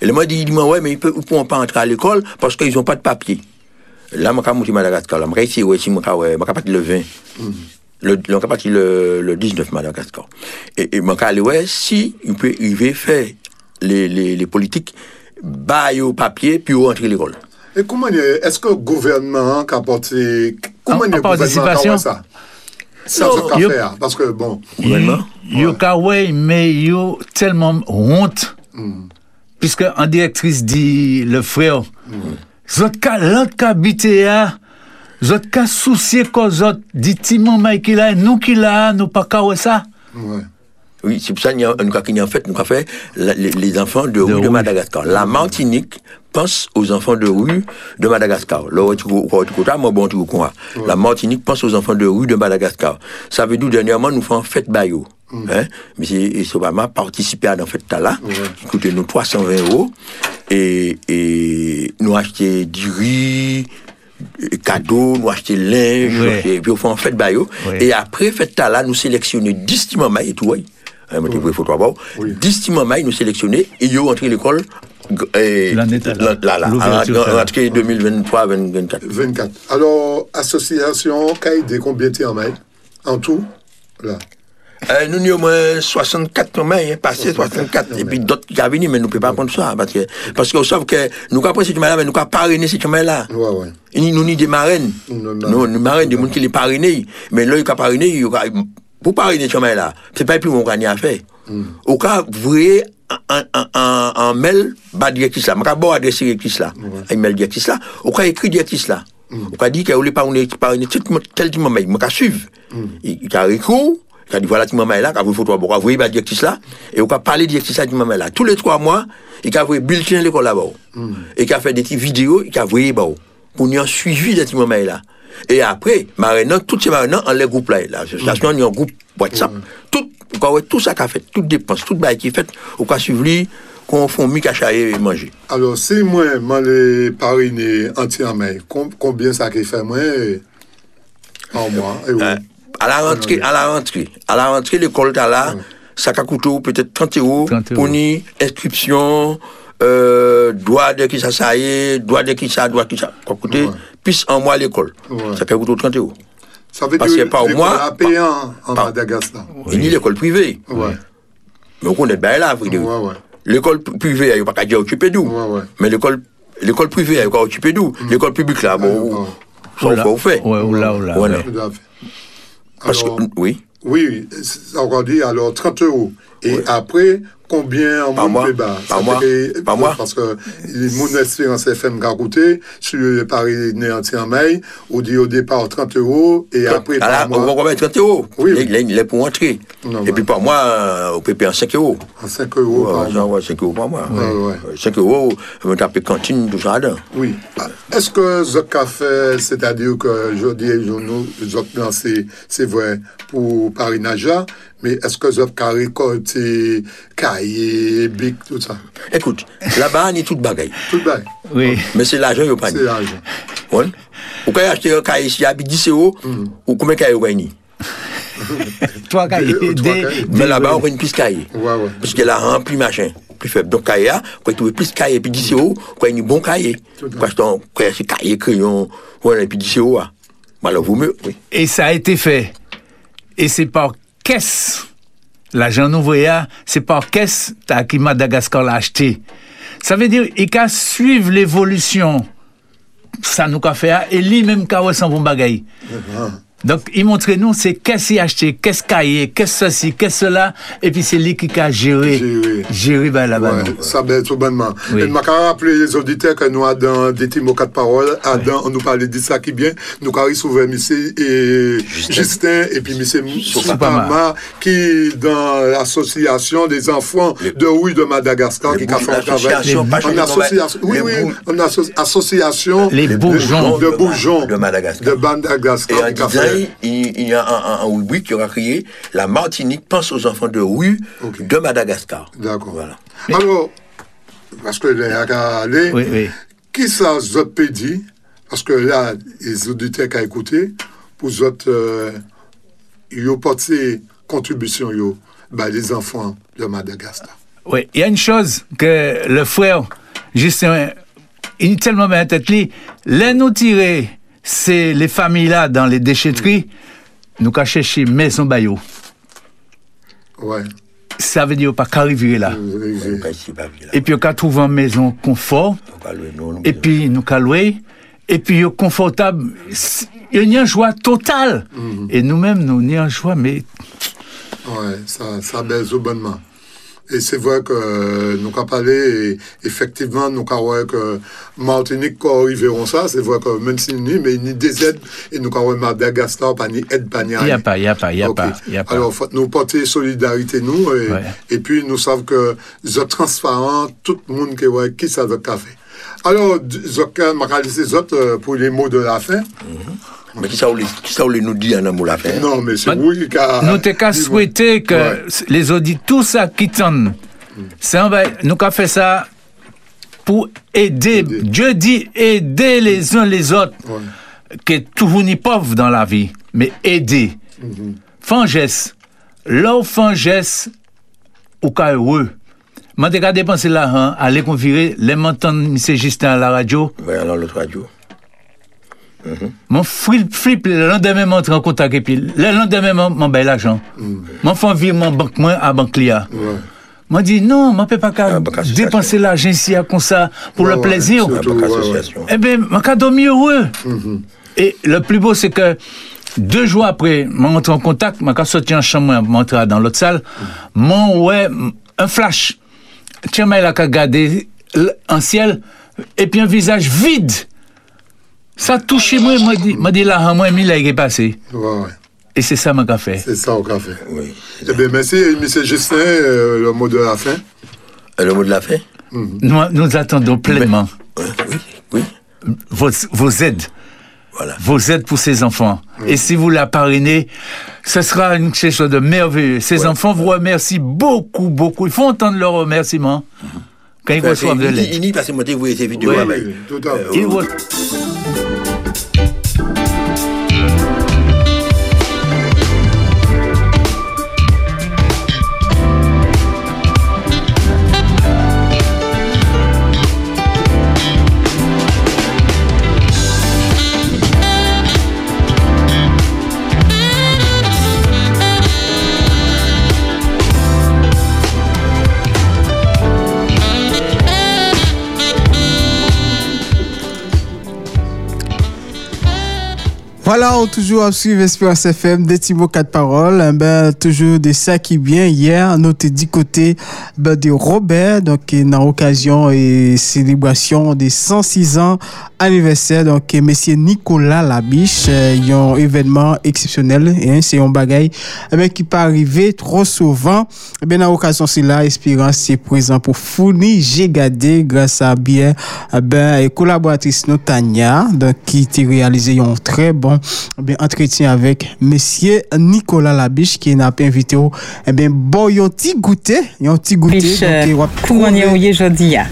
et le m'a dit il dit moi ouais mais ils peuvent ils pourront pas entrer à l'école parce qu'ils ont pas de papier là moi quand monter Madagascar là moi ici quand partir le 20 le, le, on est parti le, le 19 Madagascar. Et, moi, quand aller, ouais, si, il peut arriver faire les, les, les politiques, bailler au papier, puis au entrer l'école. Et comment est- est-ce que le gouvernement a apporté. Comment En- est le en gouvernement a ça? Ça, Yo- fait, hein, Parce que, bon. Gouvernement? Yo ouais, mais yo tellement honte. Puisque en directrice dit le frère, zot ka l'autre ka habité à, zot ka soucié ko zot Timon Mike qui là, nous qui là, nous pas ka. Oui, c'est pour ça qu'il y a, nous, qu'il y a en fait, nous, avons fait la- les, les enfants de, rue de Madagascar. La Martinique pense aux enfants de rue de Madagascar. La Martinique pense aux enfants de rue de Madagascar. Ça veut dire, dernièrement, nous faisons fête Bayo. Hein? M. Sobama participé à dans fête là, qui coûtait nous 320 euros. Et, et nous acheté du riz, euh, cadeaux, nous acheter linge, Ouais. acheter- puis on fait en fête Bayo. Ouais. Et après fête là, nous sélectionnons 10 timamais et tout, oui. Hein, photo d'abord. 10 timamais, nous sélectionnés, et ils ont entré à l'école, euh, L'année là, là, là, L'ouverture, en- ça. en- entrée 2023-2024. 24. Alors, association, a aidé combien de En tout? Là. Euh, nous avons euh, 64 tomates, passé 64, et puis d'autres qui sont venus, mais nous ne pouvons pas prendre ça. Parce que, parce qu'on sait que nous avons pris ces tomates-là, mais nous avons parrainer ces tomates-là. Ouais, ouais. Et nous avons des marraines. Non, non, non, des marraines, des gens qui les parrainent. Mais là, ils ont parrainé, pour parrainer ces tomates-là, C'est pas plus mon gagné à faire. Au cas, vous voyez, en mail, bas directrice là. Je vais pas bon adresser directrice là. Un mail directrice là. Au cas, écrit directrice là. Au cas, dit qu'elle ne voulait pas parrainer tel type de mail. Je vais suivre. Il a écrit, T'as dit, voilà, tu m'en là, quand vous photo, vous voyez la directrice là, et vous parlez directrice là, tu m'en là. Tous les trois mois, il a vu bulletin l'école là-bas. Mm. Et a fait des petites vidéos, il a vu là-bas. Pour nous suivi de Timon là. Et après, maintenant, tous ces maintenant, on les groupes là. là. Ça, c'est mm. un groupe WhatsApp. Mm. Tout, tout ça qu'a fait, toute dépense, toute bail qui est faite, on va suivre lui, qu'on fait mi cachaille et manger. Alors, si moi, moi, les parrainés entièrement, combien ça qui fait moi en mois? À la rentrée, à la rentrée, à la rentrée, l'école t'as là, ça a coûté peut-être 30 euros pour ni inscription, euh, droit de qui ça ça y est, droit de qui ça, droit de qui ça, quoi coûter, puis en mois à l'école. Ça a coûté 30 euros. Ça veut Parce dire que par mois, payé en, Madagascar. et ni l'école privée. Ouais. Mais on connaît bien là, Frédéric. L'école privée, il n'y a pas qu'à dire occupé d'où. Mais l'école, l'école privée, il n'y a pas occupé d'où. L'école publique, là, bon, ça, on fait, fait. Ouais, oula, oula, Voilà. Parce que, oui. Oui, encore dit alors 30 euros. Et après, combien en Par mois bas Par mois. Par. Parce que mon espérance FM qui a coûté, sur le Paris né entièrement, on dit au départ 30 euros et après Ah là, par on mois. va mettre 30 euros. Oui, Les, les, les pour entrer. Et puis par mois, euh, on peut payer en 5 euros. En 5 euros Ouais, par genre, ouais, 5 euros par mois. Ouais, ouais. Euh, 5 euros, on va taper cantine, tout ça. là. Oui. Est-ce que ce qu'a fait, c'est-à-dire que je dis, je nous, c'est vrai pour Paris Naja, mais est-ce que ce qu'a récolté cahier, bic, tout ça? Écoute, là-bas, on est tout bagaille. Tout bagaille. Oui. Mais c'est l'argent, il n'y a pas. C'est l'argent. Ouais. Ou quand acheter un cahier ici, à 10 euros, ou combien de cahiers vous gagnez? Trois cahiers. Mais là-bas, on prend plus de cahiers. Ouais, ouais. Parce qu'elle a rempli machin, plus faible. Donc, cahier, quand tu veux plus de cahiers, puis 10 euros, quand il y a un bon cahier. Quand tu as un cahier, crayon, voilà, et puis 10 euros. Alors, vous me. Oui. Et ça a été fait. Et c'est par caisse. L'argent ouvrier, c'est par caisse qui Madagascar l'a acheté. Ça veut dire il qu'à suivre l'évolution. Ça nous qu'a fait et lui-même qu'a ressemble bon bagaille. Donc, il montrait nous, c'est qu'est-ce qu'il a acheté, qu'est-ce qu'il a, qu'est-ce ceci, qu'est-ce cela, et puis c'est lui qui a géré, géré. ben, là-bas. Ouais, ça ben tout bonnement. Et m'a rappelé les auditeurs que nous avons des mots quatre paroles, Adam, on nous parlait de ça qui bien, nous avons souvent monsieur et Justin, et puis monsieur Soupama, qui dans l'association des enfants de Rouille de Madagascar, qui a fait un travail. En association, oui, oui, en association les bourgeons. de bourgeons. De Madagascar. De Madagascar. Il, il, y a un, un, un oui qui aura crié La Martinique pense aux enfants de rue okay. de Madagascar. D'accord. Voilà. Alors, parce que les aller, oui, oui. qui ça vous peut dire Parce que là, les auditeurs qui ont écouté, pour vous autres, euh, ils ont porté contribution yo, bah, les enfants de Madagascar. Oui, il y a une chose que le frère, Justin, il est tellement bien tête, les nous tirer c'est les familles là dans les déchetteries, nous avons cherché maison bayo. Ouais. Ça veut dire pas qu'arriver là. Et puis on a trouvé une maison confort. Et puis nous loué. Et puis confortable. Il y a une joie totale. Mhm. Et nous-mêmes, nous, on en joie, mais. Ouais, ça, ça baise au bonnement. Et c'est vrai que euh, nous avons parlé, et effectivement, nous avons que Martinique, quand arriveront ça, c'est vrai que même si nous, mais ni des aides, et nous avons Madagascar, pas ni aide, pas ni Il n'y a pas, il n'y a pas, il n'y a, okay. a pas. Alors, faut nous porter solidarité, nous, et, Ouais. et puis nous savons que c'est transparent, tout le monde qui ouais, qui ça veut café. Alors, je vais laisser autres euh, pour les mots de la fin. Mais qui ça voulait, qui ça voulait nous dire mot la fin Non, mais c'est oui qui a... Nous t'es qu'à souhaiter que Ouais. les auditeurs, tout ça qui tente, nous qu'à fait ça pour aider. Dieu dit aider les uns les autres. Que tout n'est pauvre dans la vie, mais aider. Mhm. Fangesse. Là où fangesse, ou cas heureux. Qu'à dépenser l'argent, aller convirer, les montants de M. Justin à la radio. Oui, alors l'autre radio. Mon flip, flip, le lendemain, m'entre en contact et puis le lendemain, m'en baille l'argent. Mon virement banque moins à banque là. Moi dit non, moi peux pas qu'à dépenser l'argent ici ça pour Ouais, le plaisir. Eh bien, moi qu'à dormir heureux. Et le plus beau c'est que deux jours après, moi rentre en contact, moi qu'à sortir en chambre, moi entrer dans l'autre salle, mon ouais un flash. Tiens, mais là qu'à garder un ciel et puis un visage vide. Ça touche moi, m'a dit, m'a dit là, moi, mille est passé. Ouais, ouais. Et c'est ça, m'a fait. C'est ça au café. Oui. Eh bien, merci, M. Justin, euh, le mot de la fin. Le mot de la fin Nous, nous attendons pleinement oui, Vos, vos aides. Vos aides pour ces enfants. Et si vous la parrainez, ce sera une chose de merveilleux. Ces enfants vous remercient beaucoup, beaucoup. Il faut entendre leurs remerciements quand ils reçoivent de l'aide. Il n'y monter, vous vidéos. Oui, ben, oui, tout à euh, Voilà, on toujours à suivre Espérance FM, des mots, quatre paroles. Eh Ben, toujours de ça qui vient. Hier, t'ai dit côté ben, de Robert, donc, dans l'occasion et célébration des 106 ans anniversaire, donc, monsieur Nicolas Labiche, euh, il y a un événement exceptionnel, hein, c'est un bagage, eh ben, qui peut arriver trop souvent. Eh ben, dans l'occasion, c'est là, Espérance est présent pour fournir, j'ai gardé, grâce à bien, ben, collaboratrice nous, Tania, donc, qui t'a réalisé un très bon, ben, entretien avec monsieur Nicolas Labiche, qui n'a pas invité au, eh ben, bon, un petit goûter, un petit goûter, Biche, donc, on va couronnier trouver- ouye jodi ya.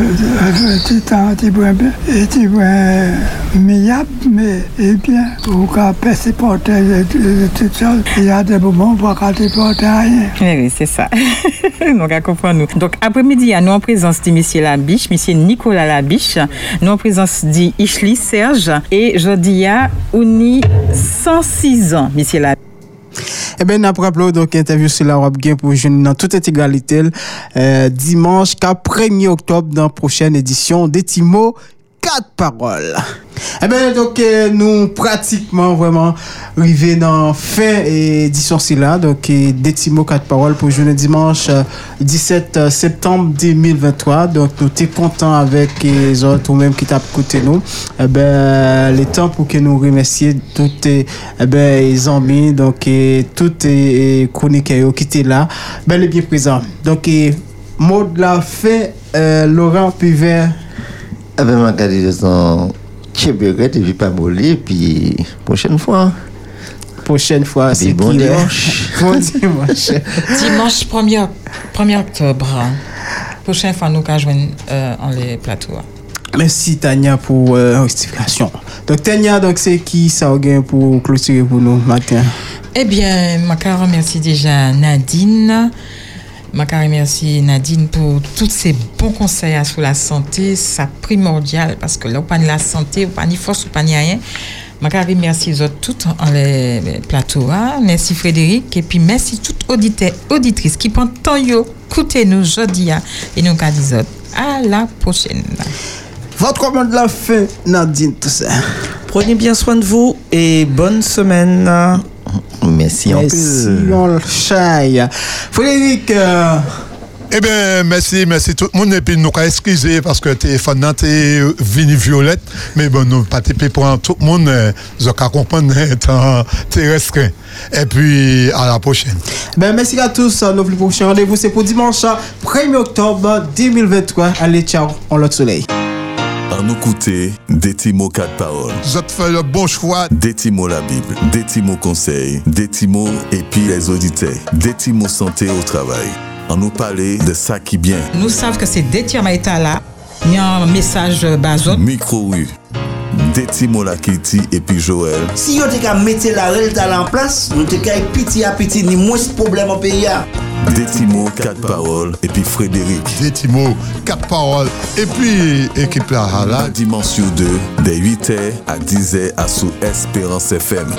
Petit temps, petit point, et petit point meilleur, mais, eh bien, pour qu'on puisse supporter tout ça, il y a des moments pour qu'on ne supporte rien. Oui, oui, c'est ça. Donc, nous. Donc, après-midi, nous en présence de M. Labiche, M. Nicolas Labiche, nous en présence de Ishli Serge et Jodia Ouni, 106 ans, M. Labiche. Eh bien, après rappelons donc interview sur la web game pour jeune dans toute intégralité euh, dimanche 1er octobre dans la prochaine édition des Timo 4 paroles. Eh bien, donc, euh, nous pratiquement vraiment arrivés dans fin édition là. Donc, euh, des mots, quatre paroles pour journée dimanche euh, 17 euh, septembre 2023. Donc, nous sommes contents avec les autres ou même qui tapent côté nous. Eh ben, le temps pour que nous remercions les, eh ben, les amis, donc, et toutes les chroniqueurs qui étaient là, bel et bien présents. Donc, et, de la fin, euh, Laurent Puvert. Avec ma candidature, Tchéberet et puis pas molli, puis prochaine fois. Prochaine fois, c'est bon dimanche. Bon dimanche. Dimanche 1er, 1er octobre. Prochaine fois, nous allons joindre euh, en les plateaux. Merci Tania pour euh, l'explication. Donc Tania, donc c'est qui ça gain pour clôturer pour nous matin? Eh bien, je remercie déjà Nadine. Je remercie Nadine pour tous ces bons conseils sur la santé. C'est primordial parce que là, on pas de la santé, on pas ni force, on pas ni rien. Je remercie les autres toutes en les les plateaux. hein. Merci Frédéric. Et puis merci toutes auditeurs, auditrices qui prennent temps yo, écoutez nous jeudi. hein. Et nous, disons, à la prochaine. Votre mot de la fin, Nadine, tout ça. Prenez bien soin de vous et bonne semaine. Merci en Merci, on le chaille. Frédéric, euh, Eh bien, merci, merci tout le monde. Et puis, nous avons excusé parce que le téléphone t'es venu violette. Mais bon, nous pas tapé pour tout le monde. euh, Vous avez comprendre, temps terrestre. Et puis, à la prochaine. ben, merci à tous. Nos plus prochains rendez-vous, c'est pour dimanche 1er octobre 2023. Allez, ciao, on l'autre soleil. À nous écouter, des mots quatre paroles. Vous avez fait le bon choix. Des petits mots la Bible, des petits mots conseils, des petits mots et puis les auditeurs, des mots santé au travail. On nous parler de ça qui bien. Nous savons que c'est Détia Maïta là. Il y a un message euh, bazot. Micro oui. Des petits mots la Kitty et puis Joël. Si te ka mette la tal en place, nou te ka piti a piti ni mwes problem an peyi a. Des petits mots quatre paroles et puis Frédéric. Des petits mots quatre paroles et puis équipe là. là. Dimanche sur deux, dès 8h à 10h à sous Espérance FM.